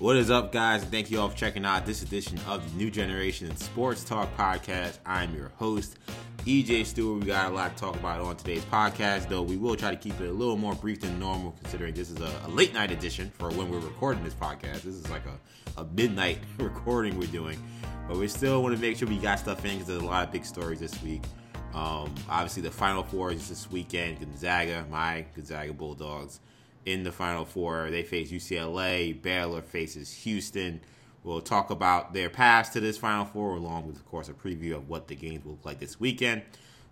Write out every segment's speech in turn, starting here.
What is up, guys? Thank you all for checking out this edition of the New Generation Sports Talk Podcast. I'm your host, EJ Stewart. We got a lot to talk about on today's podcast, though we will try to keep it a little more brief than normal, considering this is a, a late night edition for when we're recording this podcast. This is like a, a midnight recording we're doing, but we still want to make sure we got stuff in because there's a lot of big stories this week. Um, obviously, the Final Four is this weekend. Gonzaga, my Gonzaga Bulldogs, in the Final Four. They face UCLA. Baylor faces Houston. We'll talk about their path to this Final Four, along with, of course, a preview of what the games will look like this weekend.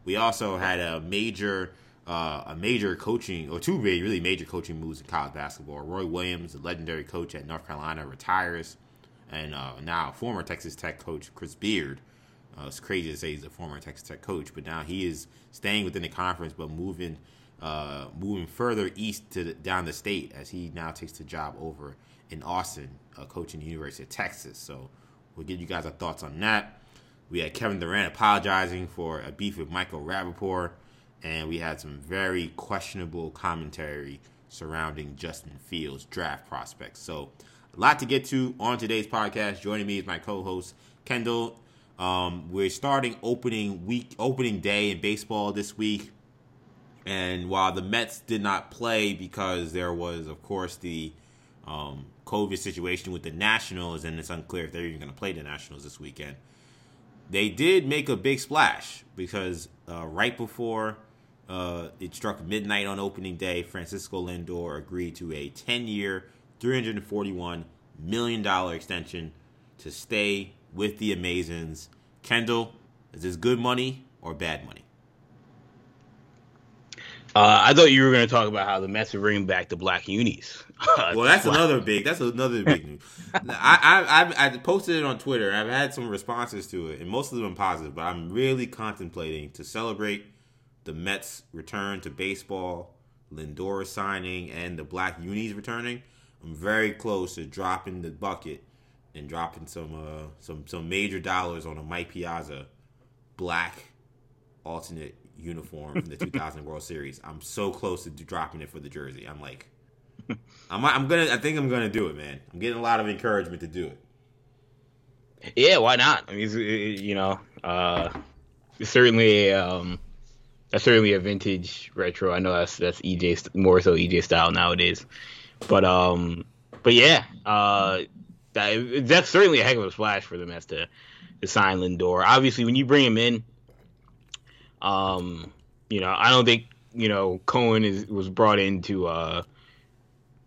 We also had a major, uh, a major coaching, or two really major coaching moves in college basketball. Roy Williams, the legendary coach at North Carolina, retires, and uh, now former Texas Tech coach Chris Beard uh, it's crazy to say he's a former Texas Tech coach, but now he is staying within the conference, but moving uh, moving further east to the, down the state as he now takes the job over in Austin, uh, coaching the University of Texas. So we'll give you guys our thoughts on that. We had Kevin Durant apologizing for a beef with Michael Rapaport, and we had some very questionable commentary surrounding Justin Fields' draft prospects. So a lot to get to on today's podcast. Joining me is my co-host Kendall um, we're starting opening week, opening day in baseball this week, and while the Mets did not play because there was, of course, the um, COVID situation with the Nationals, and it's unclear if they're even going to play the Nationals this weekend. They did make a big splash because uh, right before uh, it struck midnight on opening day, Francisco Lindor agreed to a 10-year, $341 million extension to stay with the Amazins. Kendall, is this good money or bad money? Uh, I thought you were going to talk about how the Mets are bringing back the black unis. well, that's another big. That's another big news. I, I I posted it on Twitter. I've had some responses to it, and most of them positive. But I'm really contemplating to celebrate the Mets' return to baseball, Lindor signing, and the black unis returning. I'm very close to dropping the bucket and dropping some uh, some some major dollars on a Mike Piazza black alternate uniform from the 2000 World Series. I'm so close to dropping it for the jersey. I'm like, I'm I'm gonna. I think I'm gonna do it, man. I'm getting a lot of encouragement to do it. Yeah, why not? I mean, you know, uh, it's certainly um, that's certainly a vintage retro. I know that's that's EJ more so EJ style nowadays, but um, but yeah, uh, that, that's certainly a heck of a splash for the Mets to, to sign Lindor. Obviously, when you bring him in, um, you know, I don't think you know Cohen is was brought in to uh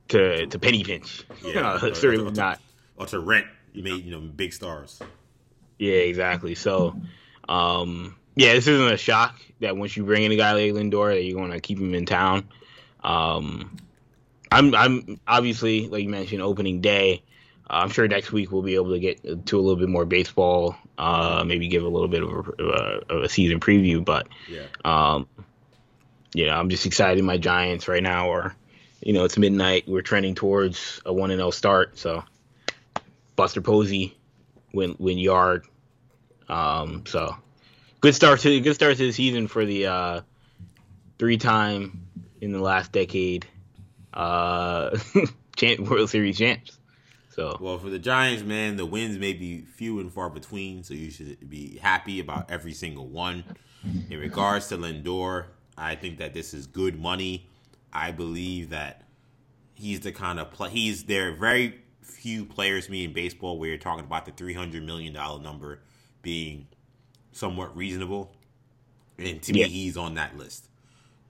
to to penny pinch. Yeah, uh, certainly or to, not. Or to rent. You made you know big stars. Yeah, exactly. So, um, yeah, this isn't a shock that once you bring in a guy like Lindor that you're going to keep him in town. Um, I'm I'm obviously like you mentioned opening day. Uh, I'm sure next week we'll be able to get to a little bit more baseball. Uh, maybe give a little bit of a, of a season preview, but yeah, um, you know, I'm just excited. My Giants right now are, you know, it's midnight. We're trending towards a one and zero oh start. So Buster Posey win win yard. Um, so good start to good start to the season for the uh, three time in the last decade uh, World Series champs. So well, for the Giants, man, the wins may be few and far between, so you should be happy about every single one. In regards to Lindor, I think that this is good money. I believe that he's the kind of play. He's there. Are very few players, me in baseball, where you're talking about the three hundred million dollar number being somewhat reasonable, and to yeah. me, he's on that list.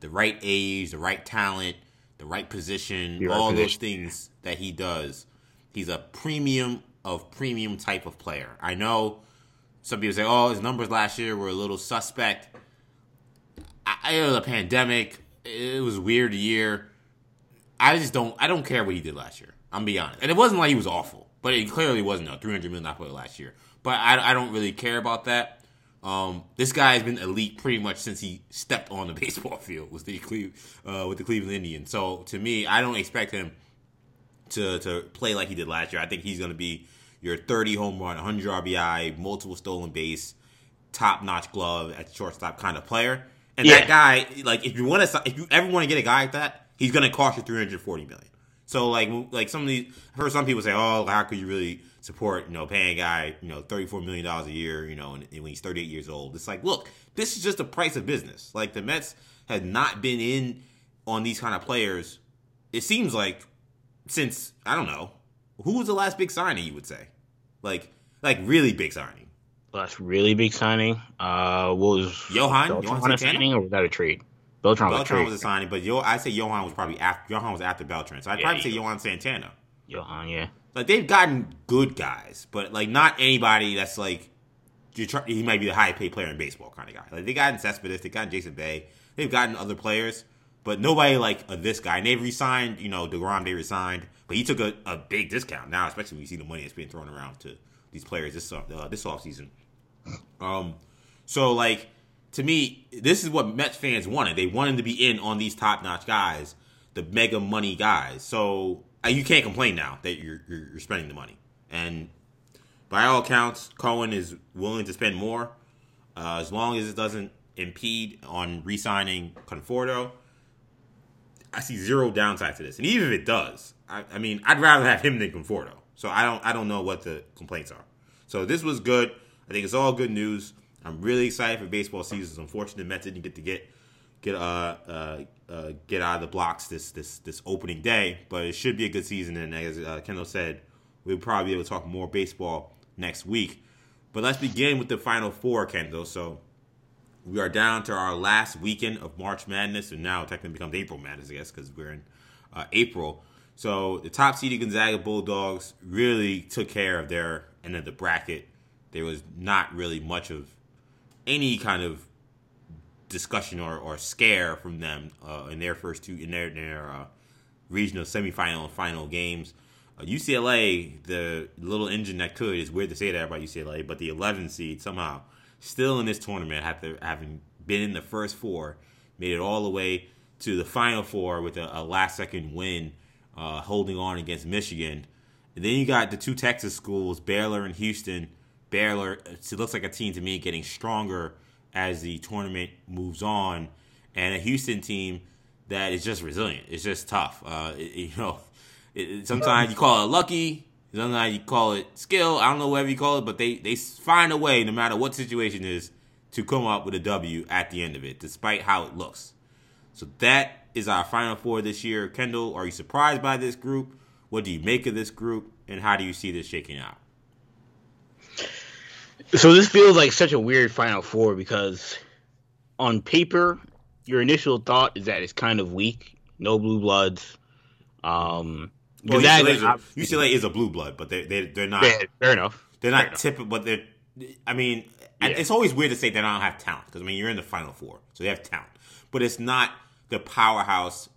The right age, the right talent, the right position, all right those things that he does He's a premium of premium type of player. I know some people say, "Oh, his numbers last year were a little suspect." I, was a pandemic. It was weird year. I just don't. I don't care what he did last year. I'm be honest, and it wasn't like he was awful, but it clearly wasn't a 300 million dollar player last year. But I, I don't really care about that. Um, this guy has been elite pretty much since he stepped on the baseball field with the uh, with the Cleveland Indians. So to me, I don't expect him to to play like he did last year. I think he's going to be your 30 home run, 100 RBI, multiple stolen base, top notch glove at shortstop kind of player. And yeah. that guy, like, if you want to, if you ever want to get a guy like that, he's going to cost you 340 million. So like like some of these, I've heard some people say, oh, how could you really support you know paying a guy you know thirty four million dollars a year you know and, and when he's thirty eight years old? It's like, look, this is just the price of business. Like the Mets had not been in on these kind of players. It seems like since I don't know who was the last big signing you would say, like like really big signing. Last really big signing uh was Johan Beltran Johan a signing or was that a trade? Beltran, was a Beltran was a signing, but Yo, I say Johan was probably after Johan was after Beltran, so I'd Yeah, probably say Johan Santana. Johan, yeah. Like they've gotten good guys, but like not anybody that's like you try, he might be the highest paid player in baseball kind of guy. Like they gotten Cespedes, they gotten Jason Bay, they've gotten other players, but nobody like uh, this guy. And they've resigned, you know, Degrom they resigned, but he took a, a big discount now, especially when you see the money that's being thrown around to these players this uh, this off season. Um, so like to me, this is what Mets fans wanted. They wanted to be in on these top notch guys, the mega money guys. So uh, you can't complain now that you're, you're you're spending the money. And by all accounts, Cohen is willing to spend more uh, as long as it doesn't impede on re-signing Conforto. I see zero downside to this, and even if it does, I, I mean, I'd rather have him than Conforto. So I don't, I don't know what the complaints are. So this was good. I think it's all good news. I'm really excited for baseball season. It's unfortunate Mets didn't get to get get uh, uh, uh, get out of the blocks this this this opening day, but it should be a good season. And as uh, Kendall said, we'll probably be able to talk more baseball next week. But let's begin with the final four, Kendall. So we are down to our last weekend of March Madness, and now technically becomes April Madness, I guess, because we're in uh, April. So the top seeded Gonzaga Bulldogs really took care of their end of the bracket. There was not really much of any kind of discussion or, or scare from them uh, in their first two in their their uh, regional semifinal and final games. Uh, UCLA, the little engine that could, is weird to say that about UCLA, but the 11 seed somehow still in this tournament after having been in the first four, made it all the way to the final four with a, a last second win, uh, holding on against Michigan. And then you got the two Texas schools, Baylor and Houston. Baylor, it looks like a team to me getting stronger as the tournament moves on, and a Houston team that is just resilient. It's just tough. Uh, it- you know, it, sometimes you call it lucky, sometimes you call it skill. I don't know whatever you call it, but they they find a way, no matter what situation is, to come up with a W at the end of it, despite how it looks. So that is our final four this year. Kendall, are you surprised by this group? What do you make of this group, and how do you see this shaking out? So this feels like such a weird Final Four because on paper, your initial thought is that it's kind of weak, no blue bloods. Um, Well, UCLA, is a, UCLA is a blue blood, but they they they're not yeah, fair enough. they're Fair not enough. typical. But they're I mean, Yeah. it's always weird to say they don't have talent because I mean you're in the final four, so they have talent, but it's not the powerhouse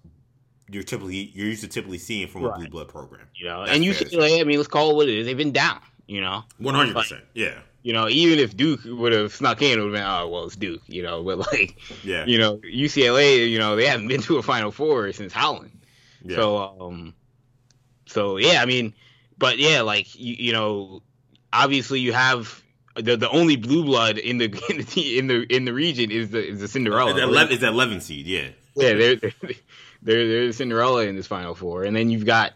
you're typically you're used to typically seeing from a blue blood program. You know, That's and UCLA, I mean, let's call it what it is. They've been down. You know, One hundred percent, yeah, you know, even if Duke would have snuck in, it would have been, oh well, it's Duke. You know, but like, yeah, you know, UCLA, you know, they haven't been to a Final Four since Howland. yeah. So, um, so yeah, I mean, but yeah, like you, you know, obviously you have the the only blue blood in the in the in the, in the region is the is the Cinderella. It's eleven, it's eleven seed, yeah, Yeah, they're they're they're, they're Cinderella in this Final Four, and then you've got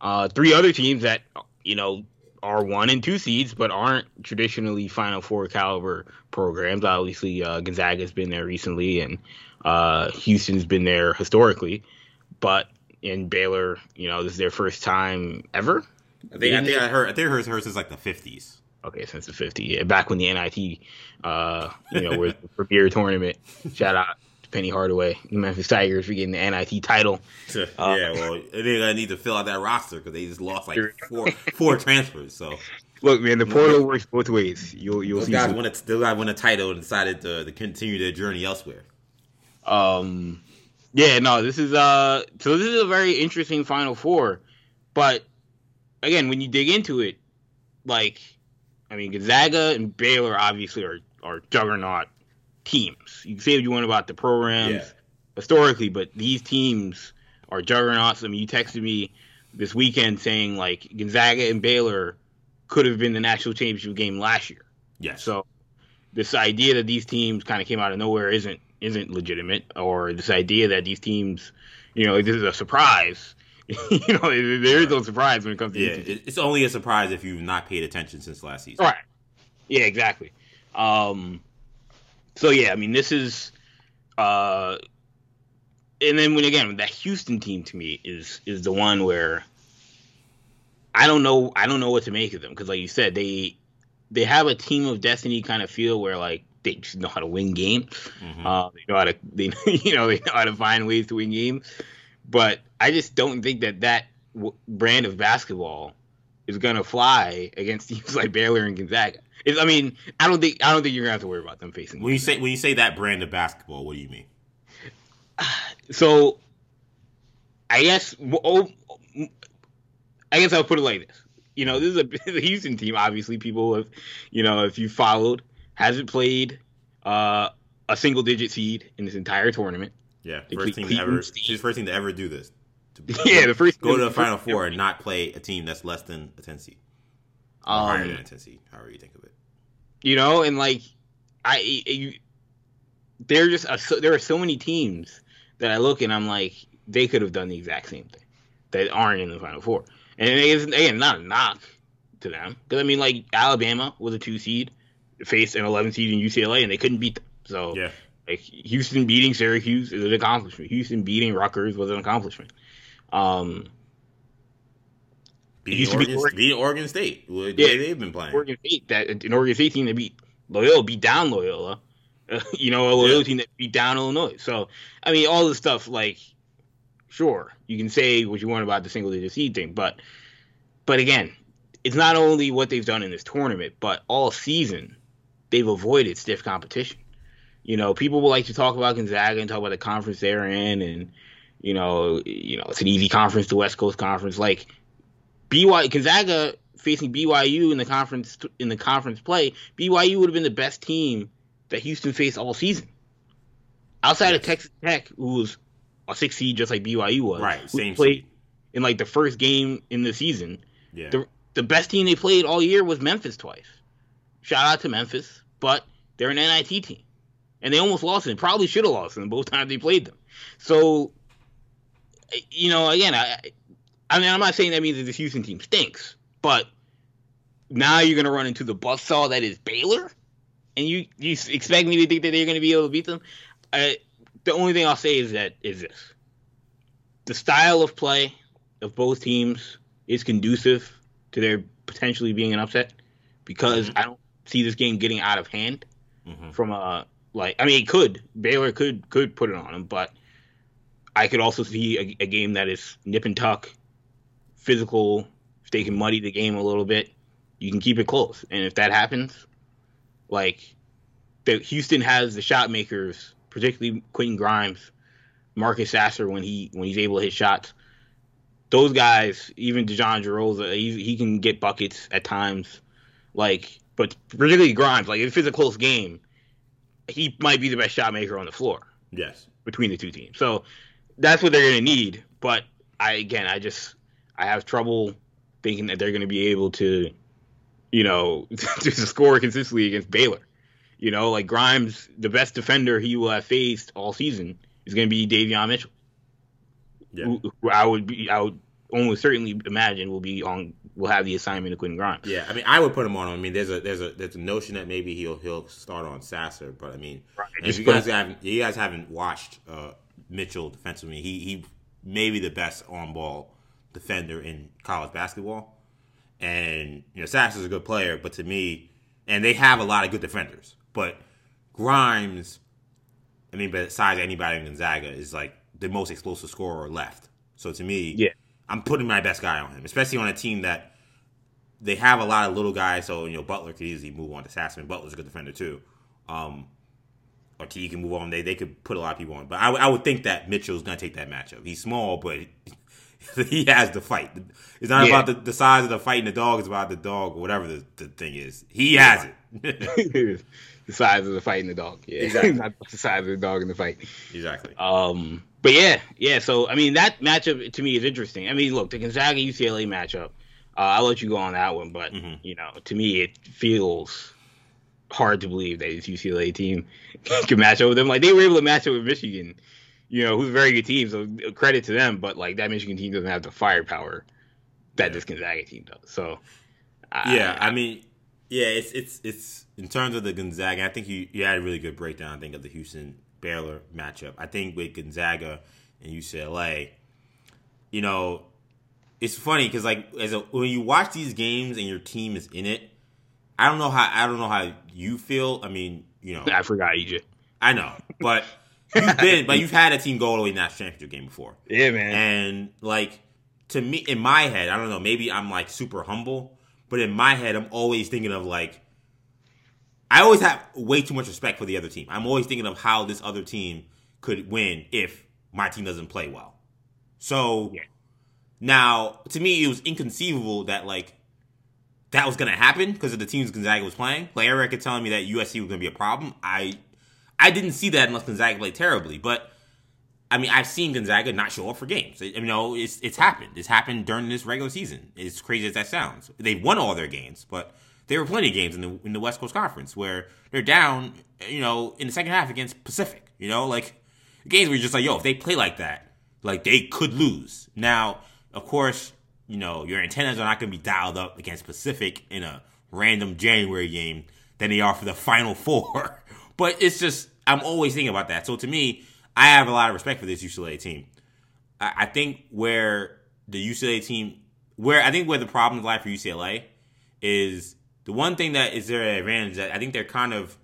uh, three other teams that you know are one and two seeds, but aren't traditionally Final Four caliber programs. Obviously, uh, Gonzaga's been there recently, and uh, Houston's been there historically, but in Baylor, you know, this is their first time ever. I think I think I heard I think hers hers is like the fifties. Okay, since the fifties, yeah, back when the NIT, uh, you know, was the premier tournament. Shout out to Penny Hardaway, the Memphis Tigers for getting the NIT title. yeah, well, they're gonna need to fill out that roster because they just lost like four four transfers. So Look, man, the portal works both ways. You'll you'll those see. guys some- won a those guys won a title and decided to, to continue their journey elsewhere. um, yeah, no, this is uh, so this is a very interesting Final Four, but again, when you dig into it, like, I mean, Gonzaga and Baylor obviously are are juggernaut teams. You can say what you want about the programs Yeah. historically, but these teams are juggernauts. I mean, you texted me this weekend saying like Gonzaga and Baylor could have been the national championship game last year. Yes. So this idea that these teams kind of came out of nowhere isn't isn't legitimate, or this idea that these teams, you know, this is a surprise, you know, there is no surprise when it comes to yeah. It's only a surprise if you've not paid attention since last season. Right. Yeah, exactly. Um, so yeah, I mean, this is, uh, and then when again that Houston team to me is is the one where I don't know I don't know what to make of them because like you said they they have a team of destiny kind of feel where like they just know how to win games. Mm-hmm. Uh, they know how to they you know they know how to find ways to win games, but I just don't think that that w- brand of basketball is gonna fly against teams like Baylor and Gonzaga. It's, I mean, I don't think I don't think you're gonna have to worry about them facing. When you say when you say that brand of basketball, what do you mean? So, I guess oh, I guess I'll put it like this. You know, this is a, a Houston team. Obviously, people have, you know, if you followed, hasn't played uh, a single digit seed in this entire tournament. Yeah, first team to ever. She's first team to ever do this. To yeah, the first go to the final four and not play a team that's less than a ten seed, um, higher than a ten seed, however you think of it. You know, and like I, you, there just a, there are so many teams that I look and I'm like they could have done the exact same thing that aren't in the final four, and it is again not a knock to them because I mean like Alabama was a two seed, faced an 11 seed in UCLA and they couldn't beat them. So yeah. Like Houston beating Syracuse is an accomplishment. Houston beating Rutgers was an accomplishment. Um, beating Oregon, Oregon, beating Oregon State, yeah, they've been playing. Oregon State, that an Oregon State team that beat Loyola, beat down Loyola. Uh, you know, a Loyola yeah. team that beat down Illinois. So, I mean, all this stuff, like, sure, you can say what you want about the single digit seed thing, but, but again, it's not only what they've done in this tournament, but all season they've avoided stiff competition. You know, people will like to talk about Gonzaga and talk about the conference they're in, and you know, you know, it's an easy conference, the West Coast Conference. Like BYU, Gonzaga facing BYU in the conference in the conference play, BYU would have been the best team that Houston faced all season. Outside of Texas Tech, who was a six seed just like BYU was, right? Same played seed. in like the first game in the season. Yeah. The the best team they played all year was Memphis twice. Shout out to Memphis, but they're an NIT team and they almost lost them. Probably should have lost them both times they played them. So, you know, again, I, I mean, I'm not saying that means that this Houston team stinks, but now you're going to run into the buzzsaw that is Baylor, and you you expect me to think that they're going to be able to beat them. I, the only thing I'll say is that is this: the style of play of both teams is conducive to their potentially being an upset because. I don't see this game getting out of hand mm-hmm. from a like, I mean, it could Baylor could could put it on them, but I could also see a, a game that is nip and tuck, physical. If they can muddy the game a little bit, you can keep it close. And if that happens, like, the Houston has the shot makers, particularly Quentin Grimes, Marcus Sasser when he when he's able to hit shots. Those guys, even DeJon Jarreau, he, he can get buckets at times. Like, but particularly Grimes, like if it's a close game, he might be the best shot maker on the floor. Yes. Between the two teams. So that's what they're going to need. But I, again, I just, I have trouble thinking that they're going to be able to, you know, to score consistently against Baylor. You know, like Grimes, the best defender he will have faced all season is going to be Davion Mitchell. Yeah. Who, who I would be, I would almost certainly imagine will be on will have the assignment of Quentin Grimes. Yeah, I mean, I would put him on. I mean, there's a there's a there's a notion that maybe he'll he'll start on Sasser, but I mean, right. if you guys haven't you guys haven't watched uh, Mitchell defensively, he he may be the best on ball defender in college basketball, and you know Sasser's a good player, but to me, and they have a lot of good defenders, but Grimes, I mean, besides anybody in Gonzaga, is like the most explosive scorer left. So to me, yeah I'm putting my best guy on him, especially on a team that they have a lot of little guys. So you know, Butler could easily move on to Sasser. Butler's a good defender too. Um, or T can move on. They they could put a lot of people on, but I, I would think that Mitchell's gonna take that matchup. He's small, but he has the fight. It's not yeah. about the, the size of the fight and the dog. It's about the dog or whatever the, the thing is. He has it. the size of the fight and the dog. Yeah, exactly. not the size of the dog in the fight. Exactly. Um, but yeah, yeah. So I mean, that matchup to me is interesting. I mean, look, the Gonzaga UCLA matchup. Uh, I'll let you go on that one, but mm-hmm. you know, to me, it feels hard to believe that this UCLA team can match up with them. Like they were able to match up with Michigan you know, who's a very good team. So credit to them, but like that Michigan team doesn't have the firepower that this Gonzaga team does. So yeah, I, I mean, yeah, it's it's it's in terms of the Gonzaga. I think you you had a really good breakdown. I think of the Houston Baylor matchup. I think with Gonzaga and UCLA, you know, it's funny because like as a, when you watch these games and your team is in it, I don't know how I don't know how you feel. I mean, you know, I forgot EJ. I know, but you've been, but you've had a team go all the way national championship game before. Yeah, man. And like to me, in my head, I don't know. Maybe I'm like super humble, but in my head, I'm always thinking of like. I always have way too much respect for the other team. I'm always thinking of how this other team could win if my team doesn't play well. So yeah. now, to me, it was inconceivable that like that was going to happen because of the teams Gonzaga was playing. Like Eric telling me that USC was going to be a problem. I I didn't see that unless Gonzaga played terribly. But I mean, I've seen Gonzaga not show up for games. You know, it's it's happened. It's happened during this regular season. As crazy as that sounds, they've won all their games, but there were plenty of games in the in the West Coast Conference where they're down. You know, in the second half against Pacific. You know, like games where you're just like, yo, if they play like that, like they could lose. Now, of course, you know your antennas are not going to be dialed up against Pacific in a random January game than they are for the Final Four. but it's just I'm always thinking about that. So to me, I have a lot of respect for this UCLA team. I, I think where the UCLA team, where I think where the problems lie for UCLA is the one thing that is their advantage that I think they're kind of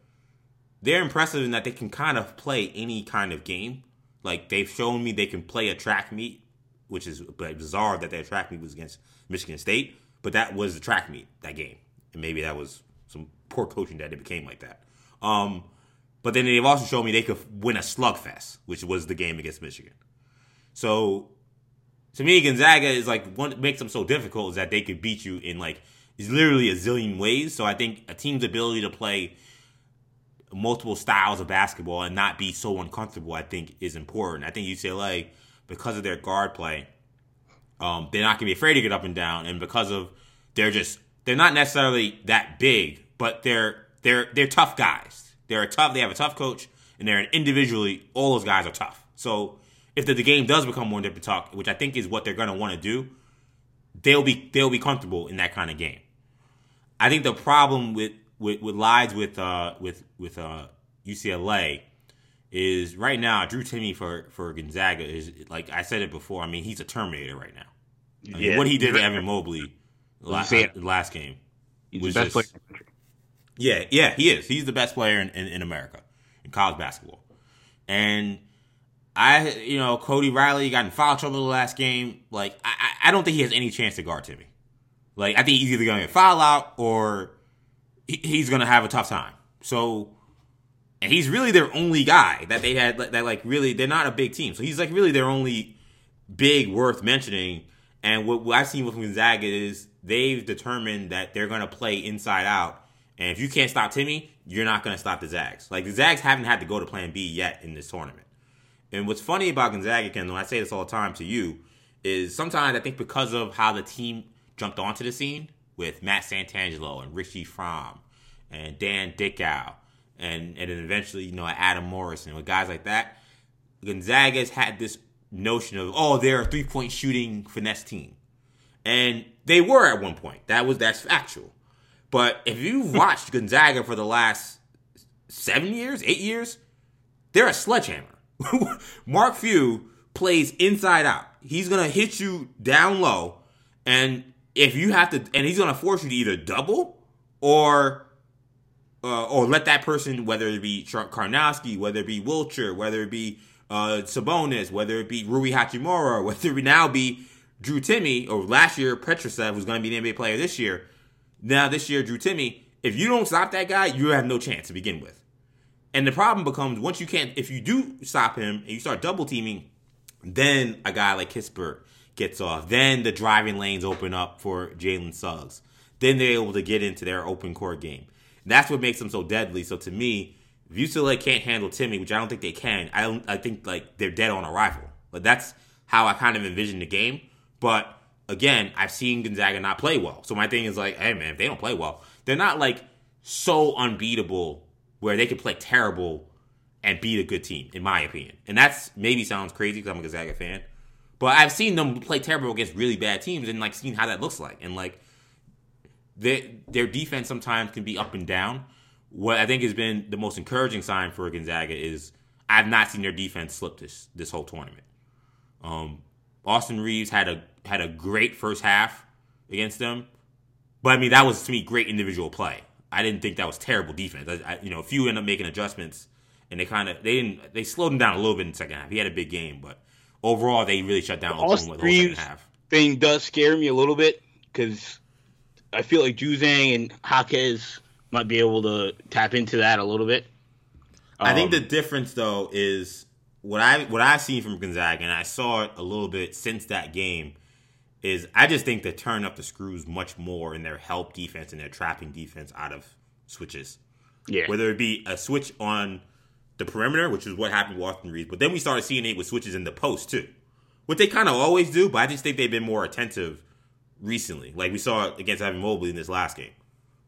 they're impressive in that they can kind of play any kind of game. Like they've shown me they can play a track meet, which is bizarre that their track meet was against Michigan State, but that was the track meet that game, and maybe that was some poor coaching that it became like that. Um, but then they've also shown me they could win a slugfest, which was the game against Michigan. So to me, Gonzaga is like what makes them so difficult is that they could beat you in like is literally a zillion ways. So I think a team's ability to play multiple styles of basketball and not be so uncomfortable, I think, is important. I think UCLA, because of their guard play, um, they're not gonna be afraid to get up and down, and because of they're just they're not necessarily that big, but they're they're they're tough guys. They're tough. They have a tough coach, and they're individually all those guys are tough. So if the, the game does become more talk, which I think is what they're going to want to do, they'll be they'll be comfortable in that kind of game. I think the problem with with, with lies with uh with with uh UCLA is right now Drew Timme for for Gonzaga is like I said it before. I mean he's a Terminator right now. I mean, yeah. what he did to Evan Mobley last, last game he's was the best just, player yeah, yeah, he is. He's the best player in, in, in America in college basketball. And I, you know, Cody Riley got in foul trouble the last game. Like, I, I don't think he has any chance to guard Timme. Like, I think he's either going to foul out or he's going to have a tough time. So, and he's really their only guy that they had that, like, really, they're not a big team. So he's, like, really their only big worth mentioning. And what, what I've seen with Gonzaga is they've determined that they're going to play inside out and if you can't stop Timme, you're not going to stop the Zags. Like the Zags haven't had to go to Plan B yet in this tournament. And what's funny about Gonzaga, Ken, and I say this all the time to you, is sometimes I think because of how the team jumped onto the scene with Matt Santangelo and Richie Frahm and Dan Dickau and and then eventually you know Adam Morrison with guys like that, Gonzaga's had this notion of oh they're a three point shooting finesse team, and they were at one point. That was that's factual. But if you've watched Gonzaga for the last seven years, eight years, they're a sledgehammer. Mark Few plays inside out. He's gonna hit you down low, and if you have to, and he's gonna force you to either double or uh, or let that person, whether it be Karnowski, whether it be Wiltjer, whether it be uh, Sabonis, whether it be Rui Hachimura, whether it now be Drew Timme, or last year Petrusev, who's going to be the NBA player this year, now this year, Drew Timme. if you don't stop that guy, you have no chance to begin with. And the problem becomes once you can't, if you do stop him and you start double teaming, then a guy like Kispert gets off. Then the driving lanes open up for Jalen Suggs. Then they're able to get into their open court game. That's what makes them so deadly. So to me, if UCLA can't handle Timme, which I don't think they can, I don't. I think like they're dead on arrival. But that's how I kind of envision the game. But again, I've seen Gonzaga not play well. So my thing is like, hey man, if they don't play well, they're not like so unbeatable where they can play terrible and beat a good team, in my opinion. And that's maybe sounds crazy because I'm a Gonzaga fan, but I've seen them play terrible against really bad teams and like seen how that looks like. And like their their defense sometimes can be up and down. What I think has been the most encouraging sign for Gonzaga is I've not seen their defense slip this this whole tournament. Um, Austin Reaves had a had a great first half against them, but I mean that was to me great individual play. I didn't think that was terrible defense. I, I, you know, a few end up making adjustments, and they kind of they didn't they slowed him down a little bit in the second half. He had a big game, but overall they really shut down Austin Oklahoma the whole second Reaves half. thing does scare me a little bit because I feel like Juzang and Jaquez might be able to tap into that a little bit. I think Um, the difference though is what I what I've seen from Gonzaga, and I saw it a little bit since that game. Is I just think they turn up the screws much more in their help defense and their trapping defense out of switches. yeah, Whether it be a switch on the perimeter, which is what happened with Austin Reaves, but then we started seeing it with switches in the post too, which they kind of always do. But I just think they've been more attentive recently. Like we saw against Evan Mobley in this last game,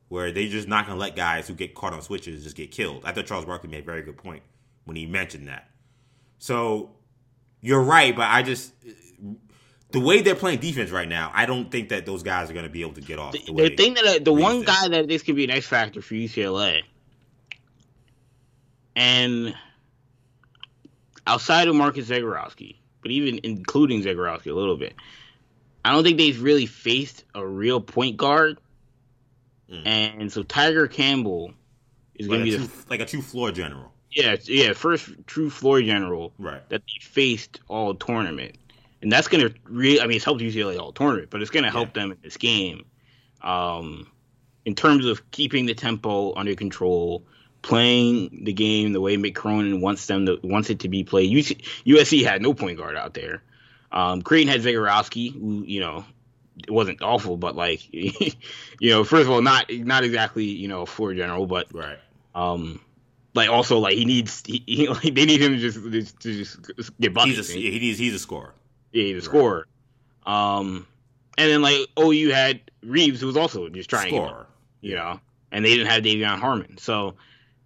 where they're just not gonna let guys who get caught on switches just get killed. I thought Charles Barkley made a very good point when he mentioned that. So you're right, but I just the way they're playing defense right now, I don't think that those guys are gonna be able to get off. the, The, thing that the one guy that this could be an X factor for UCLA, and outside of Marcus Zegarowski, but even including Zegarowski a little bit, I don't think they've really faced a real point guard, Mm. and so Tiger Campbell is like going to be the like a true floor general, yeah yeah first true floor general right? that they faced all tournament. And that's going to really, I mean, it's helped UCLA all tournament, but it's going to help them in this game. Um, in terms of keeping the tempo under control, playing the game the way Mick Cronin wants them to, wants it to be played. UC, USC had no point guard out there. Um, Creighton had Zegarowski, who, you know, it wasn't awful, but like, you know, first of all, not, not exactly, you know, a floor general, but Right. um, like also like he needs he, he like they need him to just to just get buckets. He's a, and- he's he's a scorer. yeah, he's a scorer. Um, and then like OU had Reaves, who was also just trying get you know, and they didn't have De'Vion Harmon. So,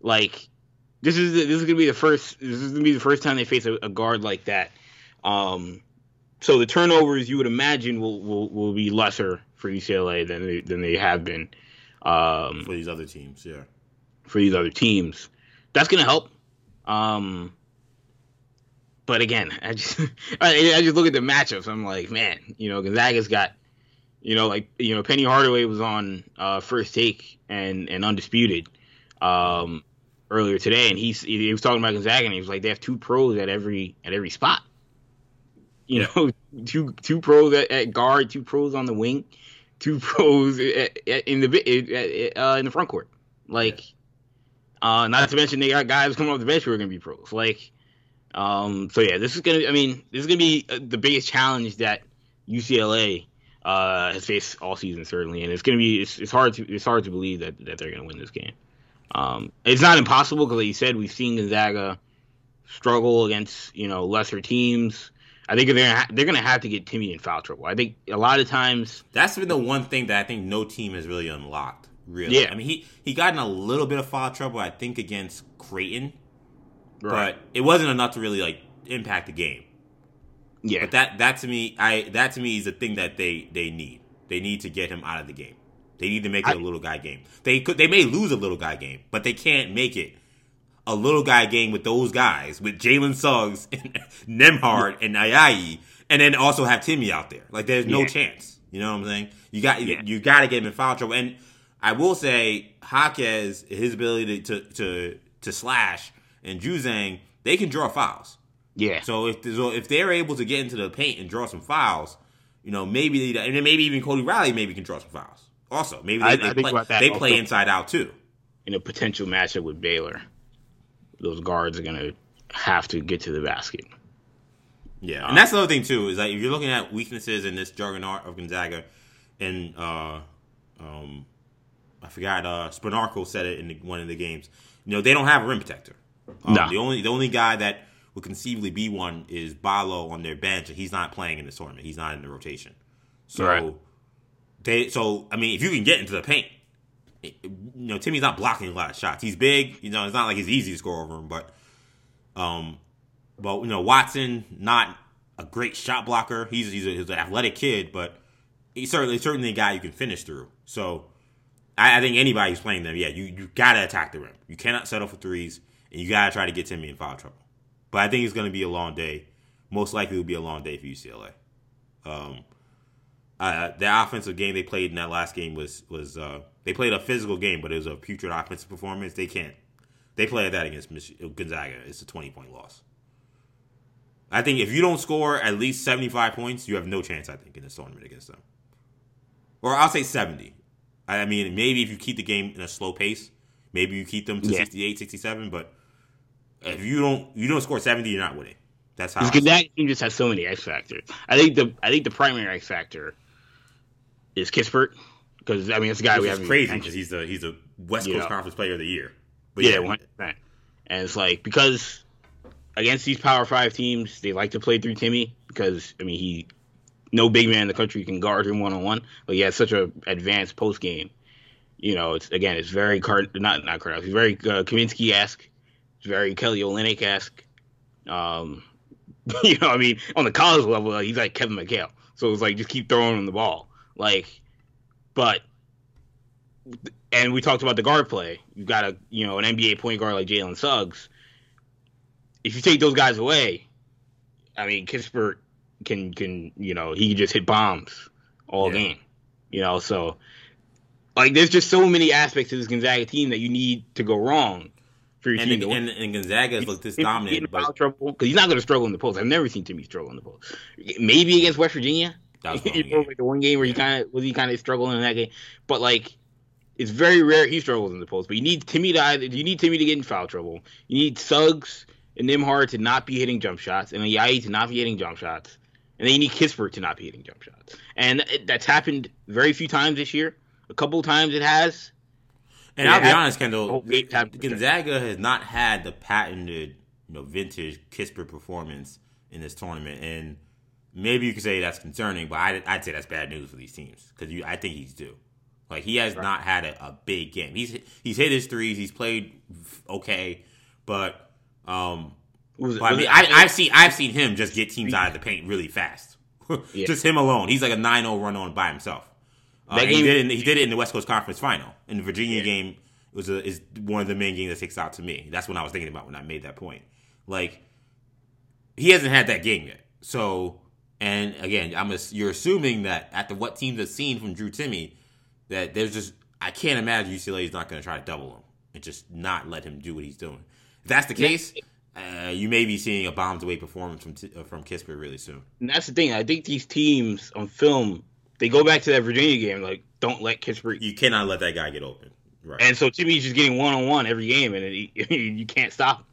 like, this is this is gonna be the first this is gonna be the first time they face a, a guard like that. Um, so the turnovers you would imagine will will, will be lesser for UCLA than they, than they have been um, for these other teams. Yeah. for these other teams. That's gonna help. Um, but again, I just I, I just look at the matchups. I'm like, man, you know, Gonzaga's got, you know, like you know, Penny Hardaway was on uh, first take and and undisputed um, earlier today, and he's he was talking about Gonzaga, and he was like, they have two pros at every at every spot. You know, two two pros at, at guard, two pros on the wing, two pros at, at, in the uh, in the front court. Like, uh, not to mention they got guys coming off the bench who are going to be pros. Like, um, so yeah, this is gonna. I mean, this is gonna be uh, the biggest challenge that UCLA uh, has faced all season, certainly, and it's gonna be. It's, it's hard to. It's hard to believe that that they're gonna win this game. Um, it's not impossible because, like you said, we've seen Gonzaga struggle against you know lesser teams. I think they're gonna ha- they're gonna have to get Timme in foul trouble. I think a lot of times, That's been the one thing that I think no team has really unlocked. Really. Yeah. I mean, he he got in a little bit of foul trouble, I think, against Creighton, but it wasn't enough to really like impact the game. yeah, But that that to me, I that to me is the thing that they they need. They need to get him out of the game. They need to make it a I- little guy game. They could they may lose a little guy game, but they can't make it a little guy game with those guys with Jalen Suggs and Nembhard and Ayayi, and then also have Timme out there. Like there's no Yeah. chance. You know what I'm saying? You got Yeah. you got to get him in foul trouble. And I will say, Jaquez, his ability to to to slash and Juzang, they can draw fouls. yeah. So if so if they're able to get into the paint and draw some fouls, you know maybe they, and then maybe even Cody Riley maybe can draw some fouls. Also, maybe they, I- they I think play, about that they also. play inside out too. in a potential matchup with Baylor, those guards are gonna have to get to the basket. Yeah, and that's the other thing too is like if you're looking at weaknesses in this juggernaut of Gonzaga, and uh, um, I forgot uh, Spanarkel said it in the, one of the games. You know they don't have a rim protector. Um, No. The only the only guy that would conceivably be one is Ballo on their bench, and he's not playing in this tournament. He's not in the rotation. So Right. They so I mean if you can get into the paint, you know Timme's not blocking a lot of shots. He's big. You know it's not like it's easy to score over him, but Um, but you know Watson, not a great shot blocker. He's he's, a, he's an athletic kid, but he's certainly certainly a guy you can finish through. So I, I think anybody who's playing them, yeah, you you gotta attack the rim. You cannot settle for threes, and you gotta try to get Timme in foul trouble. But I think it's gonna be a long day. Most likely, will be a long day for UCLA. Um, uh, the offensive game they played in that last game was was uh, they played a physical game, but it was a putrid offensive performance. They can't. They played that against Mich- Gonzaga. It's a twenty point loss. I think if you don't score at least seventy five points, you have no chance. I think in this tournament against them, or I'll say seventy. I mean, maybe if you keep the game in a slow pace, maybe you keep them to Yeah. 68, 67, But if you don't, you don't score seventy, you're not winning. That's how. Because that team just has so many X factors. I think the I think the primary X factor is Kispert. Because I mean, it's a guy we Which haven't crazy because he's the he's a West You Coast know. Conference Player of the Year. But Yeah, one percent. And it's like because against these Power Five teams, they like to play through Timme because I mean he no big man in the country can guard him one on one, but he has such a advanced post game. You know, it's again, it's very card not not card. He's very uh, Kaminsky esque. It's very Kelly Olynyk esque. Um, you know, I mean, on the college level, he's like Kevin McHale. So it's like just keep throwing him the ball, like, but and we talked about the guard play. You've got a you know an NBA point guard like Jalen Suggs. If you take those guys away, I mean Kispert can can you know he can just hit bombs all Yeah. game. You know, so like there's just so many aspects to this Gonzaga team that you need to go wrong for your and, team win. and, and Gonzaga has looked this dominant, but trouble because he's not going to struggle in the post. I've never seen Timme struggle in the post. Maybe against West Virginia, that was you know, like the one game where he kind of was he kind of struggling in that game, but like it's very rare he struggles in the post. But you need Timme to either you need Timme to get in foul trouble. You need Suggs and Nembhard to not be hitting jump shots, and Yai to not be hitting jump shots, and then you need Kispert to not be hitting jump shots. And it, that's happened very few times this year. A couple times it has. And I'll be honest, Kendall, Oh, Gonzaga has not had the patented, you know, vintage Kispert performance in this tournament, and maybe you could say that's concerning, but I, I'd say that's bad news for these teams because I think he's due. Like he has not had a, a big game. He's he's hit his threes. He's played okay, but um, Was, But I mean, it, I, I've seen I've seen him just get teams out of the paint really fast. Yeah. Just him alone. He's like a 9-0 run on by himself. Uh, and he did it in, he did it in the West Coast Conference Final. In the Virginia game, it was a, is one of the main games that sticks out to me. That's what I was thinking about when I made that point. Like he hasn't had that game yet. So, and again, I'm ass- you're assuming that after what teams have seen from Drew Timme, that there's just I can't imagine UCLA is not going to try to double him and just not let him do what he's doing. If that's the case, uh, you may be seeing a bombs away performance from T- uh, from Kispert really soon. And that's the thing. I think these teams on film, they go back to that Virginia game, like don't let Kispert. You cannot let that guy get open. Right. And so Timme's just getting one on one every game, and it, you can't stop him.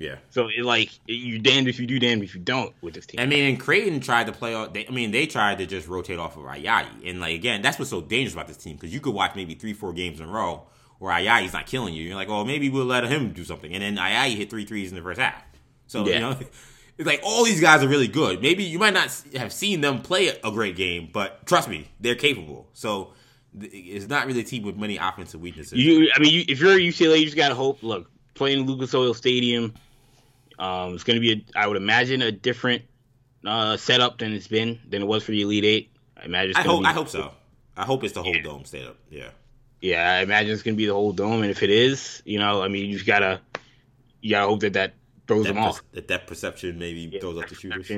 Yeah. So it like you damned if you do, damned if you don't with this team. I mean, and Creighton tried to play. off- They, I mean, they tried to just rotate off of Ayayi, and like again, that's what's so dangerous about this team because you could watch maybe three, four games in a row where Ayayi's not killing you. You're like, oh, maybe we'll let him do something, and then Ayayi hit three threes in the first half. So you Yeah. know, it's like all these guys are really good. Maybe you might not have seen them play a great game, but trust me, they're capable. So it's not really a team with many offensive weaknesses. you, I mean, you, if you're a UCLA, you just gotta hope. Look, playing Lucas Oil Stadium, um, it's gonna be, a, I would imagine, a different uh, setup than it's been than it was for the Elite Eight. I imagine. It's I hope. be- I hope so. I hope it's the whole Yeah. dome setup. Yeah. Yeah, I imagine it's gonna be the whole dome, and if it is, you know, I mean, you just gotta, you gotta hope that that throws That them off. the depth perception maybe Yeah, throws up the shooters.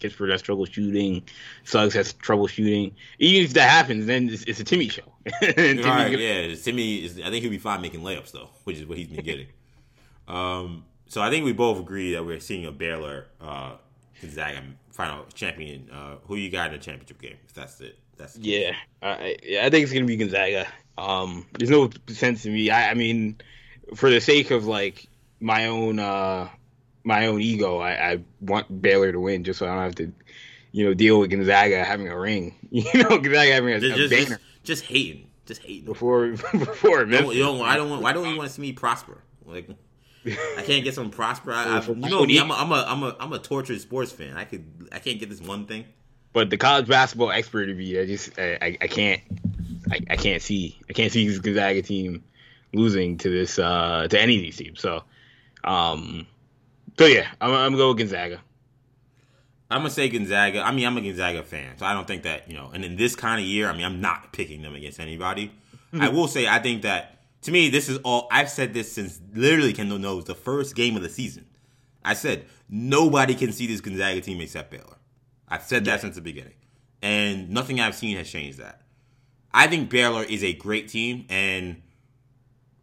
Kispert has trouble shooting. Suggs has trouble shooting. Even if that happens, then it's, it's a Timme show. And Timme's Right, gonna- yeah. Timme is. I think he'll be fine making layups though, which is what he's been getting. um, so I think we both agree that we're seeing a Baylor uh, Gonzaga final champion. Uh, who you got in the championship game? If that's it, that's Yeah, I, yeah, I think it's gonna be Gonzaga. Um, there's no sense to me. I, I mean, for the sake of like my own uh, my own ego, I, I want Baylor to win just so I don't have to, you know, deal with Gonzaga having a ring. You know, Gonzaga having a, just, a banner just, just hating, just hating. before before Don't, you don't, I don't want. Why don't you want to see me prosper? Like, I can't get some prosper. I, I, you know me. I'm a, I'm a, I'm a, I'm a tortured sports fan. I could, I can't get this one thing. But the college basketball expert to be, I just I, I, I can't I, I can't see I can't see this Gonzaga team losing to this uh to any of these teams. So um So yeah, I'm, I'm gonna go with Gonzaga. I'm gonna say Gonzaga. I mean, I'm a Gonzaga fan, so I don't think that you know. And in this kind of year, I mean, I'm not picking them against anybody. Mm-hmm. I will say, I think that to me, this is all. I've said this since literally Kendall knows the first game of the season. I said nobody can see this Gonzaga team except Baylor. I've said that yeah. since the beginning, and nothing I've seen has changed that. I think Baylor is a great team, and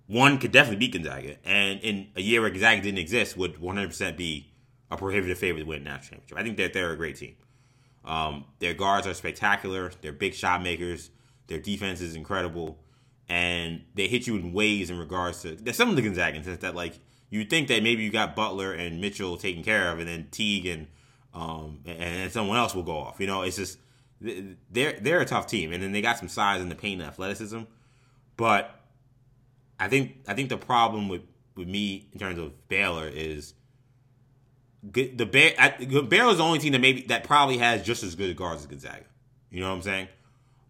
one could definitely beat Gonzaga. And in a year where Gonzaga didn't exist, would 100% be a prohibitive favorite to win a national championship. I think that they're a great team. Um, their guards are spectacular. They're big shot makers. Their defense is incredible, and they hit you in ways in regards to. There's some of the Gonzagans that like you think that maybe you got Butler and Mitchell taken care of, and then Teague and um, and, and someone else will go off. You know, it's just they're they're a tough team, and then they got some size in the paint and athleticism. But I think I think the problem with with me in terms of Baylor is the Bear, Baylor's the only team that maybe that probably has just as good guards as Gonzaga. You know what I'm saying?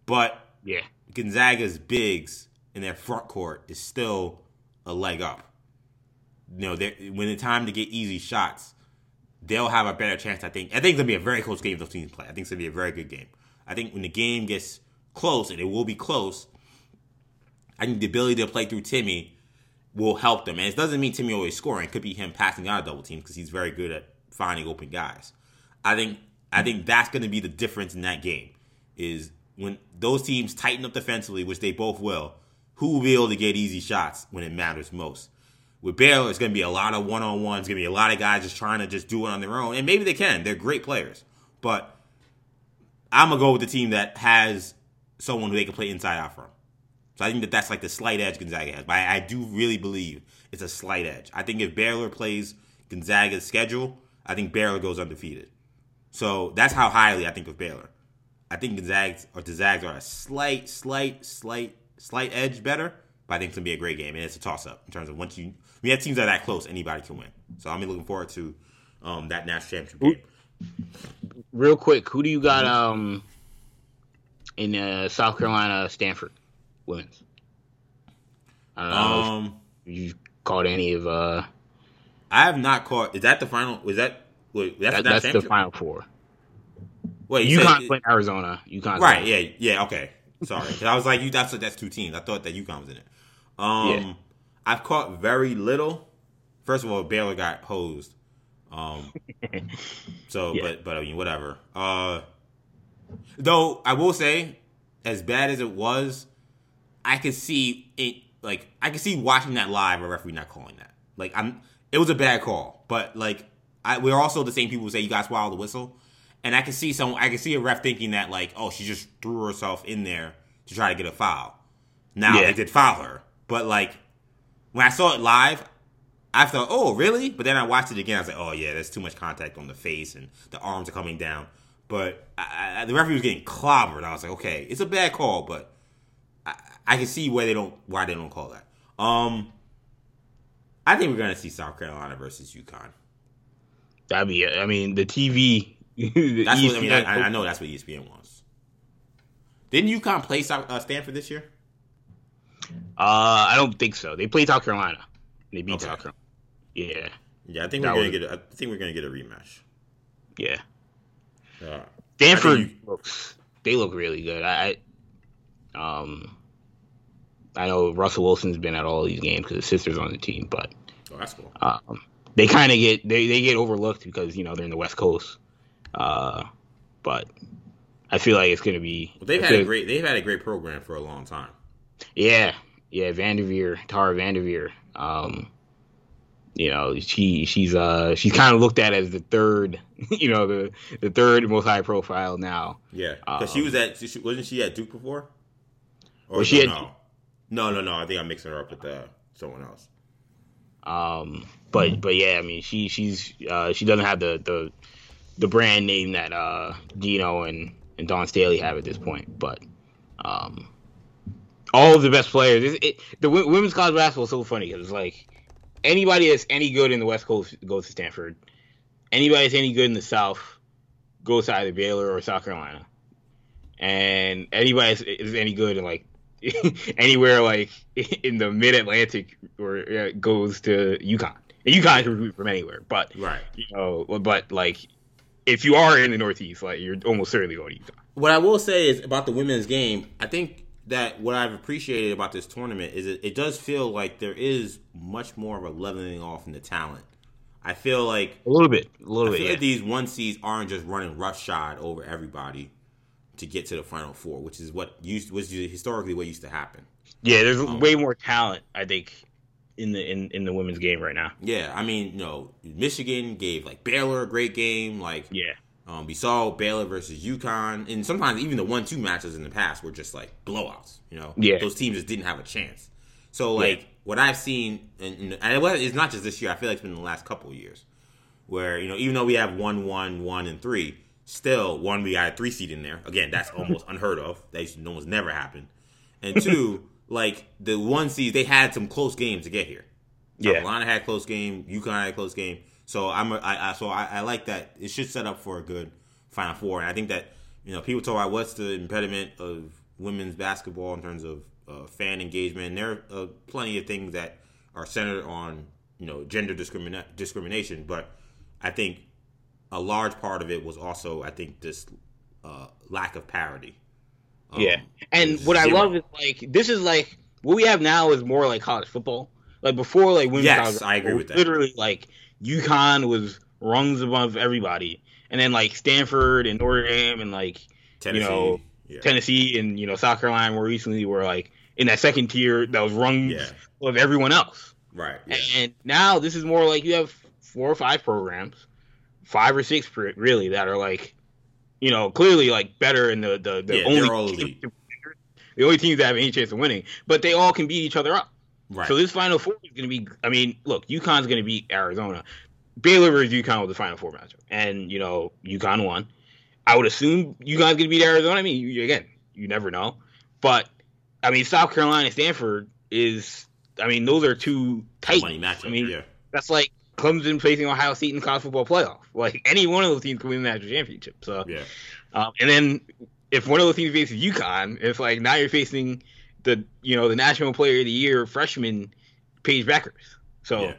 But yeah, Gonzaga's bigs in their front court is still a leg up. You know, when it's time to get easy shots, they'll have a better chance. I think. I think it's gonna be a very close game. Those teams play. I think it's gonna be a very good game. I think when the game gets close, and it will be close, I think the ability to play through Timme will help them. And it doesn't mean Timme always scoring. It could be him passing out a double team because he's very good at finding open guys. I think I think that's going to be the difference in that game. Is when those teams tighten up defensively, which they both will, who will be able to get easy shots when it matters most? With Baylor, it's going to be a lot of one on ones. It's Going to be a lot of guys just trying to just do it on their own, and maybe they can. They're great players, but I'm gonna go with the team that has someone who they can play inside out from. So I think that that's like the slight edge Gonzaga has. But I, I do really believe it's a slight edge. I think if Baylor plays Gonzaga's schedule, I think Baylor goes undefeated. So that's how highly I think of Baylor. I think Gonzaga or the Zags are a slight, slight, slight, slight edge better, but I think it's gonna be a great game, and it's a toss up in terms of once you we have teams that are that close, anybody can win. So I'm looking forward to um, that national championship game. Real quick, who do you got um in uh, South Carolina, Stanford? women's. I don't know um, you caught any of. uh I have not caught. Is that the final? Was that? Wait, that's, that, that's the final four. Wait, you UConn playing Arizona. UConn. Right. Yeah. Yeah. Okay. Sorry. I was like, you. That's that's two teams. I thought that UConn was in it. Um, yeah. I've caught very little. First of all, Baylor got hosed. Um, so, yeah. but but I mean, whatever. Uh, though I will say, as bad as it was, I could see it like I could see watching that live a referee not calling that. Like I'm it was a bad call. But like I, we're also the same people who say you guys swallow the whistle. And I can see some I can see a ref thinking that like, oh, she just threw herself in there to try to get a foul. Now yeah. they did foul her. But like when I saw it live, I thought, oh, really? But then I watched it again. I was like, oh, yeah, there's too much contact on the face and the arms are coming down. But I, I, the referee was getting clobbered. I was like, okay, it's a bad call, but I can see why they don't why they don't call that. Um, I think we're gonna see South Carolina versus UConn. That'd be. I mean, the TV. The that's what I mean. I, I, know that's what ESPN wants. Didn't UConn play South, uh, Stanford this year? Uh, I don't think so. They played South Carolina. They beat okay. South Carolina. Yeah. Yeah, I think that we're gonna was... get. A, I think we're gonna get a rematch. Yeah. Uh, Stanford you... looks. They look really good. I. Um. I know Russell Wilson's been at all these games because his sister's on the team, but oh, that's cool. Um, they kind of get they, they get overlooked because you know they're in the West Coast. Uh, but I feel like it's going to be. Well, they've had a great they've had a great program for a long time. Yeah, yeah, VanDerveer, Tara VanDerveer. Um, you know, she she's uh she's kind of looked at as the third, you know, the the third most high profile now. Yeah, because um, she was at wasn't she at Duke before? Or well, she had no? No, no, no. I think I'm mixing her up with uh, someone else. Um, but but yeah, I mean, she she's uh, she doesn't have the the the brand name that uh, Gino and and Dawn Staley have at this point, but um, all of the best players. It, it, the w- women's college basketball is so funny because it's like anybody that's any good in the West Coast goes to Stanford. Anybody that's any good in the South goes to either Baylor or South Carolina. And anybody that's is any good in like anywhere like in the mid Atlantic or uh, goes to UConn. And UConn can recruit from anywhere, but right, you know, but like if you are in the Northeast, like you're almost certainly going to UConn. What I will say is about the women's game. I think that what I've appreciated about this tournament is it, it does feel like there is much more of a leveling off in the talent. I feel like a little bit, a little I bit. feel Yeah. like these one seeds aren't just running roughshod over everybody to get to the final four, which is what used was historically what used to happen. yeah, there's Um, way more talent, I think, in the in, in the women's game right now. Yeah, I mean, you know, Michigan gave like Baylor a great game. Like, Yeah, um, we saw Baylor versus UConn, and sometimes even the one-two matches in the past were just like blowouts. You know, Yeah. those teams just didn't have a chance. So, like, what I've seen, and, and it was- it's not just this year. I feel like it's been the last couple of years, where you know, even though we have one, one, one, and three, still one we got a three seed in there. Again, that's almost unheard of. That used to almost never happen. And two, like the one seed, they had some close games to get here. yeah, Carolina had a close game. UConn had a close game. So I'm a, I, I so I, I like that. It should set up for a good Final Four. And I think that you know people talk about what's the impediment of women's basketball in terms of uh, fan engagement. And there are uh, plenty of things that are centered on you know gender discrimina- discrimination. But I think a large part of it was also I think this uh, lack of parity. Um, yeah. And what I love is like this is like what we have now is more like college football. Like before, like women's Yes, college I agree with that. Literally, like UConn was rungs above everybody, and then like Stanford and Notre Dame and like Tennessee. know, yeah. Tennessee and you know South Carolina more recently were like in that second tier that was rungs Yeah. of everyone else. right. Yeah. And now this is more like you have four or five programs, five or six really that are like, you know, clearly like better in the the, the Yeah, only the only teams that have any chance of winning, but they all can beat each other up. Right. So this Final Four is going to be. I mean, look, UConn's going to beat Arizona. Baylor versus UConn was the Final Four matchup, and you know UConn won. I would assume UConn's going to beat Arizona. I mean, you, again, you never know, but I mean, South Carolina, Stanford is. I mean, those are two tight. money matchup. I mean, yeah. that's like Clemson facing Ohio State in the college football playoff. Like any one of those teams can win the national championship. So, Yeah. um, and then if one of those teams faces UConn, it's like now you're facing the you know the national player of the year freshman Paige Bueckers. So, Yeah.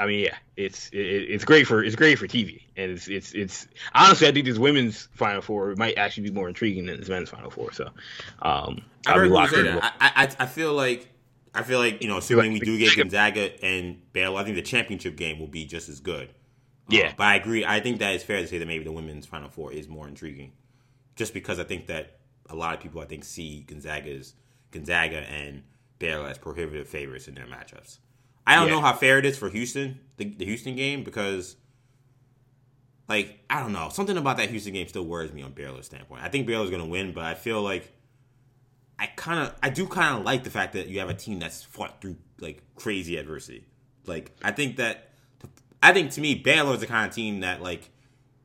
I mean, yeah, it's it, it's great for it's great for TV, and it's it's it's honestly I think this women's Final Four might actually be more intriguing than this men's Final Four. So, um, I I'll heard be locked say in. that. I, I I feel like I feel like you know, assuming we do get Gonzaga and Baylor, I think the championship game will be just as good. Uh, Yeah. but I agree. I think that it's fair to say that maybe the women's Final Four is more intriguing, just because I think that a lot of people I think see Gonzaga's Gonzaga and Baylor as prohibitive favorites in their matchups. I don't Yeah. know how fair it is for Houston, the, the Houston game, because like I don't know, something about that Houston game still worries me on Baylor's standpoint. I think Baylor's going to win, but I feel like I kind of I do kind of like the fact that you have a team that's fought through like crazy adversity. Like I think that I think to me Baylor is the kind of team that like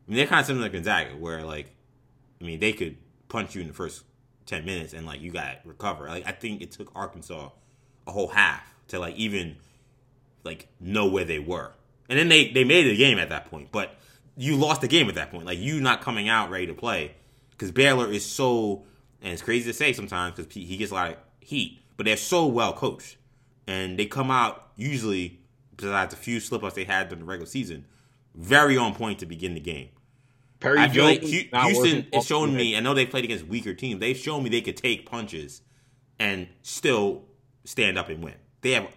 I mean they're kind of similar to Gonzaga where like I mean they could punch you in the first 10 minutes and like you got to recover. Like I think it took Arkansas a whole half to like even like know where they were. And then they they made the game at that point, but you lost the game at that point. Like you not coming out ready to play because Baylor is so and it's crazy to say sometimes because he gets a lot of heat, but they're so well coached and they come out usually besides a few slip ups they had during the regular season, very on point to begin the game. Perry I feel like Jones not Houston is showing me. I know they played against weaker teams. They've shown me they could take punches and still stand up and win. They have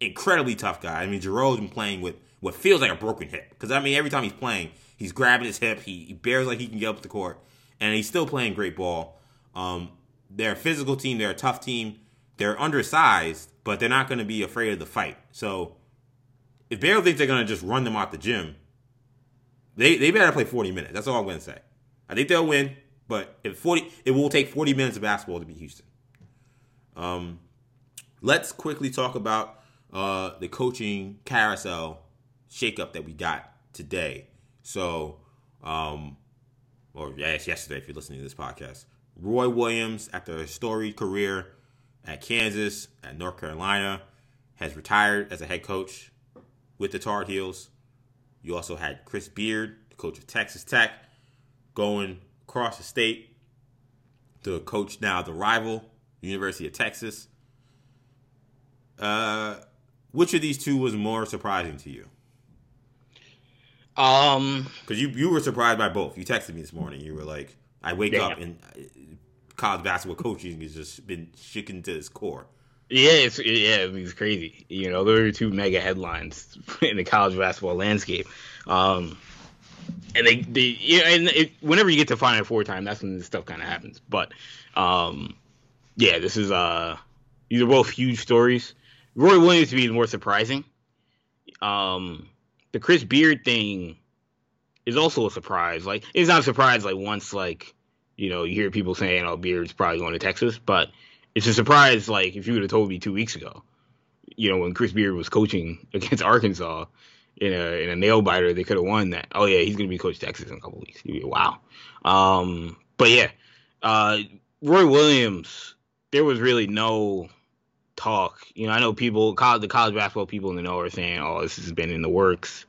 incredibly tough guy. I mean, Jarreau's been playing with what feels like a broken hip. Because I mean, every time he's playing, he's grabbing his hip. He, he bears like he can get up the court, and he's still playing great ball. Um, they're a physical team. They're a tough team. They're undersized, but they're not going to be afraid of the fight. So if Baylor thinks they're going to just run them out the gym, they they better play 40 minutes. That's all I'm going to say. I think they'll win, but if 40, it will take 40 minutes of basketball to beat Houston. Um, let's quickly talk about uh, the coaching carousel shakeup that we got today. So, um, or yes, yesterday if you're listening to this podcast, Roy Williams, after a storied career at Kansas, at North Carolina, has retired as a head coach with the Tar Heels. You also had Chris Beard, the coach of Texas Tech, going across the state to coach now the rival University of Texas. Uh, which of these two was more surprising to you? Um, because you you were surprised by both. You texted me this morning. You were like, "I wake yeah. up and uh, college basketball coaching has just been shaken to its core." Yeah, it's yeah, it's crazy. You know, there are two mega headlines in the college basketball landscape. Um, and they, they yeah, and it, whenever you get to Final Four time, that's when this stuff kind of happens. But, um, yeah, this is uh, these are both huge stories. Roy Williams to be more surprising. Um, the Chris Beard thing is also a surprise. Like, it's not a surprise. Like once, like you know, you hear people saying, "Oh, Beard's probably going to Texas," but it's a surprise. Like if you would have told me two weeks ago, you know, when Chris Beard was coaching against Arkansas in a in a nail biter, they could have won that. Oh yeah, he's gonna be coach Texas in a couple weeks. Wow. Um, but yeah, uh, Roy Williams, there was really no talk. You know, I know people, college, the college basketball people in the know are saying, "Oh, this has been in the works."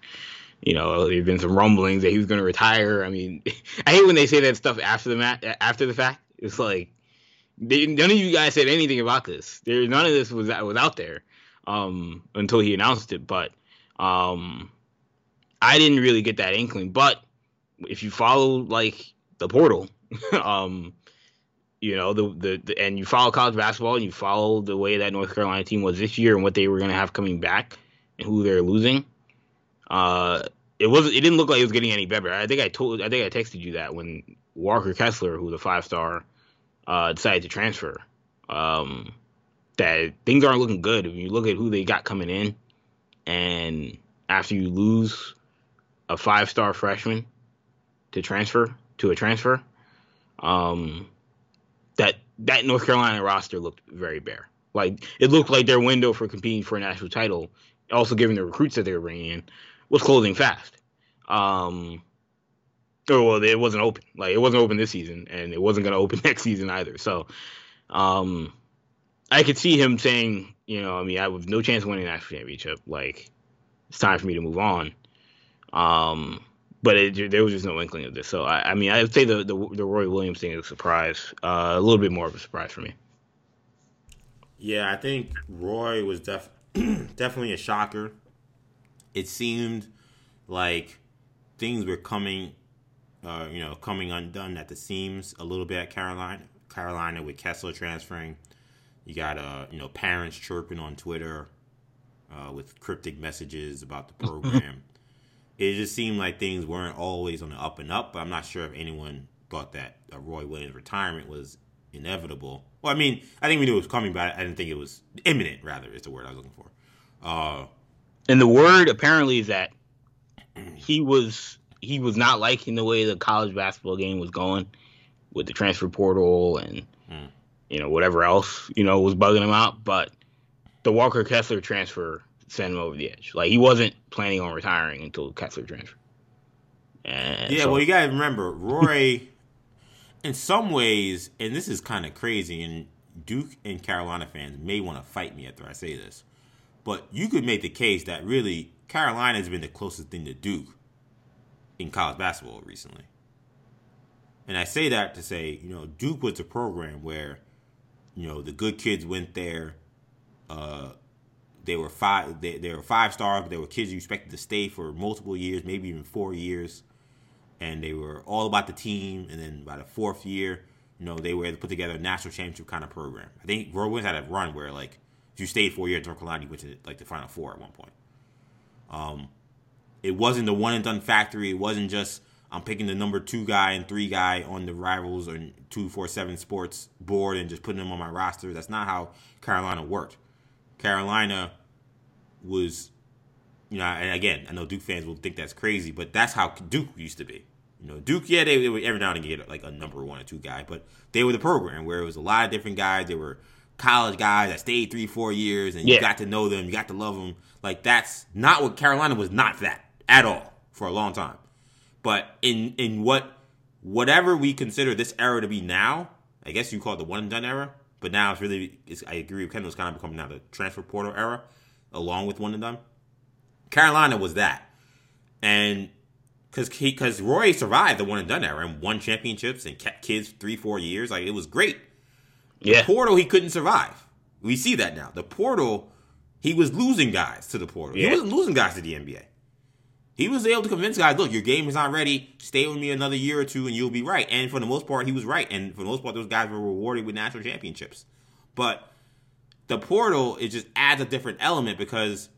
You know, there've been some rumblings that he was going to retire. I mean, I hate when they say that stuff after the mat, after the fact. It's like they, none of you guys said anything about this. There, none of this was was out there um, until he announced it. But um, I didn't really get that inkling. But if you follow like the portal, um, you know the, the, the and you follow college basketball and you follow the way that North Carolina team was this year and what they were going to have coming back and who they're losing. Uh, it was it didn't look like it was getting any better. I think I told I think I texted you that when Walker Kessler, who's a five star uh, decided to transfer. Um, that things aren't looking good. If you look at who they got coming in, and after you lose a five star freshman to transfer to a transfer, um, that that North Carolina roster looked very bare. Like it looked like their window for competing for a national title, also given the recruits that they were bringing in, was closing fast. Um, or well, it wasn't open. Like it wasn't open this season, and it wasn't going to open next season either. So, um, I could see him saying, you know, I mean, I have no chance of winning that championship. Like, it's time for me to move on. Um, but it, there was just no inkling of this. So, I, I mean, I would say the, the, the Roy Williams thing is a surprise, uh, a little bit more of a surprise for me. Yeah, I think Roy was def- definitely a shocker. It seemed like things were coming uh, you know, coming undone at the seams a little bit at Carolina. Carolina with Kessler transferring. You got uh, you know, parents chirping on Twitter uh, with cryptic messages about the program. it just seemed like things weren't always on the up and up. But I'm not sure if anyone thought that uh, Roy Williams' retirement was inevitable. Well, I mean, I think we knew it was coming, but I didn't think it was imminent. Rather, is the word I was looking for. Uh, and the word apparently is that he was he was not liking the way the college basketball game was going with the transfer portal and mm. you know whatever else you know was bugging him out. But the Walker Kessler transfer sent him over the edge. Like he wasn't planning on retiring until Kessler transfer. And yeah, so, well, you gotta remember Roy. in some ways, and this is kind of crazy, and Duke and Carolina fans may want to fight me after I say this, but you could make the case that really Carolina has been the closest thing to Duke in college basketball recently. And I say that to say, you know, Duke was a program where, you know, the good kids went there. Uh, they were five. They, they were five stars, But they were kids you expected to stay for multiple years, maybe even four years. And they were all about the team. And then by the fourth year, you know, they were able to put together a national championship kind of program. I think Williams had a run where like you stayed four years at North Carolina, you went to like the Final Four at one point. Um, it wasn't the one and done factory. It wasn't just I'm picking the number two guy and three guy on the rivals or two four seven sports board and just putting them on my roster. That's not how Carolina worked. Carolina was, you know, and again, I know Duke fans will think that's crazy, but that's how Duke used to be. You know, Duke, yeah, they, they would every now and then get like a number one or two guy, but they were the program where it was a lot of different guys. They were college guys that stayed three, four years, and you got to know them, you got to love them. Like that's not what Carolina was. Not that at all for a long time. But in in what whatever we consider this era to be now, I guess you call it the one and done era. But now it's really, it's, I agree with Kendall's kind of becoming now the transfer portal era, along with one and done. Carolina was that, and because because Roy survived the one and done era and won championships and kept kids three four years, like it was great. Yeah. The portal he couldn't survive. We see that now. The portal he was losing guys to the portal. Yeah. He wasn't losing guys to the NBA. He was able to convince guys, look, your game is not ready. Stay with me another year or two, and you'll be right. And for the most part, he was right. And for the most part, those guys were rewarded with national championships. But the portal it just adds a different element because,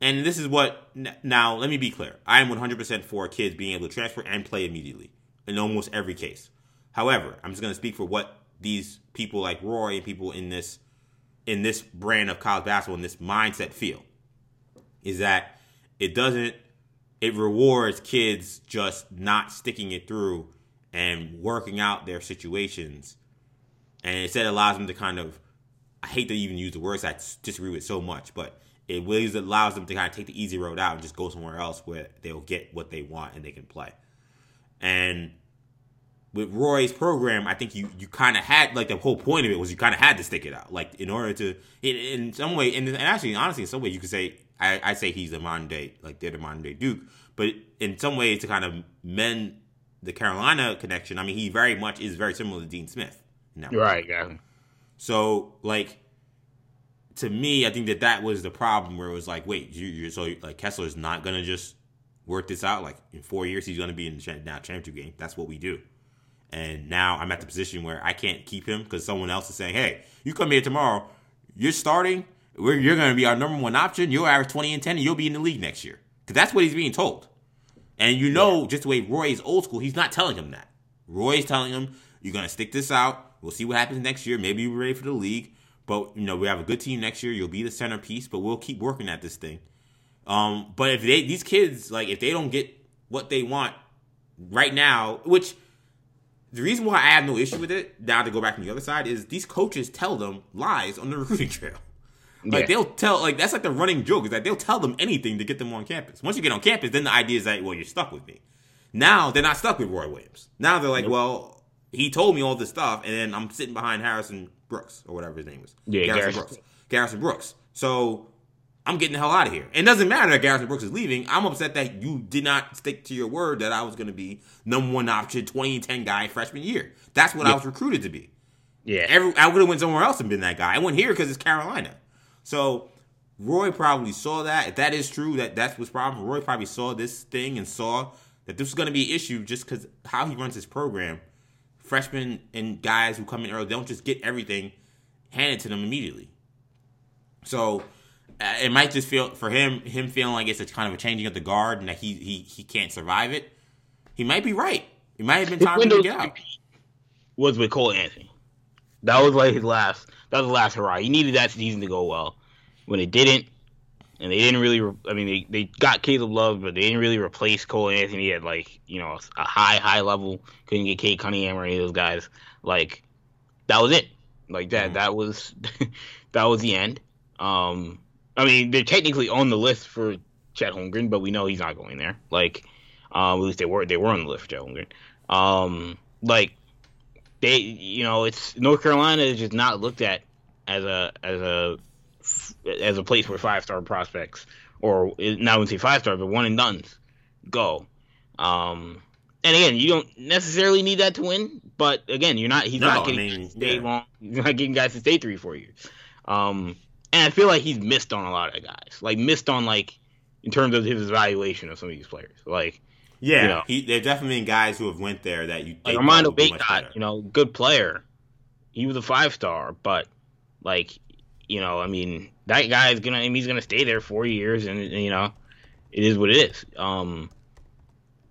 and this is what now. Let me be clear. I am 100% for kids being able to transfer and play immediately in almost every case. However, I'm just going to speak for what these people like Roy and people in this in this brand of college basketball in this mindset feel is that it doesn't it rewards kids just not sticking it through and working out their situations and instead allows them to kind of I hate to even use the words I disagree with so much, but it allows them to kind of take the easy road out and just go somewhere else where they'll get what they want and they can play. And with Roy's program, I think you you kind of had like the whole point of it was you kind of had to stick it out, like in order to in, in some way, and, and actually honestly, in some way, you could say I, I say he's the modern day like they're the modern day Duke, but in some ways to kind of mend the Carolina connection. I mean, he very much is very similar to Dean Smith. Now, right? Yeah. So like to me, I think that that was the problem where it was like, wait, you, you're so like Kessler is not gonna just work this out. Like in four years, he's gonna be in the now championship game. That's what we do. And now I'm at the position where I can't keep him because someone else is saying, hey, you come here tomorrow, you're starting, you're going to be our number one option. You'll average 20 and 10, and you'll be in the league next year. Because that's what he's being told. And you know, yeah. just the way Roy is old school, he's not telling him that. Roy is telling him, you're going to stick this out. We'll see what happens next year. Maybe you're ready for the league. But, you know, we have a good team next year. You'll be the centerpiece, but we'll keep working at this thing. Um, but if they, these kids, like, if they don't get what they want right now, which – the reason why I have no issue with it, now to go back to the other side, is these coaches tell them lies on the recruiting trail. Like yeah. they'll tell, like that's like the running joke is that they'll tell them anything to get them on campus. Once you get on campus, then the idea is that well, you're stuck with me. Now they're not stuck with Roy Williams. Now they're like, nope. well, he told me all this stuff, and then I'm sitting behind Harrison Brooks or whatever his name is. Yeah, Garrison, Garrison. Brooks. Garrison Brooks. So I'm getting the hell out of here. It doesn't matter that Garrison Brooks is leaving. I'm upset that you did not stick to your word that I was going to be number one option, 2010 guy freshman year. That's what I was recruited to be. Yeah. Every, I would have went somewhere else and been that guy. I went here because it's Carolina. So Roy probably saw that. If that is true, that that's what's problem. Roy probably saw this thing and saw that this was going to be an issue just because how he runs his program. Freshmen and guys who come in early, they don't just get everything handed to them immediately. So it might just feel for him him feeling like it's a kind of a changing of the guard and that he he he can't survive it. He might be right. It might have been time to get out. Was with Cole Anthony. That was like his last. That was the last hurrah. He needed that season to go well. When it didn't, and they didn't really. I mean, they, they got Caleb Love, but they didn't really replace Cole Anthony at like you know a high high level. Couldn't get Cade Cunningham or any of those guys. Like that was it. Like that. Mm-hmm. That was that was the end. Um, I mean, they're technically on the list for Chet Holmgren, but we know he's not going there. Like, um, at least they were they were on the list for Chet Holmgren. Um, like they, you know, it's North Carolina is just not looked at as a as a as a place where five star prospects or not would say five star, but one and duns go. Um, and again, you don't necessarily need that to win, but again, you're not. He's no, not getting I mean, yeah. long. He's not getting guys to stay three, four years. Um, and I feel like he's missed on a lot of guys. Like missed on like in terms of his evaluation of some of these players. Like yeah, you know, he, there definitely been guys who have went there that you like Armando Bacot, you know, good player. He was a five star, but like you know, I mean, that guy is gonna I mean, he's gonna stay there four years, and, and you know, it is what it is. Um,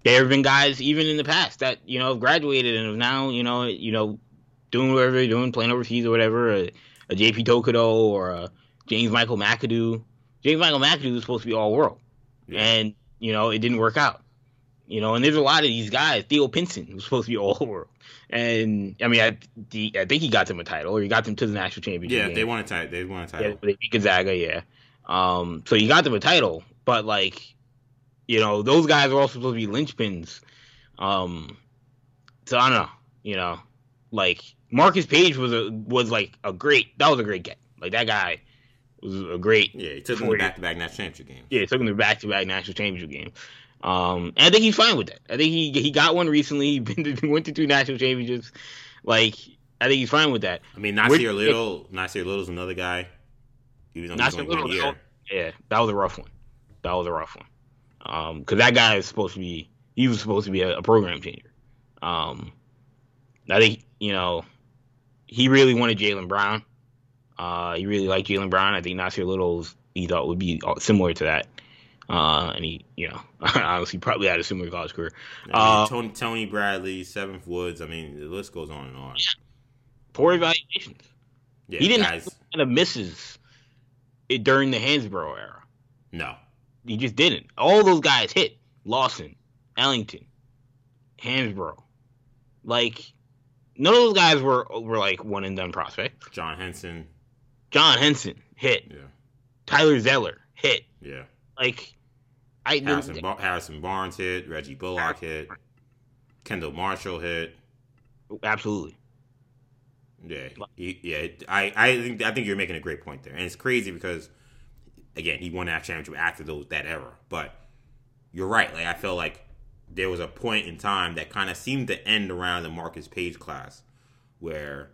there have been guys even in the past that you know have graduated and have now you know you know doing whatever they're doing, playing overseas or whatever. A, a JP Tokoto or a James Michael McAdoo. James Michael McAdoo was supposed to be all world, yeah. and you know it didn't work out. You know, and there's a lot of these guys. Theo Pinson was supposed to be all world, and I mean, I, the, I think he got them a title, or he got them to the national championship. Yeah, game. they won a title. They won a title. Yeah, they beat Gonzaga. Yeah, um, so he got them a title, but like, you know, those guys are also supposed to be linchpins. Um, so I don't know. You know, like Marcus Paige was a was like a great. That was a great get. Like that guy was a great. Yeah, he took him to back to back national championship game. Yeah, he took him to back to back national championship game. Um, and I think he's fine with that. I think he he got one recently. He been to, went to two national championships. Like I think he's fine with that. I mean, Nassir Little, Nassir Little's another guy. He was Nassir Little, yeah, that was a rough one. That was a rough one. Um, because that guy is supposed to be, he was supposed to be a, a program changer. Um, I think you know, he really wanted Jaylen Brown. Uh, he really liked Jaylen Brown. I think Nassir Little's he thought would be similar to that. Uh, and he, you know, honestly probably had a similar college career. I mean, Uh, Tony, Tony Bradley, Seventh Woods. I mean, the list goes on and on. poor evaluations. Yeah, he didn't guys. have kind of misses it during the Hansbrough era. No, He just didn't. All those guys hit. Lawson, Ellington, Hansbrough. Like none of those guys were were like one and done prospect. John Henson. John Henson hit. Yeah, Tyler Zeller hit. yeah. Like I Harrison, Bar- Harrison Barnes hit. Reggie Bullock hit. Kendall Marshall hit. absolutely. Yeah, he, yeah. I, I think I think you're making a great point there, and it's crazy because again, he won that championship after those that era. But you're right. Like I felt like there was a point in time that kind of seemed to end around the Marcus Paige class, where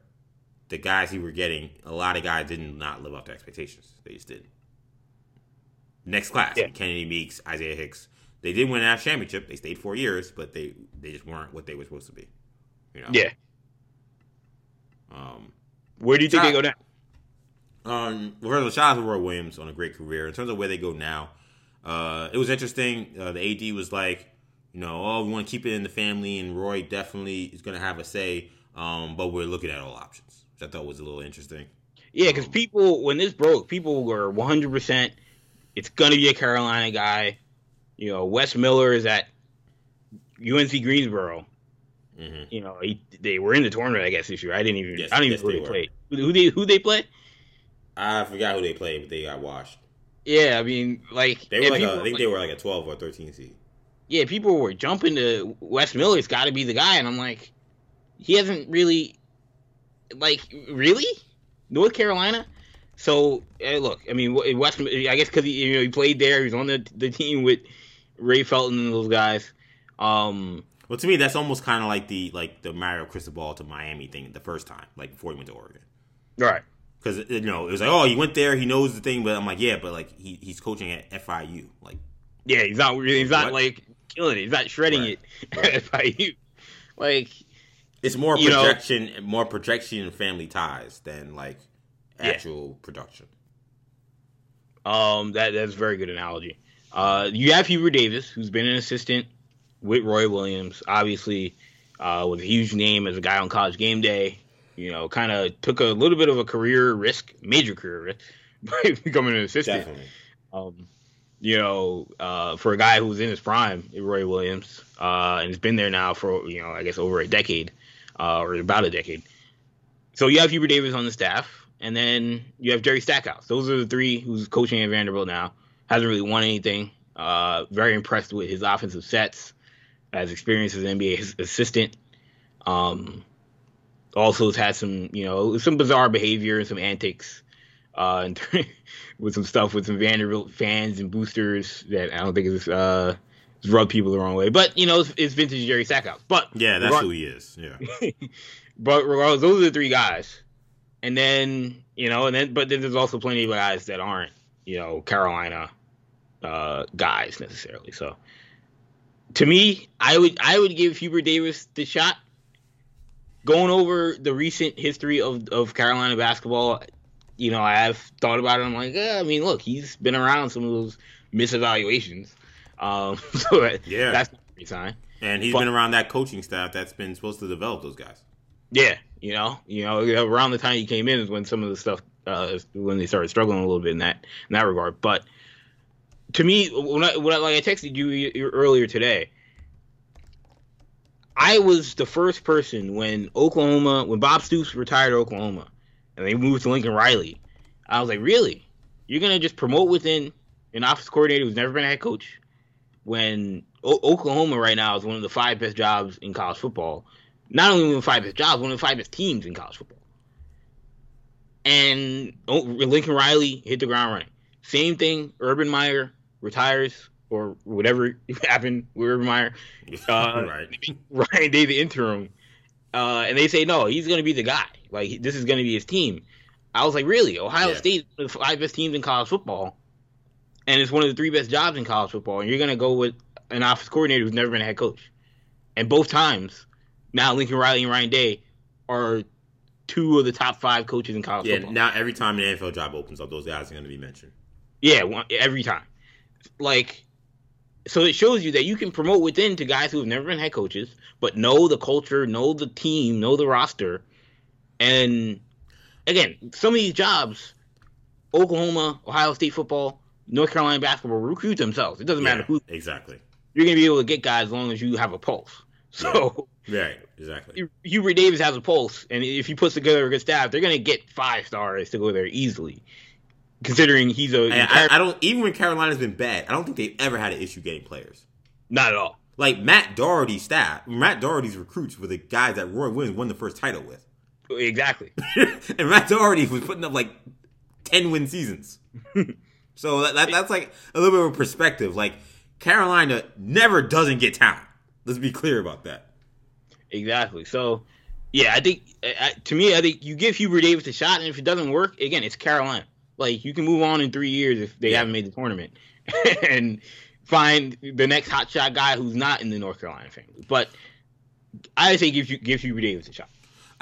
the guys he were getting, a lot of guys did not live up to expectations. They just didn't. Next class, Yeah. Kennedy Meeks, Isaiah Hicks. They did win a championship. They stayed four years, but they they just weren't what they were supposed to be. You know. Yeah. Um, Where do you think they go now? um, well, first of all, shout out to Roy Williams on a great career. In terms of where they go now, uh, it was interesting. Uh, the AD was like, you know, oh, we want to keep it in the family, and Roy definitely is going to have a say. Um, but we're looking at all options, I thought was a little interesting. Yeah, because people when this broke, people were 100. percent It's gonna be a Carolina guy. You know, Wes Miller is at UNC Greensboro. hmm You know, he, they were in the tournament, I guess, this year. I didn't even. Yes, I don't even yes, know who they they played. Who, they who they play? I forgot who they played, but they got washed. Yeah, I mean, like They were like, people a, I think were they were like a 12 or 13 seed. yeah, people were jumping to Wes Miller's got to be the guy, and I'm like, he hasn't really, like, really North Carolina. So eh, look, I mean, West. I guess because he you know he played there, he was on the the team with Ray Felton and those guys. Um, Well, to me, that's almost kind of like the like the Mario Cristobal to Miami thing the first time, like before he went to Oregon. right. Because you know it was like, oh, he went there, he knows the thing, but I'm like, yeah, but like he, he's coaching at FIU, like Yeah, he's not really, he's not What? like killing it. He's not shredding Right. it at FIU. Like, it's more You know- projection, more projection and family ties than like Yeah. actual production. Um, that that's a very good analogy. Uh, you have Hubert Davis, who's been an assistant with Roy Williams, obviously, uh, with a huge name as a guy on College Game Day. You know, kind of took a little bit of a career risk, major career risk, by becoming an assistant. Definitely. Um, you know, uh, for a guy who's in his prime, Roy Williams, uh, and has been there now for you know, I guess over a decade, uh, or about a decade. So you have Hubert Davis on the staff, and then you have Jerry Stackhouse. Those are the three who's coaching at Vanderbilt now. Hasn't really won anything. Uh, very impressed with his offensive sets, as experienced as an NBA assistant. Um, also has had some, you know, some bizarre behavior and some antics uh, and with some stuff with some Vanderbilt fans and boosters that I don't think is uh, rubbed people the wrong way. But you know, it's, it's vintage Jerry Stackhouse. But Yeah, that's who he is. Yeah, but regardless, those are the three guys. And then you know, and then but then there's also plenty of guys that aren't you know Carolina uh, guys necessarily. So to me, I would I would give Hubert Davis the shot. Going over the recent history of, of Carolina basketball, you know, I have thought about it. I'm like, I mean, look, he's been around some of those misevaluations. Um, so Yeah. that's not a sign. and he's But- been around that coaching staff that's been supposed to develop those guys. Yeah, you know, you know, around the time he came in is when some of the stuff uh, when they started struggling a little bit in that in that regard. But to me, when I, when I like I texted you earlier today, I was the first person when Oklahoma when Bob Stoops retired Oklahoma and they moved to Lincoln Riley. I was like, really? You're gonna just promote within an office coordinator who's never been a head coach when o- Oklahoma right now is one of the five best jobs in college football not only one of the five best jobs, one of the five best teams in college football. And oh, Lincoln Riley hit the ground running. Same thing, Urban Meyer retires or whatever happened with Urban Meyer. Uh, right. Ryan Day, the interim. Uh, and they say, no, he's going to be the guy. Like, this is going to be his team. I was like, really? Ohio Yeah. State, one of the five best teams in college football. And it's one of the three best jobs in college football. And you're going to go with an office coordinator who's never been a head coach. And both times, now Lincoln Riley and Ryan Day are two of the top five coaches in college football. Yeah, football. now every time an NFL job opens up, those guys are going to be mentioned. Yeah, one- every time. Like, so it shows you that you can promote within to guys who have never been head coaches, but know the culture, know the team, know the roster. And again, some of these jobs, Oklahoma, Ohio State football, North Carolina basketball recruit themselves. It doesn't matter who exactly. you're going to be able to get guys as long as you have a pulse. So Right, exactly. Hubert Davis has a pulse, and if he puts together a good staff, they're going to get five stars to go there easily. Considering he's a I don't even when Carolina's been bad, I don't think they've ever had an issue getting players. not at all. Like Matt Doherty's staff, Matt Doherty's recruits were the guys that Roy Williams won the first title with. Exactly. and Matt Doherty was putting up like ten win seasons. so that, that, that's like a little bit of a perspective. Like Carolina never doesn't get talent. Let's be clear about that. Exactly. So, yeah, I think I, to me, I think you give Hubert Davis a shot, and if it doesn't work, again, it's Carolina. Like you can move on in three years if they Yeah. haven't made the tournament, and find the next hotshot guy who's not in the North Carolina family. But I say give you give Hubert Davis a shot.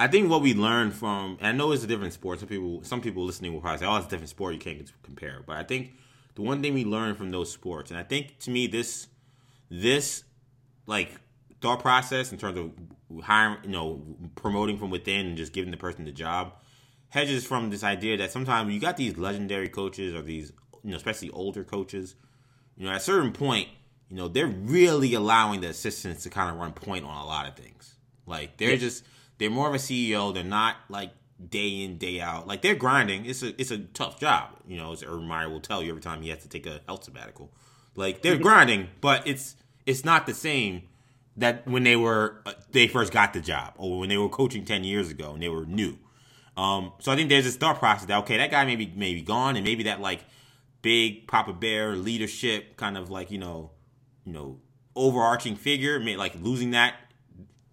I think what we learned from, and I know it's a different sport. Some people, some people listening will probably say, "Oh, it's a different sport. You can't compare." But I think the one thing we learned from those sports, and I think to me this, this, like thought process in terms of hiring, you know, promoting from within and just giving the person the job, hedges from this idea that sometimes you got these legendary coaches or these, you know, especially older coaches. You know, at a certain point, you know, they're really allowing the assistants to kind of run point on a lot of things. Like they're Yeah. just they're more of a CEO. They're not like day in day out. Like they're grinding. It's a it's a tough job. You know, as Urban Meyer will tell you every time he has to take a health sabbatical. Like they're grinding, but it's it's not the same that when they were uh, they first got the job or when they were coaching ten years ago and they were new. Um, so I think there's this thought process that okay, that guy may be maybe gone, and maybe that like big Papa Bear leadership kind of like you know, you know, overarching figure, may like losing that,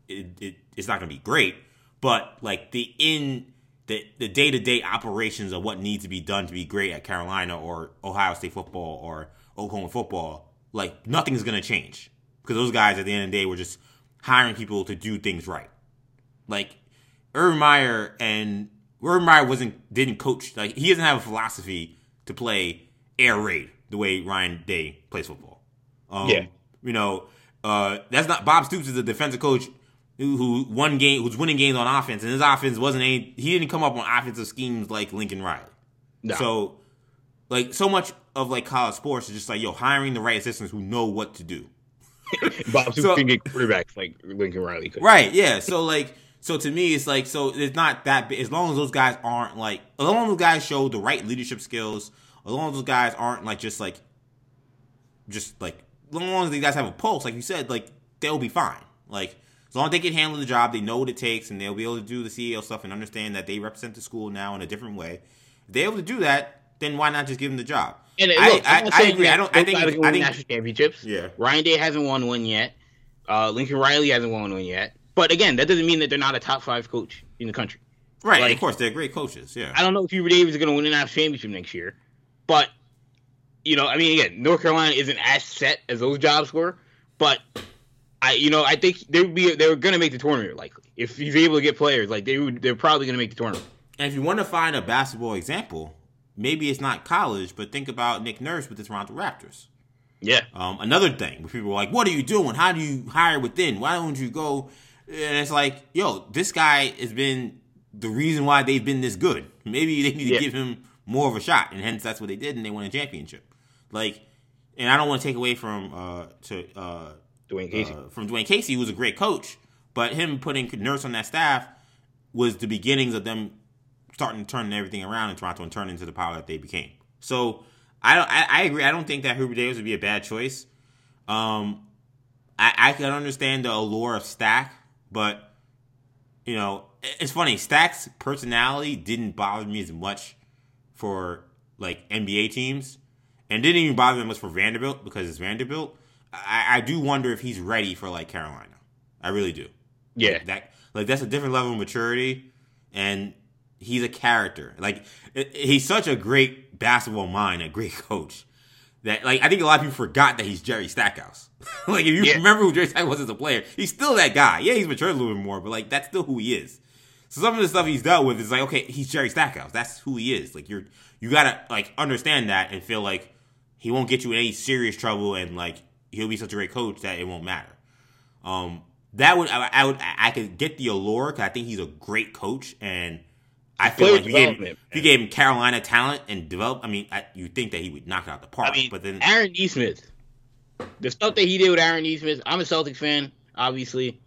it, it it's not gonna be great, but like the in the the day to day operations of what needs to be done to be great at Carolina or Ohio State football or Oklahoma football, like nothing's gonna change because those guys at the end of the day were just hiring people to do things right. Like Urban Meyer and Urban Meyer wasn't didn't coach like he doesn't have a philosophy to play air raid the way Ryan Day plays football. Um, Yeah. you know uh, that's not Bob Stoops is a defensive coach who, won game who's winning games on offense and his offense wasn't any he didn't come up on offensive schemes like Lincoln Riley. No. So like so much of like college sports is just like yo hiring the right assistants who know what to do. Bob So- can get quarterbacks like Lincoln Riley could. Right. Yeah. So like, so to me, it's like, so it's not that big. As long as those guys aren't like, as long as those guys show the right leadership skills, as long as those guys aren't like just like, just like, as long as these guys have a pulse, like you said, like they'll be fine. Like as long as they can handle the job, they know what it takes, and they'll be able to do the CEO stuff and understand that they represent the school now in a different way. If they're able to do that, then why not just give them the job? And I- look, I- I'm I agree. I don't- I think- I win think- national championships. Yeah. Ryan Day hasn't won one yet. Uh, Lincoln Riley hasn't won one yet. But again, that doesn't mean that they're not a top five coach in the country. Right. Like- of course, they're great coaches. Yeah. I don't know if Hubert Davis is going to win a national championship next year, but you know, I mean, again, North Carolina isn't as set as those jobs were, but I, you know, I think they would be they were going to make the tournament likely if he's able to get players. Like they would, they're probably going to make the tournament. And if you want to find a basketball example, maybe it's not college, but think about Nick Nurse with the Toronto Raptors. Yeah, Um, another thing where people are like, "What are you doing? How do you hire within? Why don't you go?" And it's like, "Yo, this guy has been the reason why they've been this good. Maybe they need to Yeah. give him more of a shot." And hence, that's what they did, and they won a championship. Like, and I don't want to take away from uh, to uh, Dwane Casey. uh, from Dwane Casey, who was a great coach, but him putting Nurse on that staff was the beginnings of them starting to turn everything around in Toronto and turn into the power that they became. So I don't. I, I agree. I don't think that Hubert Davis would be a bad choice. Um, I, I can understand the allure of Stack, but you know, it's funny. Stack's personality didn't bother me as much for like NBA teams, and didn't even bother me as much for Vanderbilt because it's Vanderbilt. I, I do wonder if he's ready for like Carolina. I really do. yeah, That like that's a different level of maturity, and he's a character. Like it- he's such a great basketball mind, a great coach. that like I think a lot of people forgot that he's Jerry Stackhouse. like if you Yeah. remember who Jerry Stackhouse was as a player, he's still that guy. Yeah, he's matured a little bit more, but like that's still who he is. So some of the stuff he's dealt with is like, okay, he's Jerry Stackhouse. That's who he is. Like you're you gotta like understand that and feel like he won't get you in any serious trouble and like he'll be such a great coach that it won't matter. Um, that would I, I would I could get the allure because I think he's a great coach and I feel like if you gave, you gave him Carolina talent and develop, I mean, I, you think that he would knock it out the park. I mean, but then Aaron Nesmith, the stuff that he did with Aaron Nesmith, I'm a Celtics fan, obviously.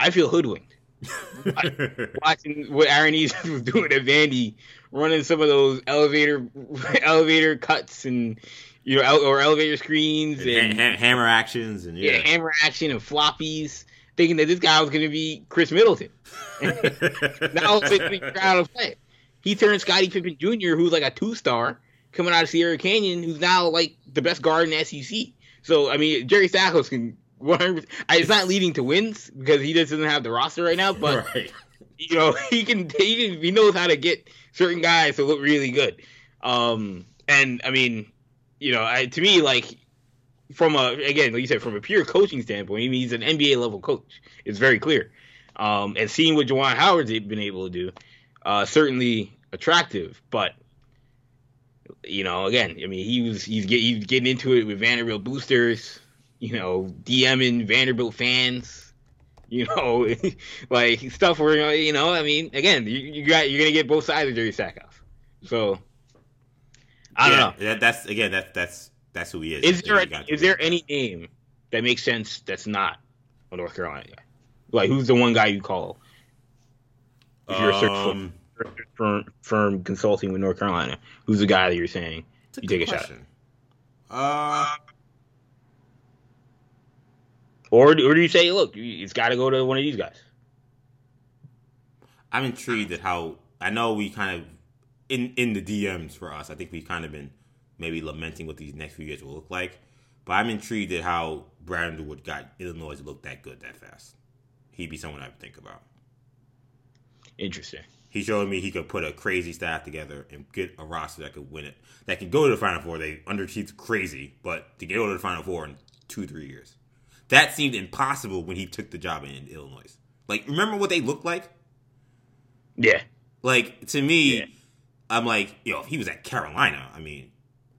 I feel hoodwinked watching what Aaron Nesmith was doing at Vandy, running some of those elevator elevator cuts and you know or elevator screens ha- and ha- hammer actions and yeah. yeah. hammer action and floppies, thinking that this guy was going to be Khris Middleton. now it's like crowd of play. He turned Scottie Pippen Jr., who's like a two star coming out of Sierra Canyon, who's now like the best guard in the SEC. So I mean, Jerry Stackhouse can 100. It's not leading to wins because he just doesn't have the roster right now, but right. you know he can he can he knows how to get certain guys to look really good. Um, and I mean, you know, I, to me, like from a again, like you said, from a pure coaching standpoint, I mean, he's an NBA level coach. It's very clear. Um, and seeing what Juwan Howard's been able to do, uh, certainly attractive. But you know, again, I mean, he was he's, get, he's getting into it with Vanderbilt boosters. You know, DMing Vanderbilt fans. You know, like stuff where you know, I mean, again, you, you got you're gonna get both sides of Jerry Stackhouse. So I don't yeah, know. That, that's again. That's that's that's who he is. Is there You got to is there any name that makes sense that's not a North Carolina guy? Like who's the one guy you call if you're a search Um, firm, firm firm consulting with North Carolina? Who's the guy that you're saying you good take a shot? question. Uh, Or or do you say, look, it's got to go to one of these guys? I'm intrigued at how I know we kind of in in the DMs for us. I think we've kind of been maybe lamenting what these next few years will look like. But I'm intrigued at how Brad Underwood got Illinois to look that good that fast. He'd be someone I would think about. Interesting. He showed me he could put a crazy staff together and get a roster that could win it, that could go to the Final Four. They underachieved crazy, but to go to the Final Four in two, three years, that seemed impossible when he took the job in Illinois. Like, remember what they looked like? Yeah. Like to me, Yeah. I'm like, yo, if he was at Carolina, I mean,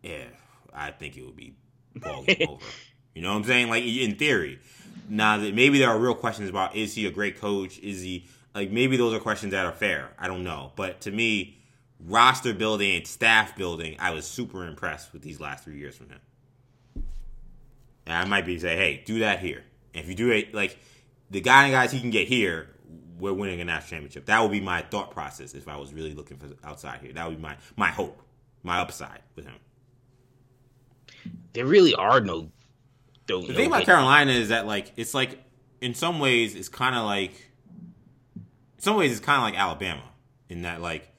yeah, I think it would be ball game over. You know what I'm saying? Like in theory. Now that maybe there are real questions about is he a great coach? Is he like maybe those are questions that are fair. I don't know. But to me, roster building and staff building, I was super impressed with these last three years from him. And I might be say, hey, do that here. And if you do it like the guy and guys he can get here, we're winning a national championship. That would be my thought process if I was really looking for outside here. That would be my my hope, my upside with him. There really are no. The thing about Carolina is that like it's like in some ways it's kind of like in some ways it's kind of like Alabama in that like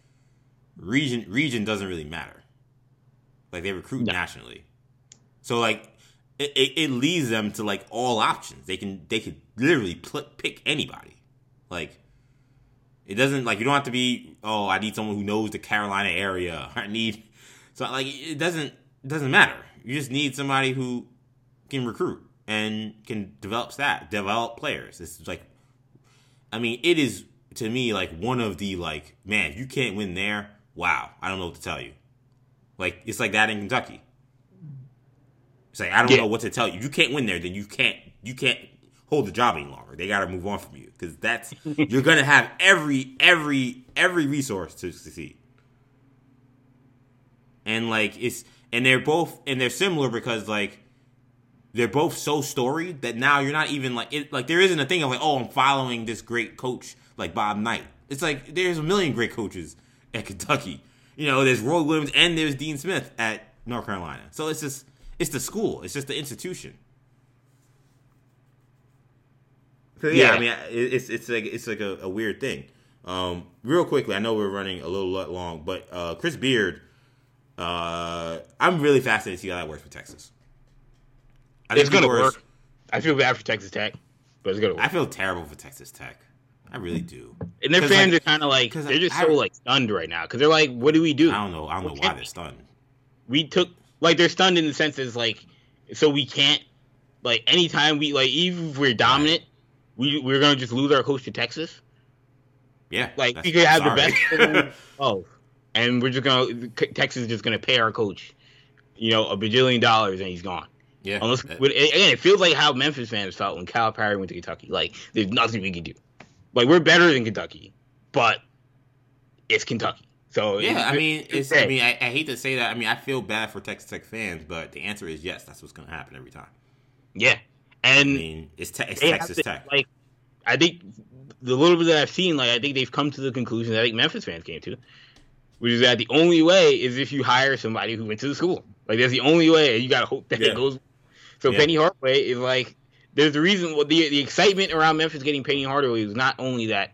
region region doesn't really matter. Like they recruit No. nationally, so like it, it, it leads them to like all options. They can they could literally pl- pick anybody. Like it doesn't like you don't have to be oh I need someone who knows the Carolina area. I need so like it doesn't it doesn't matter. You just need somebody who can recruit and can develop stat, develop players. It's like, I mean, it is to me like one of the like, man, you can't win there, wow, I don't know what to tell you. Like it's like that in Kentucky. It's like I don't Yeah. know what to tell you. You can't win there, then you can't you can't hold the job any longer. They got to move on from you because that's you're gonna have every every every resource to succeed. And like it's and they're both and they're similar because like they're both so storied that now you're not even like it like there isn't a thing of like oh I'm following this great coach like Bob Knight. It's like there's a million great coaches at Kentucky. You know, there's Roy Williams and there's Dean Smith at North Carolina. So it's just it's the school. It's just the institution. So, yeah, Yeah. I mean, it's it's like it's like a, a weird thing. Um, real quickly, I know we're running a little long, but uh, Chris Beard, uh, I'm really fascinated to see how that works for Texas. I It's gonna work. I feel bad for Texas Tech, but it's gonna work. I feel terrible for Texas Tech. I really do. and their fans like- are kind of like they're just I- so like stunned right now because they're like, what do we do? I don't know. I don't know why they're stunned. we took like they're stunned in the sense is like, so we can't like anytime we like even if we're dominant, we we're gonna just lose our coach to Texas. Yeah, Like we could have the best. oh, and we're just gonna Texas is just gonna pay our coach, you know, a bajillion dollars and he's gone. yeah, Unless that- again, it feels like how Memphis fans felt when Calipari went to Kentucky. Like there's nothing we can do. Like we're better than Kentucky, but it's Kentucky. So yeah. I mean, it's. I mean, I, I hate to say that. I mean, I feel bad for Texas Tech fans, but the answer is yes. That's what's going to happen every time. yeah, I and mean, it's, te- it's Texas to, Tech. Like, I think the little bit that I've seen, like, I think they've come to the conclusion that I think Memphis fans came to, which is that the only way is if you hire somebody who went to the school. Like, that's the only way, and you gotta hope that Yeah. it goes. So Yeah. Penny Hardaway is like, there's a reason. Well, the the excitement around Memphis getting Penny Hardaway was not only that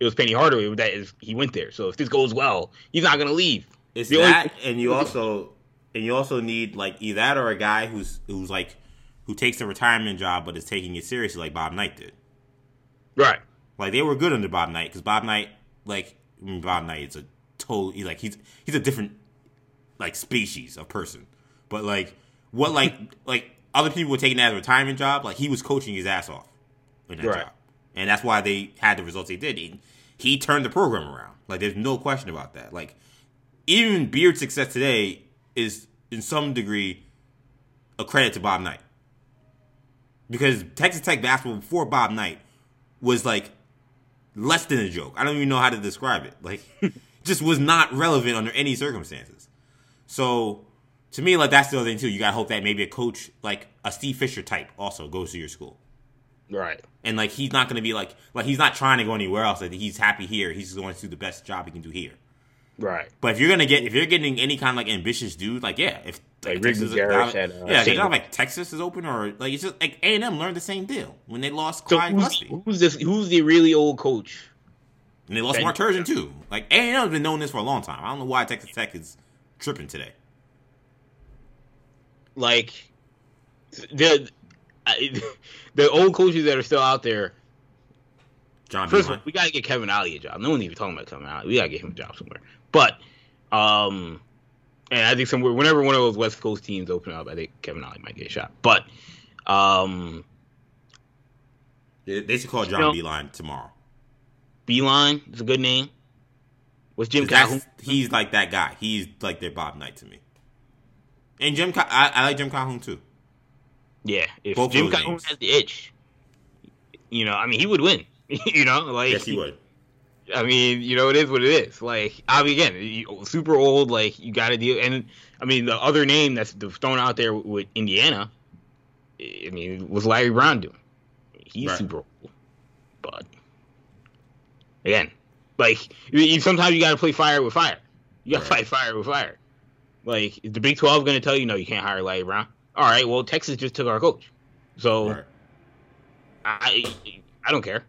it was Penny Hardaway, but that is he went there. So if this goes well, he's not gonna leave. It's The only- that, and you also and you also need like either that or a guy who's who's like who takes a retirement job but is taking it seriously, like Bob Knight did. Right. Like they were good under Bob Knight because Bob Knight, like I mean, Bob Knight is a total. He's like he's he's a different like species of person. But like what like like other people were taking that as a retirement job, like he was coaching his ass off in that Right. job, and that's why they had the results they did. He, he turned the program around. Like there's no question about that. Like even Beard's success today is in some degree a credit to Bob Knight because Texas Tech basketball before Bob Knight was like less than a joke. I don't even know how to describe it. Like, just was not relevant under any circumstances. So, to me, like that's the other thing too. You gotta hope that maybe a coach like a Steve Fisher type also goes to your school, Right. and like he's not gonna be like like he's not trying to go anywhere else. Like he's happy here. He's going to do the best job he can do here. Right. But if you're gonna get if you're getting any kind of like ambitious dude, like yeah, if Like like, Ricky Texas, Garris yeah, at, uh, yeah, St. it's not like Texas is open or like it's just like A and M learned the same deal when they lost So Clyde who's, Gusty. who's this? Who's the really old coach? And they lost Ben- Mark Turgeon too. Like A and M's been knowing this for a long time. I don't know why Texas Tech is tripping today. Like the I, the old coaches that are still out there. John First of all, we gotta get Kevin Ollie a job. No one's even talking about Kevin Ollie. We gotta get him a job somewhere. But um, and I think somewhere whenever one of those West Coast teams open up, I think Kevin Ollie might get a shot. But um, They, they should call John know- Beilein tomorrow. Beilein is a good name. What's Jim Calhoun? he's like that guy. He's like their Bob Knight to me. And Jim, Cal- I, I like Jim Calhoun too. Yeah, if Both Jim Calhoun names. has the itch, you know, I mean, he would win. you know, like Yes, he would. I mean, you know, it is what it is. Like, I mean, again, super old. Like, you got to deal. And I mean, the other name that's thrown out there with Indiana, I mean, was Larry Brown doing. He's Right. super old, but again, like, you, you, sometimes you got to play fire with fire. You got to Right. fight fire with fire. Like, is the Big Twelve going to tell you no? You can't hire Larry Brown. All right, well, Texas just took our coach, so Right. I I don't care.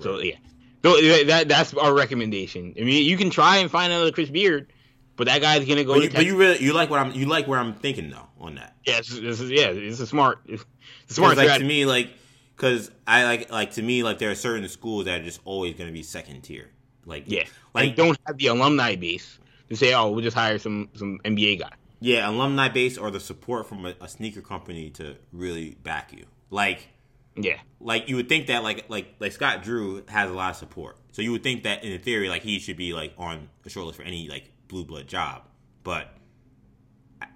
So yeah, that that's our recommendation. I mean, you can try and find another Chris Beard, but that guy's gonna go But to you, but you really you like what I'm you like where I'm thinking though on that. yeah, it's, it's, yeah, it's a smart, it's a smart like to me, like, because I like like to me, like there are certain schools that are just always going to be second tier. Like, Yeah, like like don't have the alumni base to say, oh, we'll just hire some some NBA guy. yeah, alumni base or the support from a, a sneaker company to really back you. Like, Yeah, like you would think that like like like Scott Drew has a lot of support, so you would think that in theory, like he should be like on the short list for any like blue blood job. But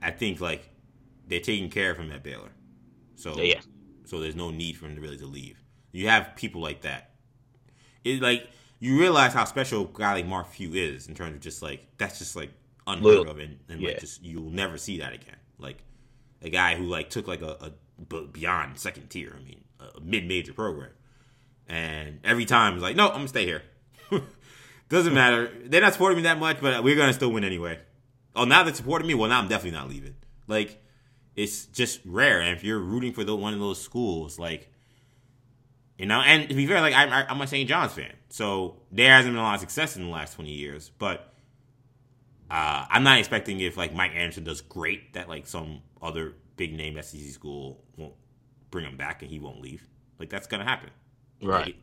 I, think like they're taking care of him at Baylor, so yeah, so there's no need for him to really to leave. You have people like that. It like you realize how special a guy like Mark Few is in terms of just like that's just like unheard Little- of, and, and yeah. like just you'll never see that again. Like a guy who like took like a beyond second tier. I mean, a mid major program, and every time it's like, no, I'm gonna stay here. Doesn't matter. They're not supporting me that much, but we're gonna still win anyway. Oh, now they're supporting me. Well, now I'm definitely not leaving. Like, it's just rare. And if you're rooting for the, one of those schools, like, you know, and to be fair, like I'm, I'm a St. John's fan, so there hasn't been a lot of success in the last 20 years. But uh, I'm not expecting if like Mike Anderson does great that like some other big name SEC school won't bring him back and he won't leave. Like that's gonna happen. right. Like,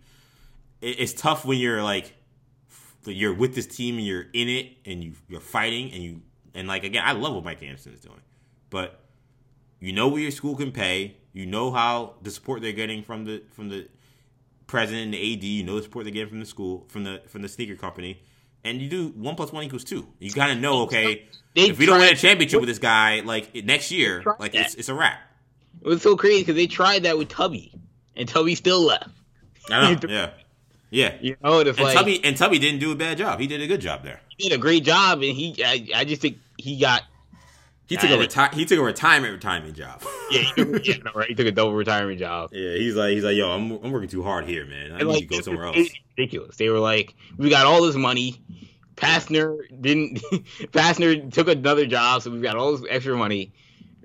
it, it's tough when you're like you're with this team and you're in it and you you're fighting and you and like again I love what Mike Anderson is doing, but you know what your school can pay. You know how the support they're getting from the from the president and the AD. You know the support they're getting from the school from the from the sneaker company, and you do one plus one equals two. You gotta know, okay, They if we don't win a championship with this guy, like next year, like it's it's a wrap. It was so crazy because they tried that with Tubby, and Tubby still left. I know, yeah, yeah. You know, And like Tubby and Tubby didn't do a bad job. He did a good job there. he did a great job, and he, I, I just think he got, He took a reti- he took a retirement retirement job. yeah, he took, yeah, no, right, he took a double retirement job. Yeah, he's like he's like, yo, I'm I'm working too hard here, man. I And, need like, to go somewhere else. it's ridiculous. They were like, we got all this money. Pastner didn't. Pastner took another job, so we've got all this extra money.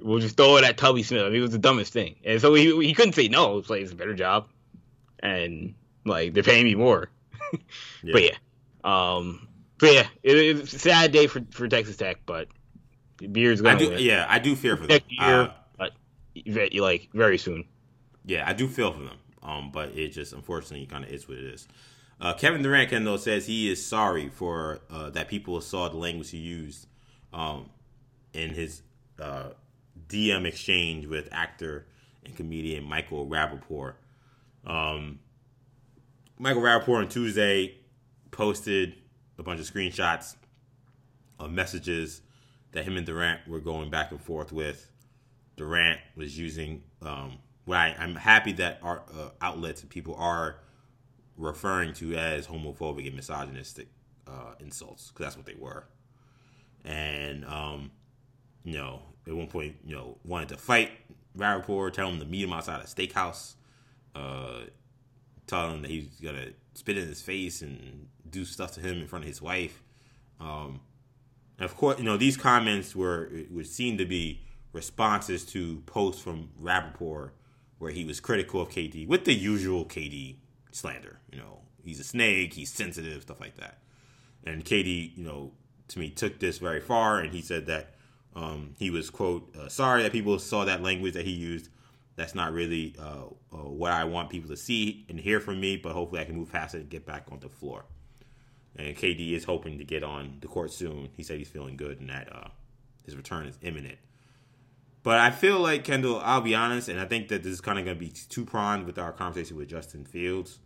We'll just throw it at Tubby Smith. I mean, it was the dumbest thing, and so he he couldn't say no. It's like it's a better job, and like they're paying me more. But yeah, um, but yeah, it, it's a sad day for for Texas Tech, but Beard's I gonna yeah, I do fear for them. year, Uh, but like very soon. yeah, I do feel for them. Um, but it just unfortunately kind of is what it is. Uh, Kevin Durant Kendall says he is sorry for uh, that people saw the language he used um, in his uh, DM exchange with actor and comedian Michael Rapaport. Um, Michael Rapaport on Tuesday posted a bunch of screenshots of messages that him and Durant were going back and forth with. Durant was using. Um, what I, I'm happy that our uh, outlets and people are referring to as homophobic and misogynistic uh, insults because that's what they were. And um, you know, at one point, you know, wanted to fight Rapaport, tell him to meet him outside a steakhouse, uh, tell him that he's gonna spit in his face and do stuff to him in front of his wife. Um, of course, you know, these comments were would seem to be responses to posts from Rapaport where he was critical of KD with the usual KD slander. You know, he's a snake, he's sensitive, stuff like that. And KD, you know, to me took this very far, and he said that um, he was quote uh, sorry that people saw that language that he used. That's not really uh, uh, what I want people to see and hear from me, but hopefully I can move past it and get back on the floor. And KD is hoping to get on the court soon. He said he's feeling good and that uh, his return is imminent. But I feel like Kendall, I'll be honest, and I think that this is kind of going to be two pronged with our conversation with Justin Fields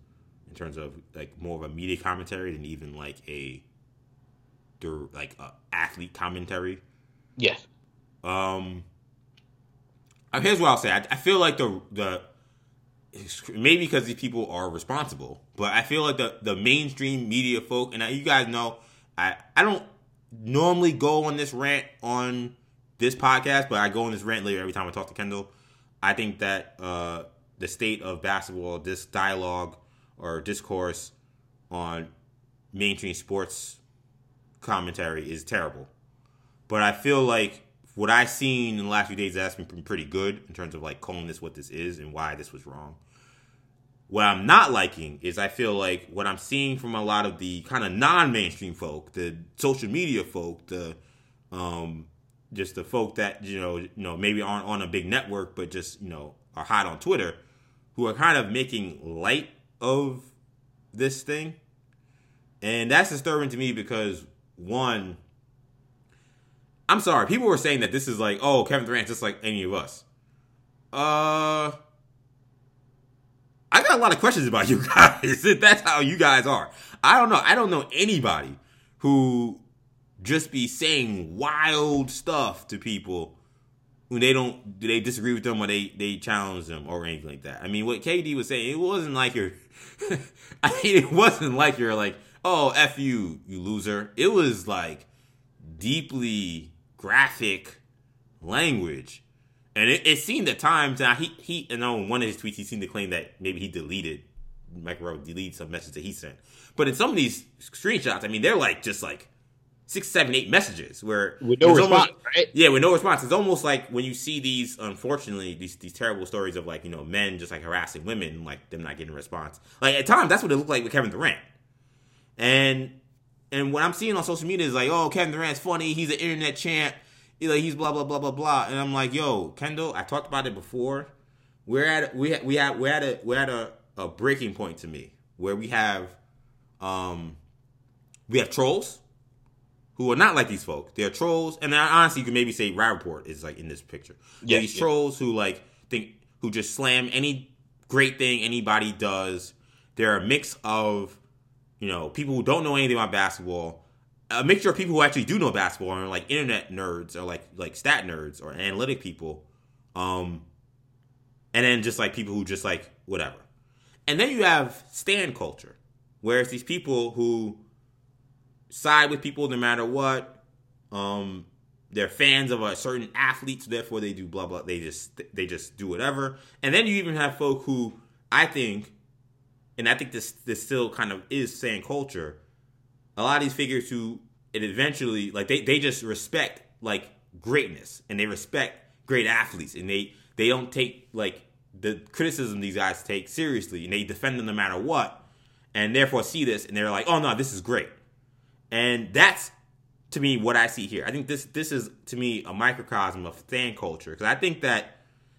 in terms of like more of a media commentary than even like a like a athlete commentary. Yes. Um, uh, here's what I'll say. I, I feel like the the maybe because these people are responsible, but I feel like the the mainstream media folk, and I, you guys know, I I don't normally go on this rant on this podcast, but I go on this rant later every time I talk to Kendall. I think that uh, the state of basketball, this dialogue or discourse on mainstream sports commentary is terrible. But I feel like what I've seen in the last few days that's been pretty good in terms of like calling this what this is and why this was wrong. What I'm not liking is I feel like what I'm seeing from a lot of the kind of non-mainstream folk, the social media folk, the um, just the folk that you know, you know, maybe aren't on a big network, but just you know are hot on Twitter, who are kind of making light of this thing, and that's disturbing to me because one, I'm sorry, people were saying that this is like, oh, Kevin Durant just like any of us. Uh, I got a lot of questions about you guys. If that's how you guys are, I don't know. I don't know anybody who just be saying wild stuff to people when they don't do. they disagree with them or they they challenge them or anything like that. I mean, what KD was saying, it wasn't like you're. I mean, it wasn't like you're like, oh, f you, you loser. It was like deeply graphic language. And it, it seemed at times now he he you know in one of his tweets he seemed to claim that maybe he deleted Mike Rowe deleted some message that he sent. But in some of these screenshots, I mean they're like just like six, seven, eight messages where With no response, almost- right? Yeah, with no response. It's almost like when you see these, unfortunately, these these terrible stories of like you know men just like harassing women, like them not getting a response. Like at times, that's what it looked like with Kevin Durant. And and what I'm seeing on social media is like, oh, Kevin Durant's funny. He's an internet champ. He's blah blah blah blah blah. And I'm like, yo, Kendall, I talked about it before. We're at we we have we're at a we're at a, a breaking point to me where we have um we have trolls who are not like these folk. They're trolls, and honestly, you can maybe say Rapaport is like in this picture. Yeah, these yeah. trolls who like think who just slam any great thing anybody does. They're a mix of you know people who don't know anything about basketball, a mixture of people who actually do know basketball and like internet nerds or like like stat nerds or analytic people, um, and then just like people who just like whatever. And then you have stand culture, where it's these people who side with people no matter what. Um, they're fans of a certain athlete, so therefore they do blah blah. They just they just do whatever. And then you even have folk who I think, and I think this this still kind of is saying culture. A lot of these figures who it eventually like they they just respect like greatness and they respect great athletes and they they don't take like the criticism these guys take seriously and they defend them no matter what and therefore see this and they're like oh no this is great and that's to me what I see here. I think this this is to me a microcosm of fan culture because I think that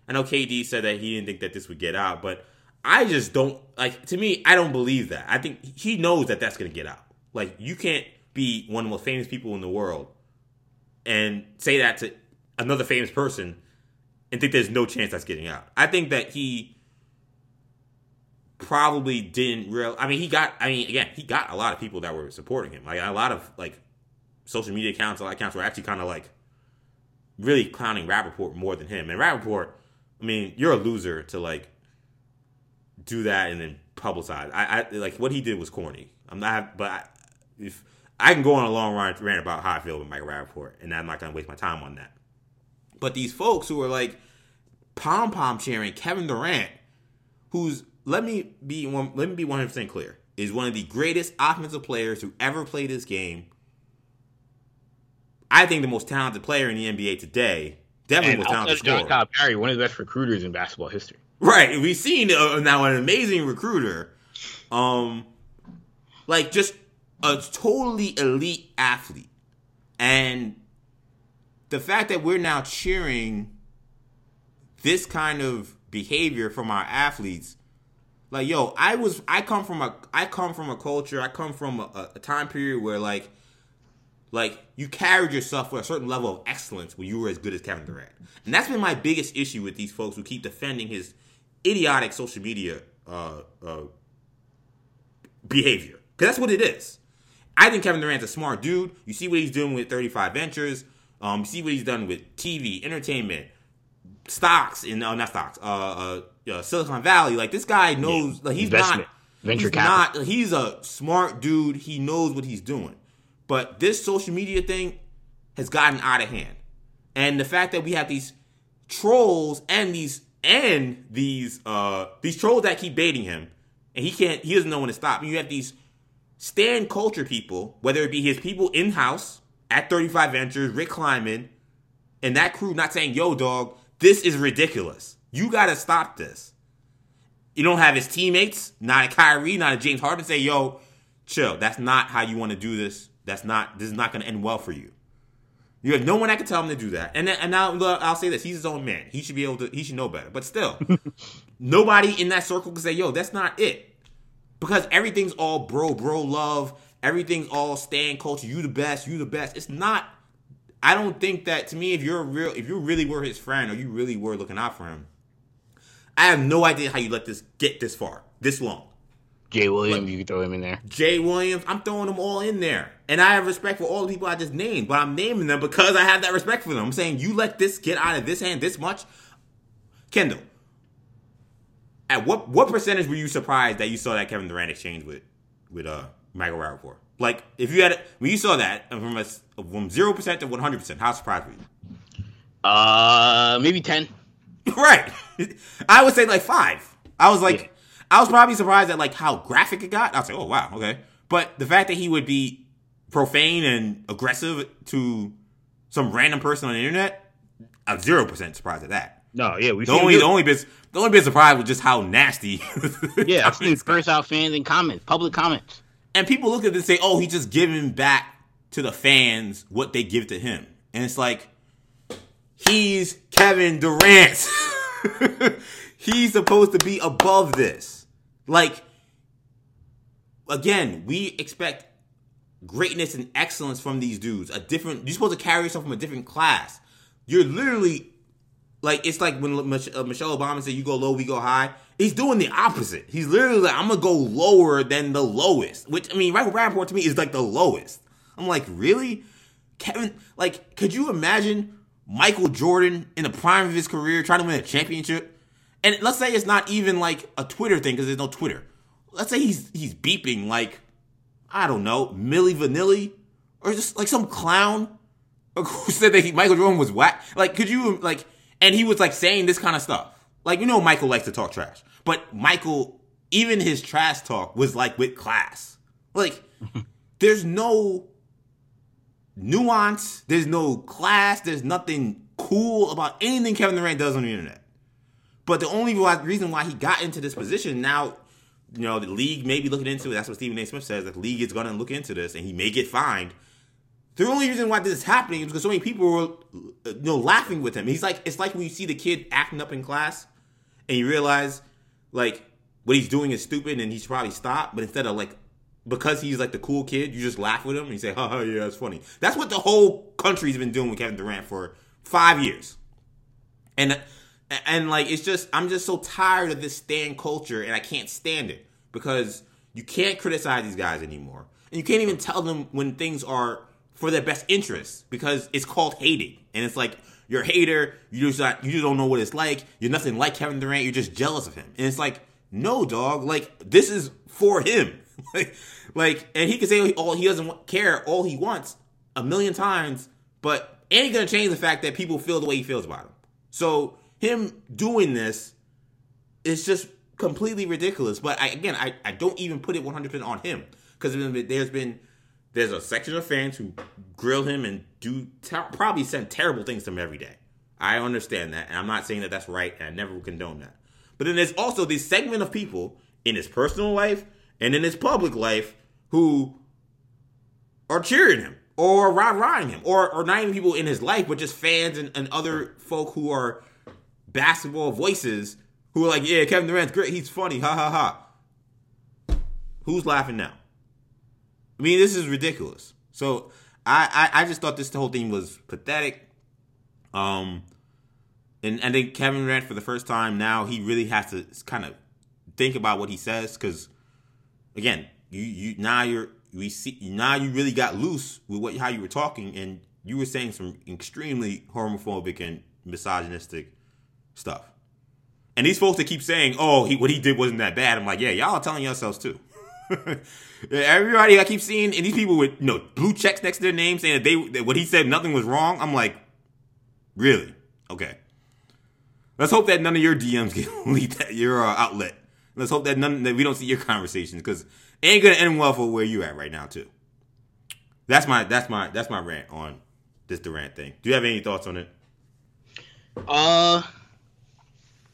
I know KD said that he didn't think that this would get out, but I just don't like. To me, I don't believe that. I think he knows that that's to get out. Like you can't be one of the most famous people in the world and say that to another famous person and think there's no chance that's getting out. I think that he probably didn't real. I mean, he got. I mean, again, he got a lot of people that were supporting him. Like a lot of like social media accounts, a lot of accounts were actually kind of like really clowning Rapaport more than him. And Rapaport, I mean, you're a loser to like do that and then publicize. I, I like what he did was corny. I'm not, but I, if I can go on a long rant, rant about how I feel with Mike Rapaport, and I'm not gonna waste my time on that. But these folks who are like pom pom cheering Kevin Durant, who's let me be one, let me be 100 percent clear, is one of the greatest offensive players who ever played this game. I think the most talented player in the NBA today. Definitely and most talented John Calipari, one of the best recruiters in basketball history. Right, we've seen uh, now an amazing recruiter, um, like just a totally elite athlete, and the fact that we're now cheering this kind of behavior from our athletes like yo i was i come from a i come from a culture i come from a, a, time period where like like you carried yourself with a certain level of excellence when you were as good as kevin durant. And that's been my biggest issue with these folks who keep defending his idiotic social media uh, uh, behavior because that's what it is i think kevin durant's a smart dude you see what he's doing with 35 ventures um, you see what he's done with tv entertainment stocks in uh, not stocks, uh, uh, uh, Silicon Valley. Like this guy knows. Yeah. Like he's Investment. not venture he's capital. Not, he's a smart dude. He knows what he's doing. But this social media thing has gotten out of hand, and the fact that we have these trolls and these and these uh these trolls that keep baiting him, and he can't. He doesn't know when to stop. And you have these stand culture people, whether it be his people in house at 35 Ventures, Rich Kleiman, and that crew, not saying, "Yo, dog, this is ridiculous. You got to stop this. You don't have his teammates, not a Kyrie, not a James Harden, say, yo, chill. That's not how you want to do this. That's not, this is not to end well for you. You have no one that can tell him to do that. And then, and now I'll say this: he's his own man. He should be able to. He should know better. But still, nobody in that circle can say, "Yo, that's not it," because everything's all bro, bro love. Everything's all stand culture. You the best. You the best. It's not I don't think that to me, if you're real, if you really were his friend or you really were looking out for him, I have no idea how you let this get this far, this long. Jay Williams, like, you can throw him in there. Jay Williams, I'm throwing them all in there. And I have respect for all the people I just named, but I'm naming them because I have that respect for them. I'm saying you let this get out of this hand this much. Kendall, at what what percentage were you surprised that you saw that Kevin Durant exchange with with uh Michael Rapaport? Like, if you had when you saw that from a, from zero percent to one hundred percent, how surprised were you? Uh, maybe ten. right. I would say like five. I was like, yeah. I was probably surprised at like how graphic it got. I was like, oh wow, okay. But the fact that he would be profane and aggressive to some random person on the internet, I'm zero percent surprised at that. No, yeah, we the only the only bit the only bit surprised was just how nasty. yeah, I've seen curse out fans in comments, public comments. And people look at this and say, oh, he's just giving back to the fans what they give to him. And it's like, he's Kevin Durant. he's supposed to be above this. Like, again, we expect greatness and excellence from these dudes. A different you're supposed to carry yourself from a different class. You're literally like it's like when uh, Michelle Obama said you go low, we go high. He's doing the opposite. He's literally like, I'm gonna go lower than the lowest. Which I mean, Michael Rapaport to me is like the lowest. I'm like, really, Kevin? Like, could you imagine Michael Jordan in the prime of his career trying to win a championship? And let's say it's not even like a Twitter thing because there's no Twitter. Let's say he's he's beeping like I don't know Milli Vanilli or just like some clown who said that he, Michael Jordan was whack. Like, could you like? And he was like saying this kind of stuff. Like, you know, Michael likes to talk trash, but Michael, even his trash talk was like with class. Like, there's no nuance, there's no class, there's nothing cool about anything Kevin Durant does on the internet. But the only reason why he got into this position now, you know, the league may be looking into it. That's what Stephen A. Smith says. That the league is going to look into this, and he may get fined. The only reason why this is happening is because so many people were, uh, you know, laughing with him. He's like, it's like when you see the kid acting up in class, and you realize, like, what he's doing is stupid, and he should probably stop. But instead of like because he's like the cool kid, you just laugh with him and you say, haha, yeah, that's funny. That's what the whole country's been doing with Kevin Durant for five years. And and like it's just I'm just so tired of this stand culture and I can't stand it because you can't criticize these guys anymore. And you can't even tell them when things are for their best interest because it's called hating. And it's like you're a hater, you just not, you just don't know what it's like. You're nothing like Kevin Durant, you're just jealous of him. And it's like, no, dog, like this is for him. like, like, and he can say all he doesn't care, all he wants a million times, but ain't gonna change the fact that people feel the way he feels about him. So him doing this is just completely ridiculous. But I, again, I, I don't even put it 100% on him because there's been there's a section of fans who grill him and do ter- probably send terrible things to him every day. I understand that, and I'm not saying that that's right, and I never condone that. But then there's also this segment of people in his personal life and in his public life who are cheering him or riding him or, or not even people in his life, but just fans and, and other folk who are basketball voices who are like, yeah, Kevin Durant's great. He's funny. Ha ha ha. Who's laughing now? I mean, this is ridiculous. So I, I, I just thought this whole thing was pathetic. Um, and I think Kevin Durant for the first time now he really has to kind of think about what he says because again you you now you're we see now you really got loose with what how you were talking and you were saying some extremely homophobic and misogynistic stuff. And these folks that keep saying, "Oh, he what he did wasn't that bad," I'm like, "Yeah, y'all are telling yourselves too." Everybody I keep seeing, and these people with you know blue checks next to their name saying that they that what he said nothing was wrong. I'm like, really? Okay. Let's hope that none of your DMs get leaked at your uh, outlet. Let's hope that none that we don't see your conversations because it ain't gonna end well for where you at right now too. That's my that's my that's my rant on this Durant thing. Do you have any thoughts on it? Uh,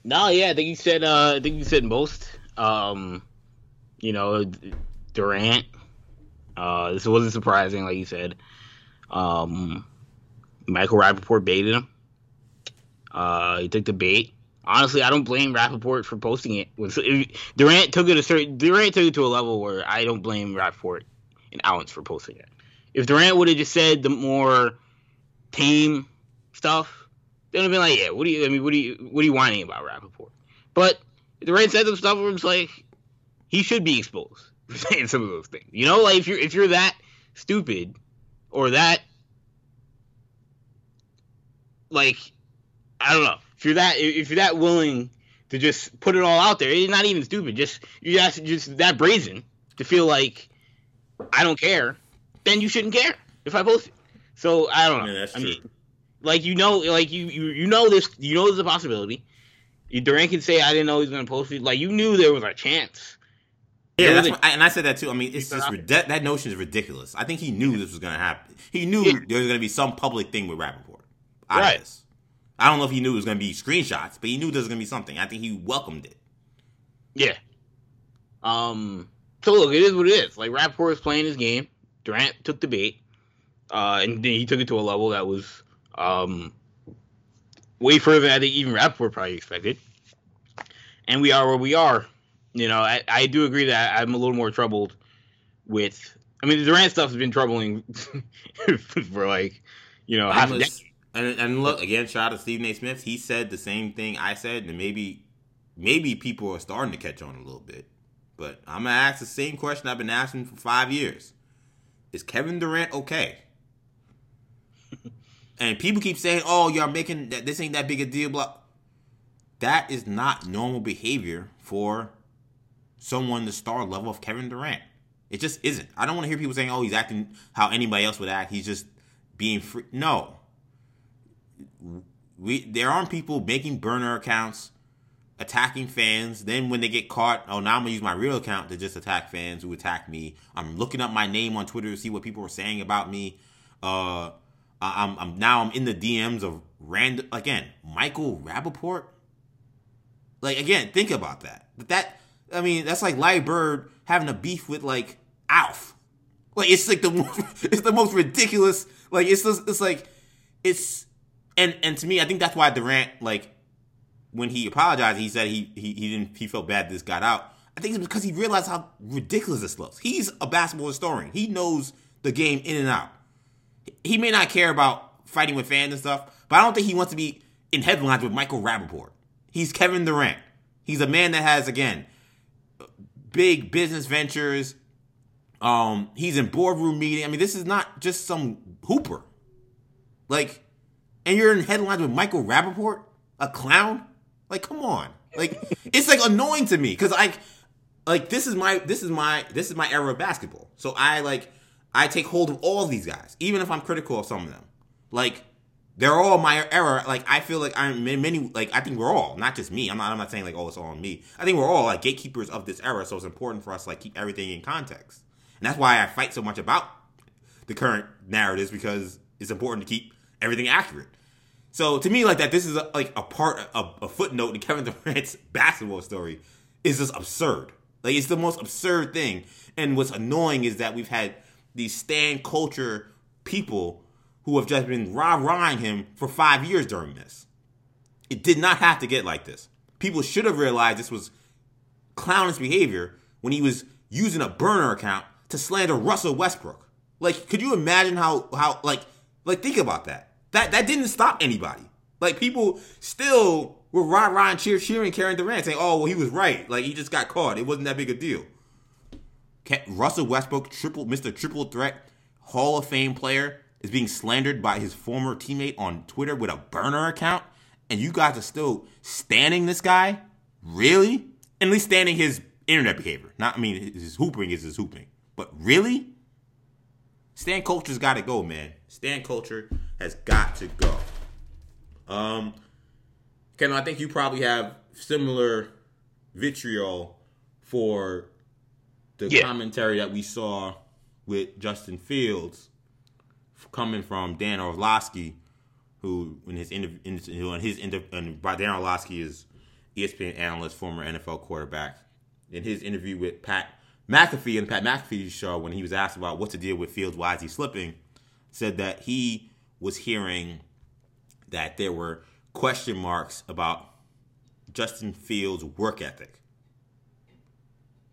no, yeah, I think you said uh, I think you said most. Um, you know, Durant. Uh, this wasn't surprising, like you said. Um, Michael Rapaport baited him. Uh, he took the bait. Honestly, I don't blame Rapaport for posting it. Durant took it a certain Durant took it to a level where I don't blame Rapaport and Allens for posting it. If Durant would have just said the more tame stuff, they would have been like, "Yeah, what do you? I mean, what do you? What are you whining about, Rapaport?" But the Durant said some stuff where it's like he should be exposed for saying some of those things. You know, like if you're if you're that stupid or that like I don't know if you're that if you're that willing to just put it all out there, it's not even stupid. Just you just just that brazen to feel like I don't care, then you shouldn't care if I post it. So I don't know. Yeah, I mean, like you know, like you you you know this you know there's a possibility. Durant can say I didn't know he was going to post it. Like you knew there was a chance. Yeah, that's what, and I said that too. I mean, it's just that, that notion is ridiculous. I think he knew this was going to happen. He knew yeah. there was going to be some public thing with Rapaport. Right. This. I don't know if he knew it was going to be screenshots, but he knew there was going to be something. I think he welcomed it. Yeah. Um. So look, it is what it is. Like Rapaport is playing his game. Durant took the bait, uh, and then he took it to a level that was um way further than I think even Rapaport probably expected. And we are where we are. You know, I, I do agree that I'm a little more troubled with I mean, the Durant stuff has been troubling for like, you know, half a and, and look again. Shout out to Stephen A. Smith. He said the same thing I said, and maybe maybe people are starting to catch on a little bit. But I'm gonna ask the same question I've been asking for five years: Is Kevin Durant okay? And people keep saying, "Oh, y'all making that this ain't that big a deal." Blah. That is not normal behavior for someone the star level of Kevin Durant. It just isn't. I don't want to hear people saying, "Oh, he's acting how anybody else would act." He's just being free. No. We there aren't people making burner accounts attacking fans. Then when they get caught, oh, now I'm gonna use my real account to just attack fans who attack me. I'm looking up my name on Twitter to see what people are saying about me. Uh, I'm, I'm now I'm in the DMs of random again Michael Rapaport. Like again, think about that. That I mean, that's like Larry Bird having a beef with like Alf. Like it's like the it's the most ridiculous. Like it's just, it's like it's and and to me, I think that's why Durant like when he apologized, he said he he, he didn't he felt bad this got out. I think it's because he realized how ridiculous this looks. He's a basketball historian. He knows the game in and out. He may not care about fighting with fans and stuff, but I don't think he wants to be in headlines with Michael Rapaport. He's Kevin Durant. He's a man that has again big business ventures. Um, he's in boardroom meeting. I mean, this is not just some hooper. Like, and you're in headlines with Michael Rapaport, a clown. Like, come on. Like, it's like annoying to me because I, like, this is my this is my this is my era of basketball. So I like I take hold of all of these guys, even if I'm critical of some of them. Like, they're all my era. Like, I feel like I'm many. Like, I think we're all, not just me. I'm not. I'm not saying like, oh, it's all on me. I think we're all like gatekeepers of this era. So it's important for us to like keep everything in context, and that's why I fight so much about the current narratives because it's important to keep everything accurate. So to me, like that, this is a, like a part, a, a footnote in Kevin Durant's basketball story is just absurd. Like it's the most absurd thing. And what's annoying is that we've had these stand culture people who have just been rah rahing him for five years during this. It did not have to get like this. People should have realized this was clownish behavior when he was using a burner account to slander Russell Westbrook. Like, could you imagine how how like like think about that? That that didn't stop anybody. Like people still were rah rah cheer cheering Kevin Durant, saying, "Oh, well, he was right. Like he just got caught. It wasn't that big a deal." Russell Westbrook, triple Mr. Triple Threat, Hall of Fame player, is being slandered by his former teammate on Twitter with a burner account, and you guys are still standing this guy? Really? At least standing his internet behavior. Not, I mean, his hooping is his hooping, but really? Stand culture's got to go, man. Stand culture has got to go. Um, Ken, I think you probably have similar vitriol for the yeah. commentary that we saw with Justin Fields coming from Dan Orlovsky, who in his interview, in his inter, and Dan Orlovsky is ESPN analyst, former NFL quarterback. In his interview with Pat McAfee and Pat McAfee's show, when he was asked about what's the deal with Fields, why is he slipping, said that he was hearing that there were question marks about Justin Fields' work ethic.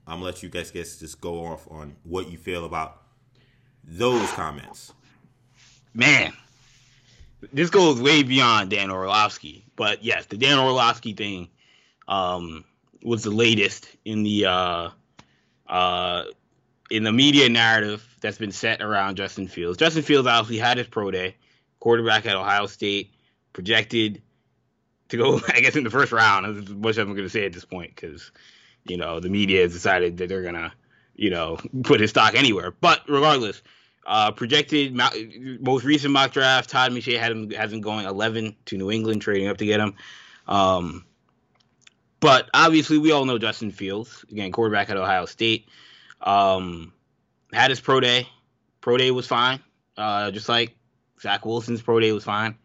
I'm gonna let you guys guys just go off on what you feel about those comments. Man, this goes way beyond Dan Orlovsky, but yes, the Dan Orlovsky thing um, was the latest in the uh, uh, in the media narrative that's been set around Justin Fields. Justin Fields obviously had his pro day, quarterback at Ohio State, projected to go, I guess, in the first round. As much as I'm going to say at this point, because you know the media has decided that they're to, you know, put his stock anywhere. But regardless, uh, projected most recent mock draft, Todd McShay had him has him going 11 to New England, trading up to get him. Um, but obviously, we all know Justin Fields, again, quarterback at Ohio State. Um, had his pro day. Pro day was fine. Uh, just like Zach Wilson's pro day was fine.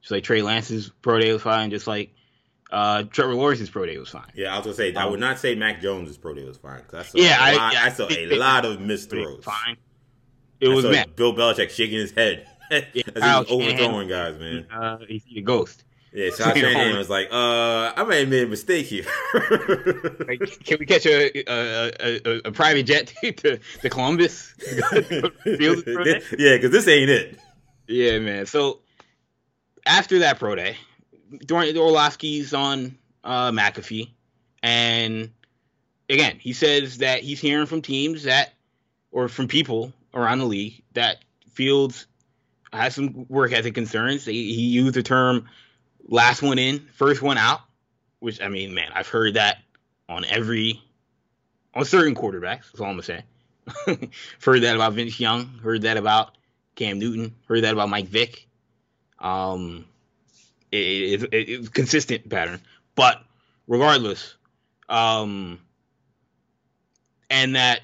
Just like Trey Lance's pro day was fine. Just like uh, Trevor Lawrence's pro day was fine. Yeah, I was gonna say um, I would not say Mac Jones's pro day was fine. I saw yeah, I, lot, yeah, I, saw a lot of missed throws. Fine. It I was Bill Belichick shaking his head as he was overthrowing guys, man. Uh, he's a ghost. Yeah, Josh Shanahan was like, "Uh, I may have made a mistake here. like, can we catch a a, a, a private jet to, to Columbus? yeah, because this ain't it." Yeah, man. So after that pro day, during Orlovsky's on uh, McAfee, and again, he says that he's hearing from teams that, or from people around the league that Fields has some work ethic concerns. He, he used the term "last one in, first one out," which I mean, man, I've heard that on every on certain quarterbacks. That's all I'm gonna say. heard that about Vince Young. Heard that about Cam Newton. Heard that about Mike Vick. Um, it, it, it, consistent pattern, but regardless, um, and that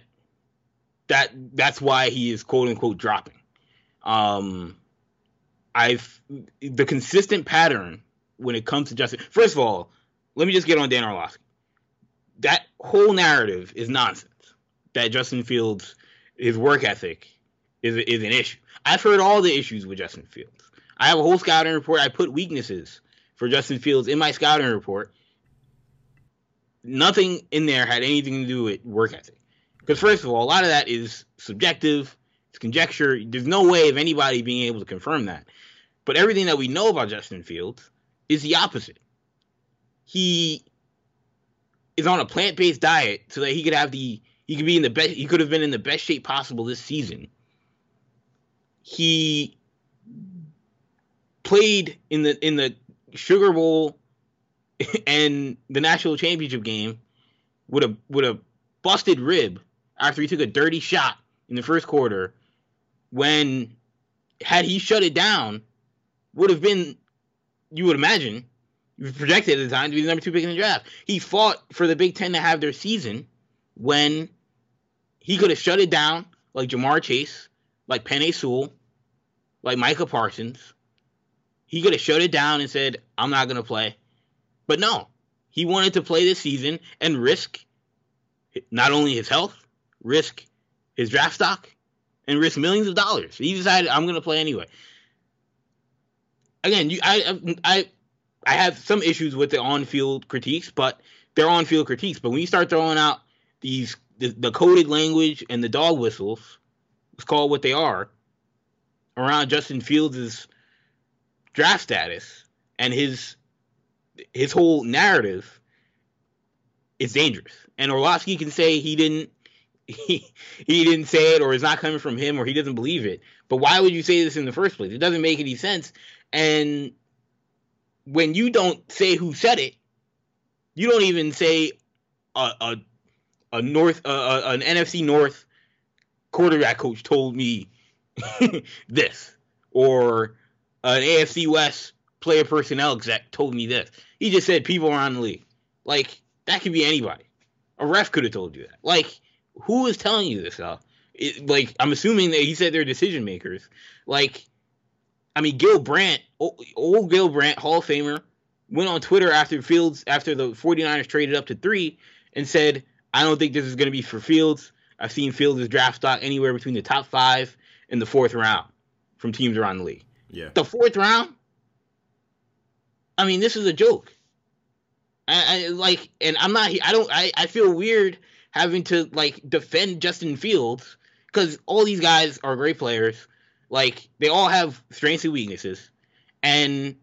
that that's why he is quote unquote dropping. Um, I've the consistent pattern when it comes to Justin. First of all, let me just get on Dan Orlovsky. That whole narrative is nonsense. That Justin Fields, his work ethic, is is an issue. I've heard all the issues with Justin Fields. I have a whole scouting report. I put weaknesses for Justin Fields in my scouting report. Nothing in there had anything to do with work ethic. Because first of all, a lot of that is subjective. It's conjecture. There's no way of anybody being able to confirm that. But everything that we know about Justin Fields is the opposite. He is on a plant-based diet so that he could have the he could be in the best he could have been in the best shape possible this season. He played in the in the Sugar Bowl and the national championship game with a with a busted rib after he took a dirty shot in the first quarter when had he shut it down would have been you would imagine projected at the time to be the number two pick in the draft. He fought for the Big Ten to have their season when he could have shut it down like Ja'Marr Chase, like Penei Sewell, like Micah Parsons. He could have shut it down and said, I'm not going to play. But no, he wanted to play this season and risk not only his health, risk his draft stock, and risk millions of dollars. He decided, I'm going to play anyway. Again, you, I, um, I, I have some issues with the on-field critiques, but they're on-field critiques. But when you start throwing out these the, the coded language and the dog whistles, let's call it what they are, around Justin Fields' draft status and his his whole narrative is dangerous. And Orlovsky can say he didn't he, he didn't say it or it's not coming from him or he doesn't believe it. But why would you say this in the first place? It doesn't make any sense. And when you don't say who said it, you don't even say a a, a North uh, an NFC North quarterback coach told me this or an AFC West player personnel exec told me this. He just said people around the league. Like that could be anybody. A ref could have told you that. Like who is telling you this stuff? It, like I'm assuming that he said they're decision makers. Like I mean Gil Brandt, old, old Gil Brandt, Hall of Famer, went on Twitter after Fields after the 49ers traded up to 3 and said, "I don't think this is going to be for Fields. I've seen Fields' draft stock anywhere between the top 5 and the 4th round from teams around the league." Yeah. The 4th round? I mean, this is a joke. I, I like, and I'm not. I don't. I, I feel weird having to like defend Justin Fields because all these guys are great players. Like they all have strengths and weaknesses, and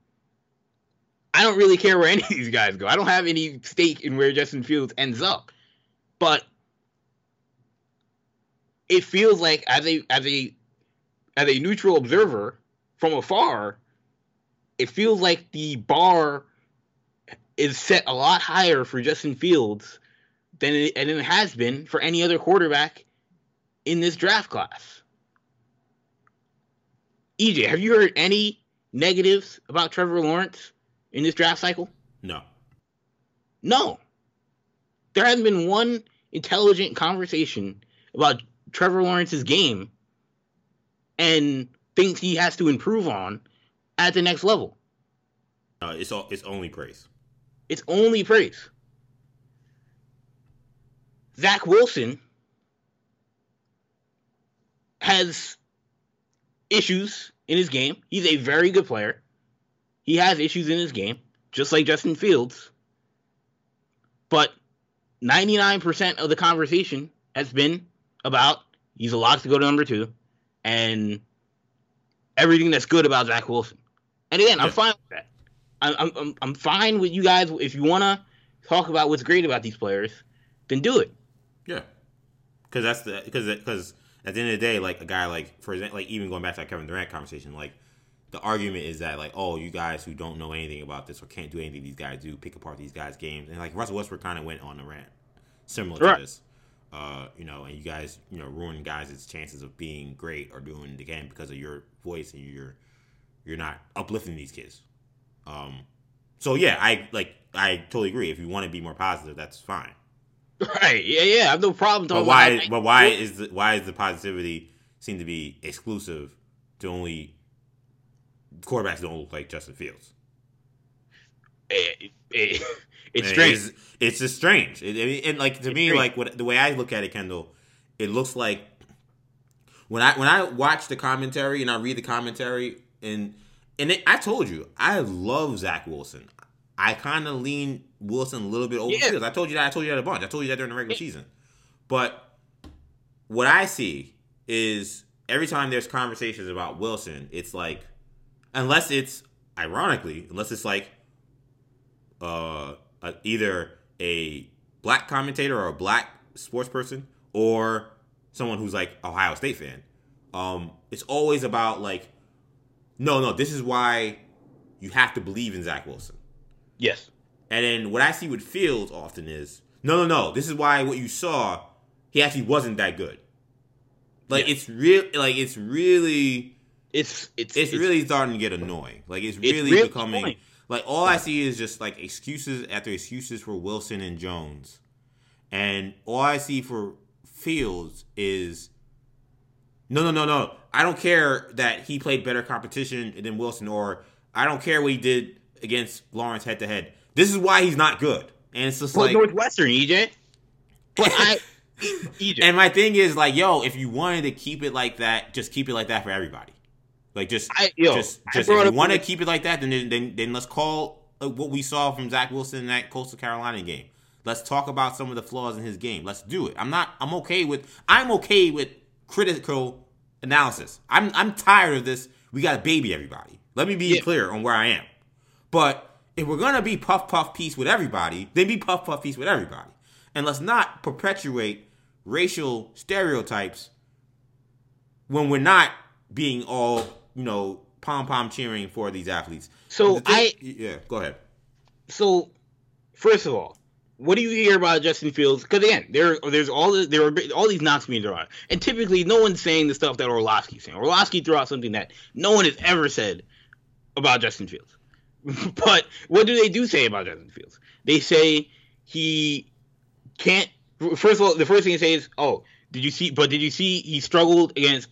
I don't really care where any of these guys go. I don't have any stake in where Justin Fields ends up, but it feels like as a as a as a neutral observer from afar, it feels like the bar is set a lot higher for Justin Fields than it, than it has been for any other quarterback in this draft class. EJ, have you heard any negatives about Trevor Lawrence in this draft cycle? No. No. There hasn't been one intelligent conversation about Trevor Lawrence's game and things he has to improve on at the next level. No, it's all it's only praise. It's only praise. Zach Wilson has issues in his game. He's a very good player. he has issues in his game, just like Justin Fields. But 99% of the conversation has been about he's a lock to go to number two and everything that's good about Zach Wilson. And again, yeah. I'm fine with that. I'm, I'm, I'm fine with you guys. If you want to talk about what's great about these players, then do it. Yeah. Because that's the, because, because at the end of the day, like a guy like, for example, like even going back to that Kevin Durant conversation, like, the argument is that like, oh, you guys who don't know anything about this or can't do anything these guys do, pick apart these guys' games, and like Russell Westbrook kind of went on a rant similar right. to this. Uh, you know, and you guys, you know, ruin guys' chances of being great or doing the game because of your voice and you're you're not uplifting these kids. Um, so yeah, I like I totally agree. If you want to be more positive, that's fine. Right? Yeah, yeah. I have no problem. But why? But why is the, why is the positivity seem to be exclusive to only quarterbacks don't look like Justin Fields. It, it, it's strange. It's, it's, just strange. It, and like to it's me, strange. like what, the way I look at it, Kendall, it looks like when I when I watch the commentary and I read the commentary and and I told you I love Zach Wilson. I kind of lean Wilson a little bit over yeah. Fields. I told you that. I told you that a bunch. I told you that during the regular season. But what I see is every time there's conversations about Wilson, it's like unless it's ironically, unless it's like uh, a, either a black commentator or a black sports person or someone who's like Ohio State fan. Um, it's always about like, no, no, this is why you have to believe in Zach Wilson. Yes. And then what I see with Fields often is, no, no, no, this is why what you saw, he actually wasn't that good. Like yes. it's real, like it's really it's it's it's, really starting to get annoying. Like it's really, it's really becoming annoying. Like all I see is just like excuses after excuses for Wilson and Jones, and all I see for Fields is no, no, no, no. I don't care that he played better competition than Wilson, or I don't care what he did against Lawrence head to head. This is why he's not good, and it's just but like Northwestern, EJ. But I. EJ. And my thing is like, yo, if you wanted to keep it like that, just keep it like that for everybody. Like just, I, yo, just, just if you want to keep it like that, then then then let's call uh, what we saw from Zach Wilson in that Coastal Carolina game. Let's talk about some of the flaws in his game. Let's do it. I'm not. I'm okay with. I'm okay with critical analysis. I'm I'm tired of this. We got to baby everybody. Let me be yeah. clear on where I am. But if we're gonna be puff puff peace with everybody, then be puff puff peace with everybody, and let's not perpetuate racial stereotypes when we're not being all you know, pom pom cheering for these athletes. So thing, I yeah, go ahead. So first of all, what do you hear about Justin Fields? Because again, there there's all the, there are all these knocks being thrown and typically no one's saying the stuff that Orlovsky's saying. Orlovsky threw out something that no one has ever said about Justin Fields. but what do they do say about Justin Fields? They say he can't. First of all, the first thing they say is, "Oh, did you see? But did you see he struggled against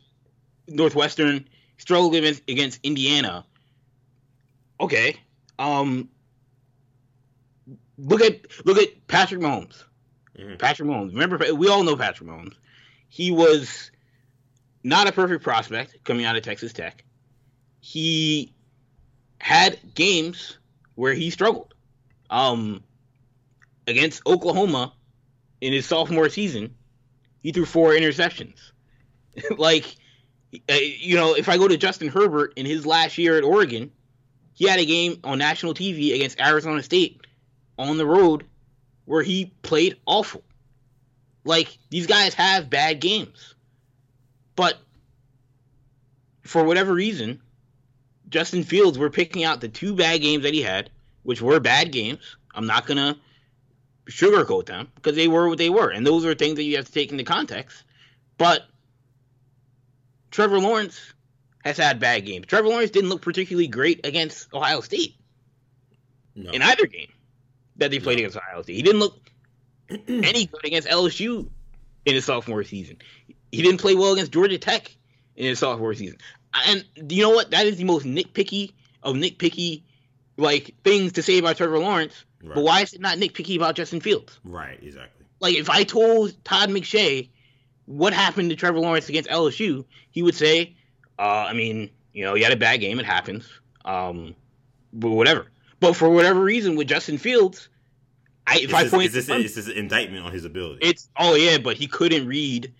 Northwestern? Struggled against, against Indiana. Okay. Um look at look at Patrick Mahomes. Mm-hmm. Patrick Mahomes. Remember we all know Patrick Mahomes. He was not a perfect prospect coming out of Texas Tech. He had games where he struggled. Um against Oklahoma in his sophomore season, he threw four interceptions. like Uh, you know, if I go to Justin Herbert in his last year at Oregon, he had a game on national TV against Arizona State on the road where he played awful. Like these guys have bad games. But for whatever reason, Justin Fields we're picking out the two bad games that he had, which were bad games. I'm not going to sugarcoat them because they were what they were. And those are things that you have to take into context. But Trevor Lawrence has had bad games. Trevor Lawrence didn't look particularly great against Ohio State no. in either game that they played no. against Ohio State. He didn't look any good against LSU in his sophomore season. He didn't play well against Georgia Tech in his sophomore season. And you know what? That is the most nitpicky of nitpicky like things to say about Trevor Lawrence. Right. But why is it not nitpicky about Justin Fields? Right, exactly. Like if I told Todd McShay what happened to Trevor Lawrence against LSU, he would say, uh, I mean, you know, he had a bad game. It happens. Um, but whatever. But for whatever reason, with Justin Fields, I if Is I this, point is this, is this an indictment on his ability? it's oh yeah, but he couldn't read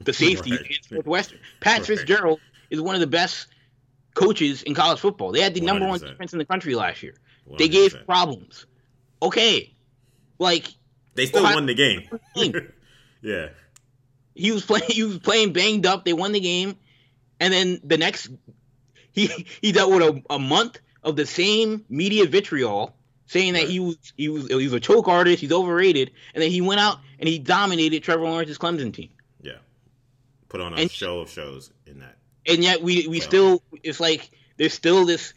the safety Right. against Northwestern. Pat Right. Fitzgerald is one of the best coaches in college football. They had the number one defense in the country last year. They gave problems. Okay, like They still won the game. Yeah. He was playing he was playing banged up. They won the game, and then the next he he dealt with a, a month of the same media vitriol saying that he was he was he was a choke artist, he's overrated, and then he went out and he dominated Trevor Lawrence's Clemson team. Yeah. Put on a And- show of shows in that. and yet we we Well. still it's like there's still this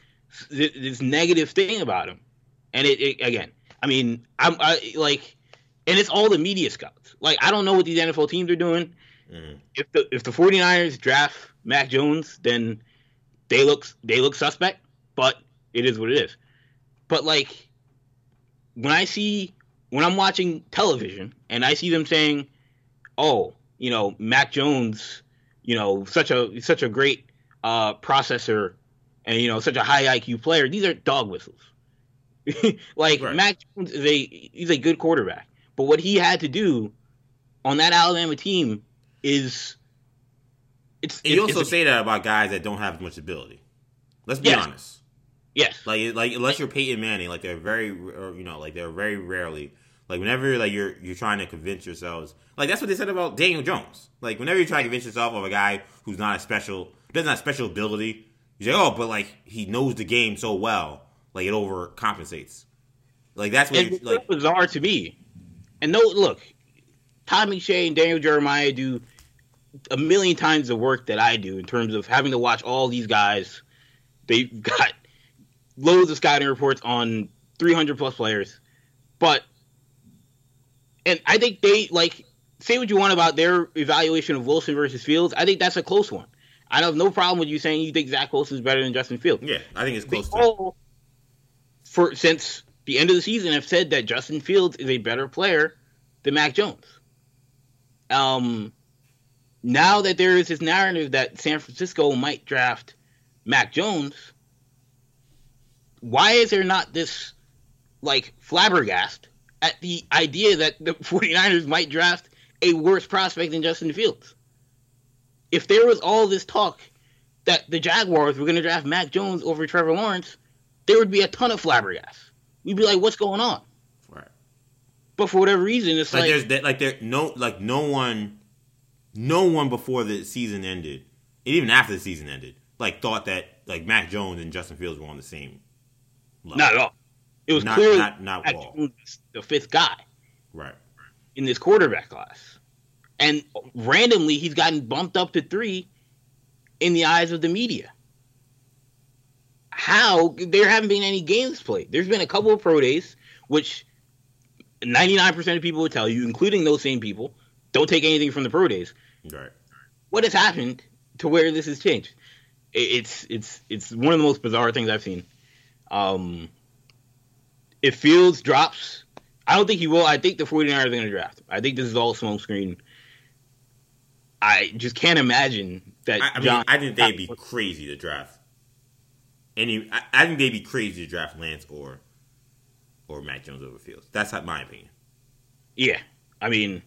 this negative thing about him and it, it again i mean i'm I, like and it's all the media scouts. Like i don't know what these nfl teams are doing. Mhm. if the if the 49ers draft mac jones then they look they look suspect but it is what it is. But like when i see when i'm watching television and i see them saying oh you know mac jones you know such a such a great uh processor and you know such a high IQ player these are dog whistles. Like Right. Mac Jones is a he's a good quarterback but what he had to do on that Alabama team is it's And you it's- also it's- say that about guys that don't have much ability. Let's be Yes. honest. yes Like, like unless you're Peyton Manning, like they're very, or, you know, like they're very rarely, like whenever like you're you're trying to convince yourselves, like that's what they said about Daniel Jones. Like whenever you try to convince yourself of a guy who's not a special, doesn't have special ability, you say, oh, but like he knows the game so well, like it overcompensates. Like that's what and you it's like. bizarre to me. And no, look, Tommy McShay and Daniel Jeremiah do a million times the work that I do in terms of having to watch all these guys. They've got loads of scouting reports on 300 plus players, but and I think they like say what you want about their evaluation of Wilson versus Fields. I think that's a close one. I have no problem with you saying you think Zach Wilson is better than Justin Fields Yeah, I think it's close to. for since the end of the season, have said that Justin Fields is a better player than Mac Jones. Um, now that there is this narrative that San Francisco might draft Mac Jones, why is there not this like flabbergast at the idea that the 49ers might draft a worse prospect than Justin Fields? If there was all this talk that the Jaguars were going to draft Mac Jones over Trevor Lawrence, there would be a ton of flabbergasts. We'd be like, "What's going on?" Right. But for whatever reason, it's Like, like, there's that, like there no like no one, no one before the season ended, and even after the season ended, like thought that like Mac Jones and Justin Fields were on the same. Level. not at all. It was Not- clearly not- not Mac all. Jones the fifth guy Right. in this quarterback class, and randomly he's gotten bumped up to three in the eyes of the media. How there haven't been any games played? There's been a couple of pro days, which 99% of people would tell you, including those same people, don't take anything from the pro days. Right. what has happened to where this has changed? It's it's it's one of the most bizarre things I've seen. Um, if Fields drops, I don't think he will. I think the 49ers are going to draft. I think this is all smokescreen. I just can't imagine that. I, I mean, John, I think they'd be crazy to draft. Any, I, I think they'd be crazy to draft Lance or or Mac Jones over Fields. That's not my opinion. Yeah, I mean,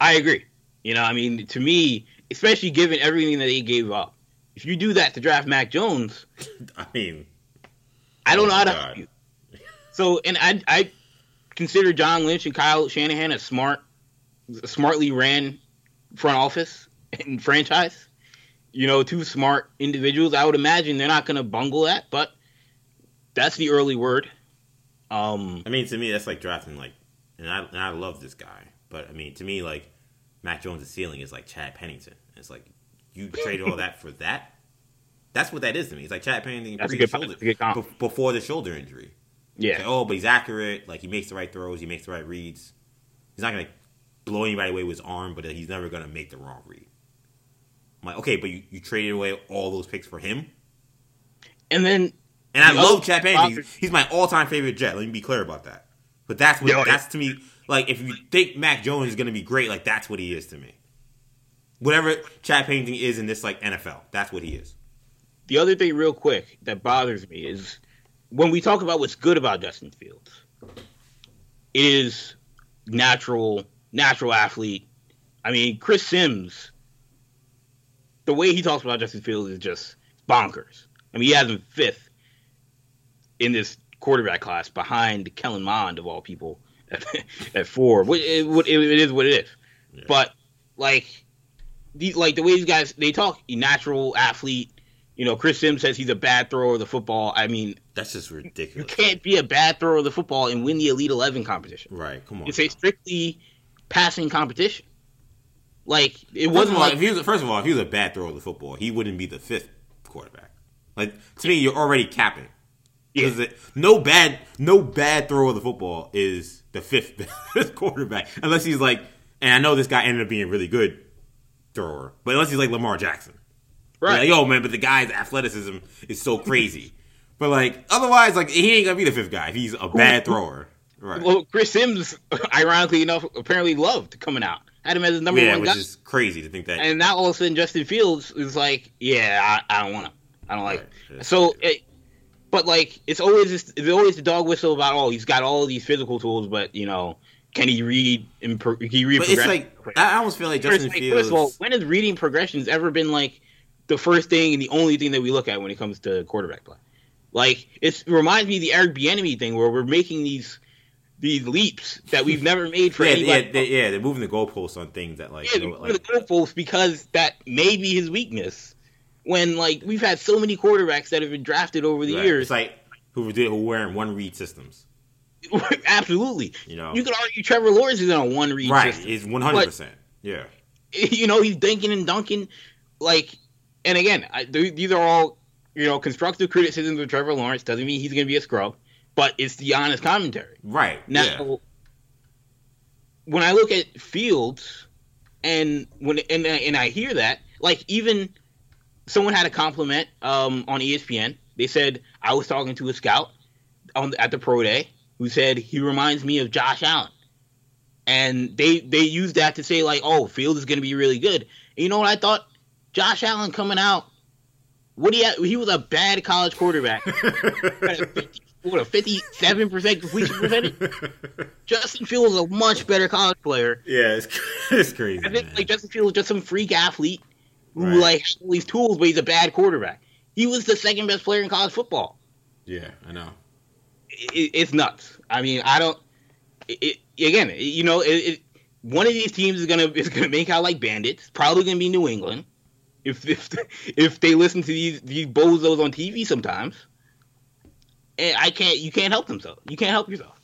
I agree. You know, I mean, to me, especially given everything that they gave up, if you do that to draft Mac Jones, I mean, I don't Oh know how to help you. So, and I, I consider John Lynch and Kyle Shanahan a smart, smartly ran front office and franchise. You know, two smart individuals. I would imagine they're not going to bungle that, but that's the early word. Um, I mean, to me, that's like drafting like, and I and I love this guy, but I mean, to me, like Mac Jones' ceiling is like Chad Pennington. It's like you traded all that for that. That's what that is to me. It's like Chad Pennington That's a good- shoulder, that's a good before the shoulder injury. Yeah, like, oh, but he's accurate. Like he makes the right throws. He makes the right reads. He's not gonna blow anybody away with his arm, but he's never gonna make the wrong read. I'm like, okay, but you, you traded away all those picks for him, and then and I The love other- Chad Pennington. He's, he's my all-time favorite Jet. Let me be clear about that. But that's what Yeah, yeah. that's to me. Like if you think Mac Jones is gonna be great, like that's what he is to me. Whatever Chad Pennington is in this like NFL, that's what he is. the other thing, real quick, that bothers me is when we talk about what's good about Justin Fields, it is natural, natural athlete. I mean, Chris Sims, the way he talks about Justin Fields is just bonkers. I mean, he has him fifth in this quarterback class behind Kellen Mond of all people at, at four. It, it, it is what it is. Yeah. But like, these like the way these guys they talk, natural athlete. You know, Chris Sims says he's a bad thrower of the football. I mean, that's just ridiculous. You can't be a bad thrower of the football and win the Elite Eleven competition. Right? Come on. It's now. a strictly passing competition. Like it first wasn't all, like if he was, first of all, if he was a bad thrower of the football, he wouldn't be the fifth quarterback. Like to me, you're already capping. Yeah. It, no bad, no bad throw of the football is the fifth best quarterback, unless he's like. And I know this guy ended up being a really good thrower, but unless he's like Lamar Jackson, right? Like, Yo, man, but the guy's athleticism is so crazy. but like, otherwise, like he ain't gonna be the fifth guy. if He's a bad thrower. Right. Well, Chris Sims, ironically enough, apparently loved coming out. Had him as his number yeah, one which guy. is crazy to think that. And now all of a sudden, Justin Fields is like, yeah, I, I don't want him. I don't like. Right. So, it, but like, it's always this, it's always the dog whistle about oh, he's got all these physical tools, but you know, can he read? And can he read? But it's like I almost feel like Justin like, Fields. First of all, when has reading progressions ever been like the first thing and the only thing that we look at when it comes to quarterback play? Like it reminds me of the Eric Bieniemy thing where we're making these these leaps that we've never made for yeah, anybody. Yeah, they, yeah, they're moving the goalposts on things that like yeah, you know, like, the goalposts because that may be his weakness. When like we've had so many quarterbacks that have been drafted over the right. years, it's like who did who wearing one read systems. Absolutely, you know, you could argue Trevor Lawrence is on a one read right. system. He's one hundred percent. Yeah, you know he's dinking and dunking, like, and again, I, these are all you know constructive criticisms of Trevor Lawrence. Doesn't mean he's going to be a scrub, but it's the honest commentary. Right now. Yeah when I look at Fields and when and and I hear that, like even someone had a compliment um, on ESPN. They said I was talking to a scout on at the pro day who said he reminds me of Josh Allen, and they they used that to say like, oh, Fields is going to be really good. And you know what I thought? Josh Allen coming out. What he had, he was a bad college quarterback. what a fifty-seven percent completion percentage. Justin Fields is a much better college player. Yeah, it's, it's crazy. I think man. like Justin Fields is just some freak athlete who right. like has all these tools, but he's a bad quarterback. He was the second best player in college football. Yeah, I know. It, it's nuts. I mean, I don't. It, again, you know, one of these teams is gonna is gonna make out like bandits. Probably gonna be New England. If if if they listen to these these bozos on TV sometimes and I can't. You can't help themselves. You can't help yourself.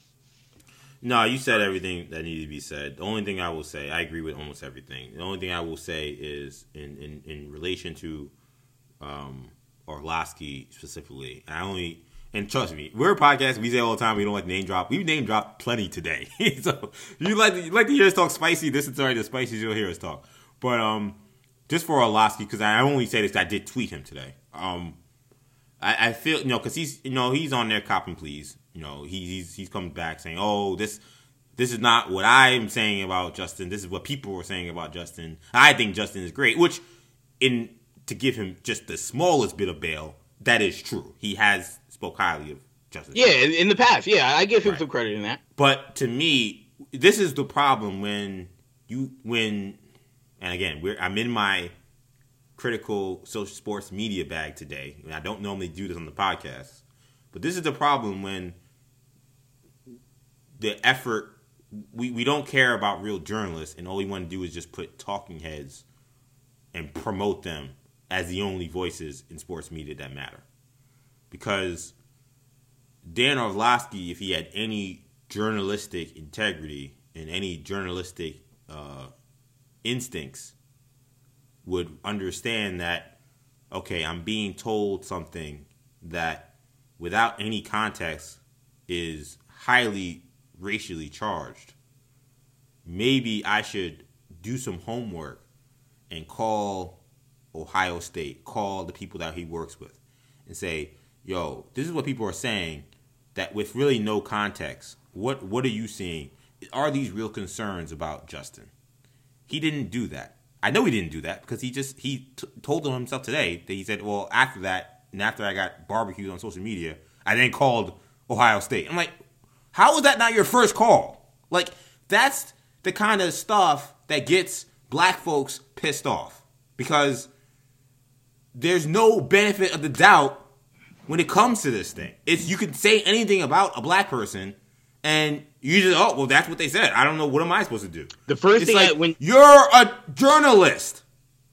No, you said everything that needed to be said. The only thing I will say, I agree with almost everything. The only thing I will say is in in, in relation to um, Orlovsky specifically. I only and trust me, we're a podcast. We say all the time we don't like name drop. We name drop plenty today. so you like to, you like to hear us talk spicy. This is already the spiciest you'll hear us talk. But um, just for Orlovsky, because I only say this, I did tweet him today. Um, I, I feel you know because he's you know he's on there copping please. You know he, he's he's coming back saying oh this this is not what I'm saying about Justin. This is what people were saying about Justin. I think Justin is great, which in to give him just the smallest bit of bail, that is true. He has spoke highly of Justin. Yeah, in the past, yeah, I give him right. some credit in that. But to me, this is the problem when you when and again, we're I'm in my critical social sports media bag today. I, I don't normally do this on the podcast, but this is the problem when the effort we, we don't care about real journalists and all we want to do is just put talking heads and promote them as the only voices in sports media that matter. Because Dan Orlovsky, if he had any journalistic integrity and any journalistic uh, instincts, would understand that okay, I'm being told something that without any context is highly racially charged. Maybe I should do some homework and call Ohio State, call the people that he works with, and say, yo, this is what people are saying that with really no context. What what are you seeing? Are these real concerns about Justin? He didn't do that. I know he didn't do that because he just he t- told him himself today that he said, well, after that and after I got barbecued on social media, I then called Ohio State. I'm like, how is that not your first call? Like, that's the kind of stuff that gets black folks pissed off because there's no benefit of the doubt when it comes to this thing. It's you can say anything about a black person and you just oh well that's what they said. I don't know what am I supposed to do. The first It's thing like I, when you're a journalist,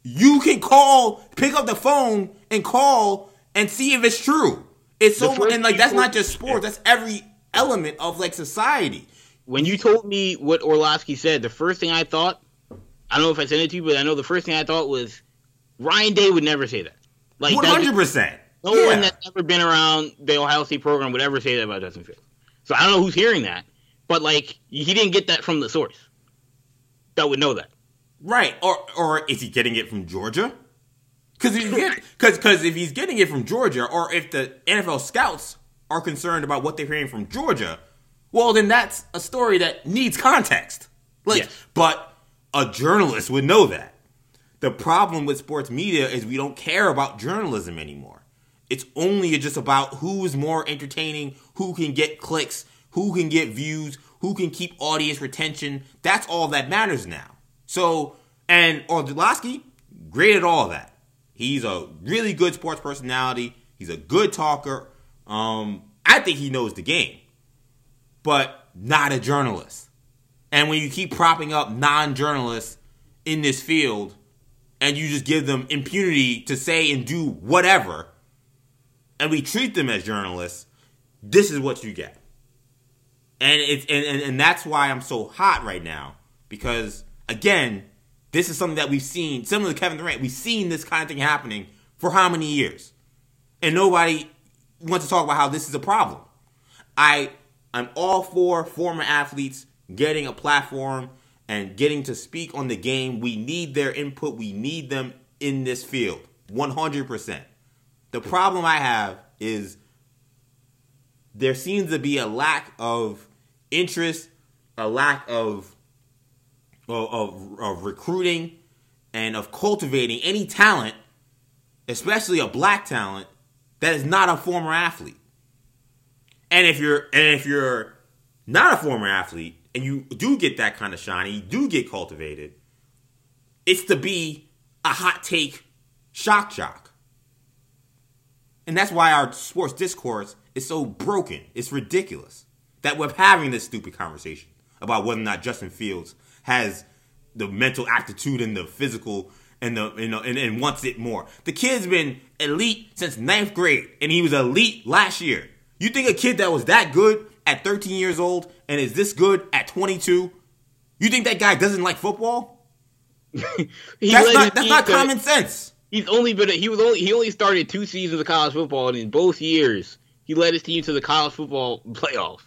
you can call, pick up the phone and call and see if it's true. It's so and like that's not just sports. That's every element of like society. when you told me what Orlovsky said, the first thing I thought, I don't know if I sent it to you, but I know the first thing I thought was Ryan Day would never say that. Like hundred percent. no one that's ever been around the Ohio State program would ever say that about Justin Fields. So I don't know who's hearing that, but like he didn't get that from the source that would know that. Right. Or or is he getting it from Georgia? Because because because if he's getting it from Georgia, or if the NFL scouts are concerned about what they're hearing from Georgia, well then that's a story that needs context. Like, Yes. but a journalist would know that. The problem with sports media is we don't care about journalism anymore. It's only just about who's more entertaining, who can get clicks, who can get views, who can keep audience retention. That's all that matters now. So, and Orlovsky, great at all that. He's a really good sports personality. He's a good talker. Um, I think he knows the game, but not a journalist. And when you keep propping up non-journalists in this field, and you just give them impunity to say and do whatever, and we treat them as journalists, this is what you get. And it's and, and, and that's why I'm so hot right now. Because again, this is something that we've seen, similar to Kevin Durant, we've seen this kind of thing happening for how many years? And nobody wants to talk about how this is a problem. I I'm all for former athletes getting a platform and getting to speak on the game. We need their input. We need them in this field. 100%. The problem I have is there seems to be a lack of interest, a lack of of, of, recruiting and of cultivating any talent, especially a black talent that is not a former athlete. And if you're and if you're not a former athlete and you do get that kind of shiny, you do get cultivated, it's to be a hot take shock jock. And that's why our sports discourse is so broken. It's ridiculous that we're having this stupid conversation about whether or not Justin Fields has the mental aptitude and the physical and the you know and, and wants it more. The kid's been elite since ninth grade, and he was elite last year. You think a kid that was that good at 13 years old and is this good at 22? You think that guy doesn't like football? That's not that's not common sense. He's only been he was only he only started two seasons of college football, and in both years he led his team to the college football playoff,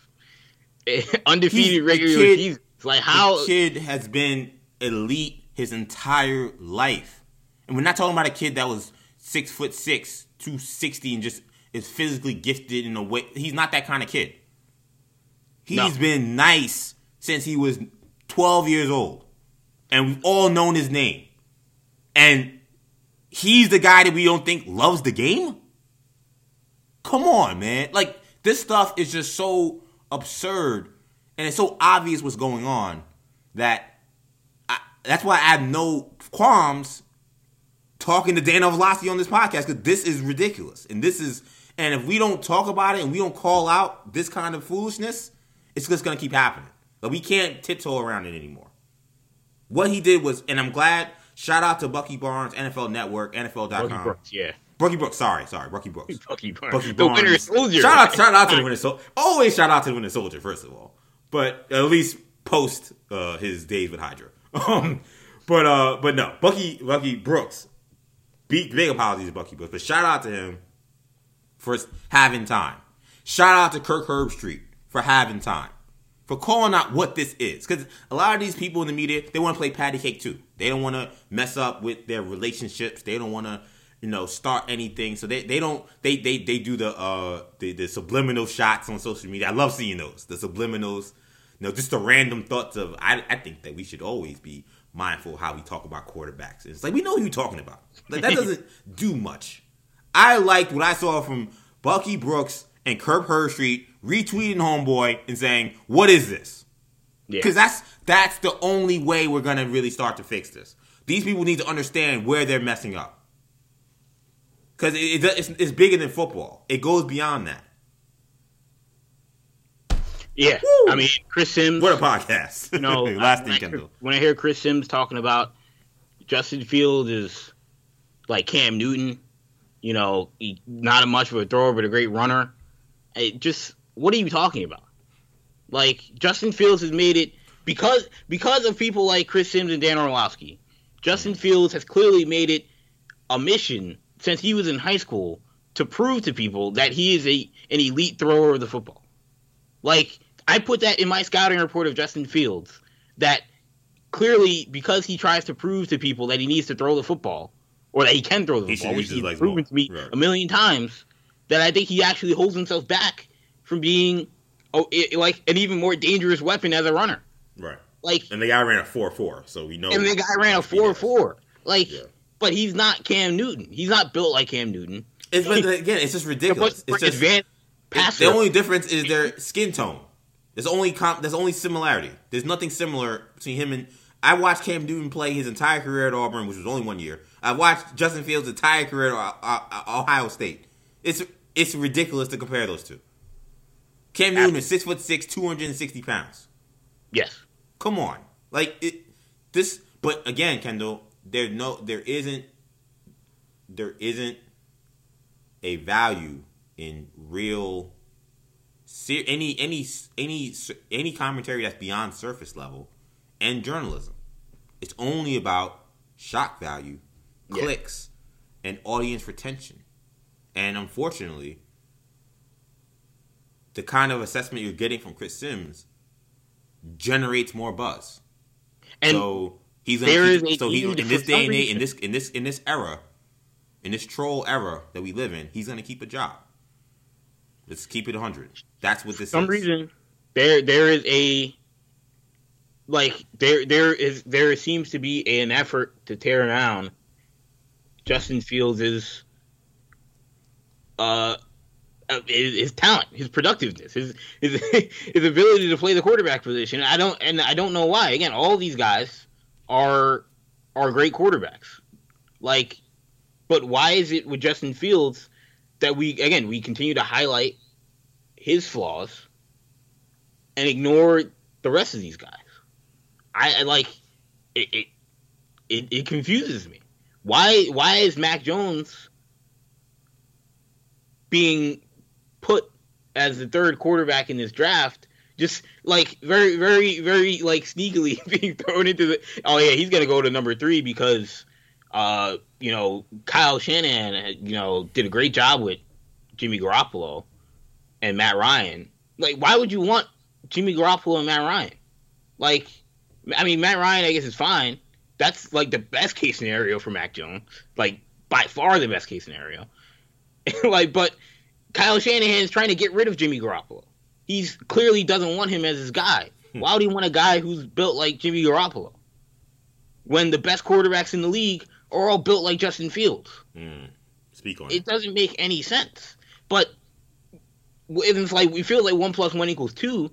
undefeated He's- regular kid- season. Like how kid has been elite his entire life, and we're not talking about a kid that was six foot six, two sixty, and just is physically gifted in a way. He's not that kind of kid. He's No. been nice since he was twelve years old, and we've all known his name. And he's the guy that we don't think loves the game. Come on, man! Like this stuff is just so absurd, and it's so obvious what's going on that I, that's why I have no qualms talking to Dan Orlovsky on this podcast because this is ridiculous, and this is, and if we don't talk about it and we don't call out this kind of foolishness, it's just gonna keep happening. But we can't tiptoe around it anymore. What he did was, and I'm glad. Shout out to Bucky Barnes, NFL Network, NFL.com. Bucky Brooks, yeah, Bucky Brooks, sorry, sorry, Bucky Brooks. Bucky Barnes, Bucky the winter soldier. Shout out, shout out to the Winter Soldier. Always shout out to the Winter Soldier, first of all. But at least post uh, his days with Hydra. Um, but uh, but no, Bucky Bucky Brooks. Big, big apologies to Bucky Brooks, but shout out to him for having time. Shout out to Kirk Herbstreit for having time. For calling out what this is. Because a lot of these people in the media, they want to play patty cake too. They don't want to mess up with their relationships. They don't want to, you know, start anything. So they, they don't they they they do the uh the, the subliminal shots on social media. I love seeing those. The subliminals, you know, just the random thoughts of I I think that we should always be mindful how we talk about quarterbacks. It's like we know who you're talking about. Like that doesn't do much. I liked what I saw from Bucky Brooks and Kirk Herbstreit retweeting homeboy and saying, "What is this?" Yeah. Because that's that's the only way we're gonna really start to fix this. These people need to understand where they're messing up. Because it, it, it's, it's bigger than football. It goes beyond that. Yeah, Woo! I mean Chris Sims. What a podcast! you know, last I- thing, when I, Kendall. when I hear Chris Sims talking about Justin Fields is like Cam Newton, you know, he, not a much of a thrower but a great runner. It just what are you talking about? Like Justin Fields has made it because because of people like Chris Sims and Dan Orlovsky. Justin Fields has clearly made it a mission since he was in high school to prove to people that he is a an elite thrower of the football. Like I put that in my scouting report of Justin Fields that clearly because he tries to prove to people that he needs to throw the football or that he can throw the He football, which he's legs proven more. to me Right. a million times, that I think he actually holds himself back from being oh it, like an even more dangerous weapon as a runner. Right. Like And the guy ran a four four, so we know. and the guy ran a four four. Like Yeah. But he's not Cam Newton. He's not built like Cam Newton. It's but again, it's just ridiculous. It's just advanced it- the only difference is their skin tone. There's only comp, there's only similarity. There's nothing similar between him and I watched Cam Newton play his entire career at Auburn, which was only one year. I watched Justin Fields' entire career at uh, uh, Ohio State. It's it's ridiculous to compare those two. Cam Newton is six foot six, two hundred and sixty pounds. yes. Come on, like it. This, but again, Kendall, there no, there isn't, there isn't a value in real, ser- any any any any commentary that's beyond surface level, and journalism. It's only about shock value, Yeah. clicks, and audience retention, and unfortunately, the kind of assessment you're getting from Chris Sims generates more buzz. And so he's gonna there keep- is a so he, in this day and age, in this in this in this era, in this troll era that we live in, he's gonna keep a job. Let's keep it hundred. That's what this some is. reason there there is a like there there is there seems to be an effort to tear down Justin Fields' is uh uh, his, his talent, his productiveness, his his his ability to play the quarterback position. I don't and I don't know why. Again, all these guys are are great quarterbacks. Like, but why is it with Justin Fields that we again we continue to highlight his flaws and ignore the rest of these guys? I, I like it, it. It it confuses me. Why why is Mac Jones being put as the third quarterback in this draft? Just like very very very like sneakily being thrown into the. Oh yeah, he's gonna go to number three because uh, you know, Kyle Shanahan, you know, did a great job with Jimmy Garoppolo and Matt Ryan. Like, why would you want Jimmy Garoppolo and Matt Ryan? Like, I mean, Matt Ryan, I guess, is fine. That's like the best case scenario for Mac Jones. Like, by far the best case scenario. like, but Kyle Shanahan is trying to get rid of Jimmy Garoppolo. He's clearly doesn't want him as his guy. Why would he want a guy who's built like Jimmy Garoppolo? When the best quarterbacks in the league are all built like Justin Fields. Mm. Speak on It it. doesn't make any sense. But it's like we feel like one plus one equals two.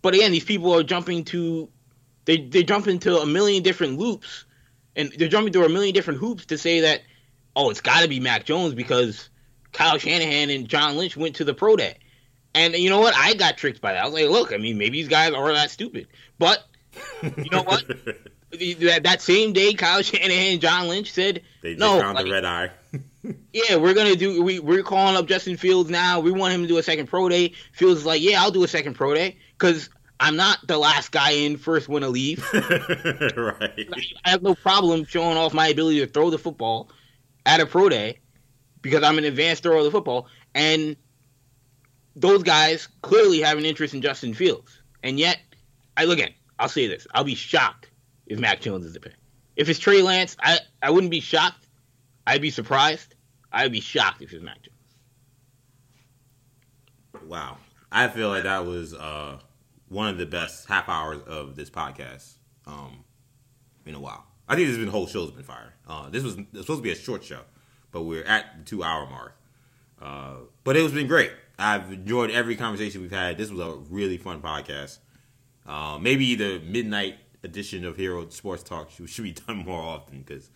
But again, these people are jumping to they they jump into a million different loops, and they're jumping through a million different hoops to say that oh, it's got to be Mac Jones because Kyle Shanahan and John Lynch went to the pro day. And you know what? I got tricked by that. I was like, look, I mean, maybe these guys are that stupid. But you know what? that, that same day, Kyle Shanahan and John Lynch said, they no, found the red eye. yeah, we're gonna do. We we're calling up Justin Fields now. We want him to do a second pro day. Fields is like, yeah, I'll do a second pro day because I'm not the last guy in, first one to leave. right. I have no problem showing off my ability to throw the football at a pro day because I'm an advanced thrower of the football. And those guys clearly have an interest in Justin Fields. And yet, I look at. I'll say this: I'll be shocked if Mac Jones is the pick. If it's Trey Lance, I I wouldn't be shocked. I'd be surprised. I'd be shocked if it's Mac Jones. Wow. I feel like that was uh, one of the best half hours of this podcast um, in a while. I think this has been whole show's been fire. Uh, this was supposed to be a short show, but we're at the two hour mark. Uh, but it has been great. I've enjoyed every conversation we've had. This was a really fun podcast. Uh, maybe the midnight edition of Hero Sports Talk should, be done more often because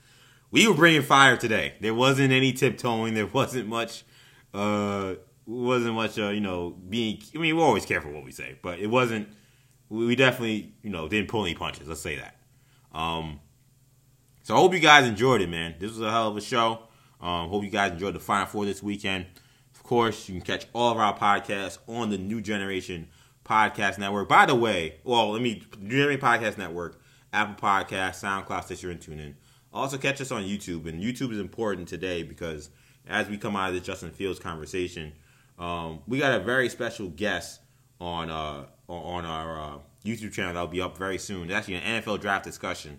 we were bringing fire today. There wasn't any tiptoeing. There wasn't much. Uh, wasn't much. Uh, you know, being. I mean, we're always careful what we say, but it wasn't. We definitely, you know, didn't pull any punches. Let's say that. Um, so I hope you guys enjoyed it, man. This was a hell of a show. Um, hope you guys enjoyed the Final Four this weekend. Course, you can catch all of our podcasts on the New Generation Podcast Network. By the way, well, let me New Generation Podcast Network, Apple Podcasts, SoundCloud, Stitcher, and TuneIn. Also, catch us on YouTube, and YouTube is important today because as we come out of this Justin Fields conversation, um, we got a very special guest on uh, on our uh, YouTube channel that'll be up very soon. It's actually an NFL draft discussion.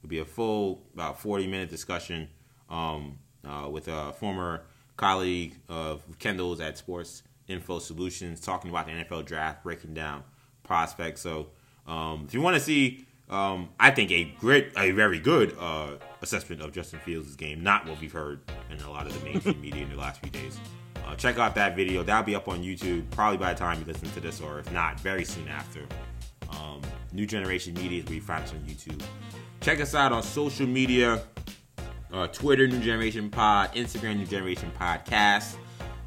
It'll be a full about forty minute discussion um, uh, with a former colleague of Kendall's at Sports Info Solutions, talking about the NFL draft, breaking down prospects. So um, if you want to see, um, I think a great, a very good uh, assessment of Justin Fields' game, not what we've heard in a lot of the mainstream media in the last few days. Uh, check out that video. That'll be up on YouTube probably by the time you listen to this, or if not, very soon after. Um, New Generation Media is where you find us on YouTube. Check us out on social media uh, Twitter, New Generation Pod, Instagram, New Generation Podcast,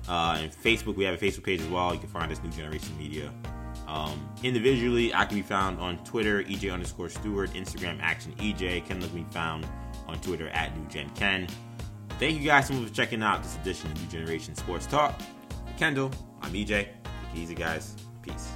uh, and Facebook. We have a Facebook page as well. You can find us New Generation Media. Um, individually, I can be found on Twitter, EJ underscore Stewart, Instagram, Action EJ. Ken can be found on Twitter at New Gen Ken. Thank you guys so much for checking out this edition of New Generation Sports Talk. Kendall, I'm EJ. Take it easy, guys. Peace.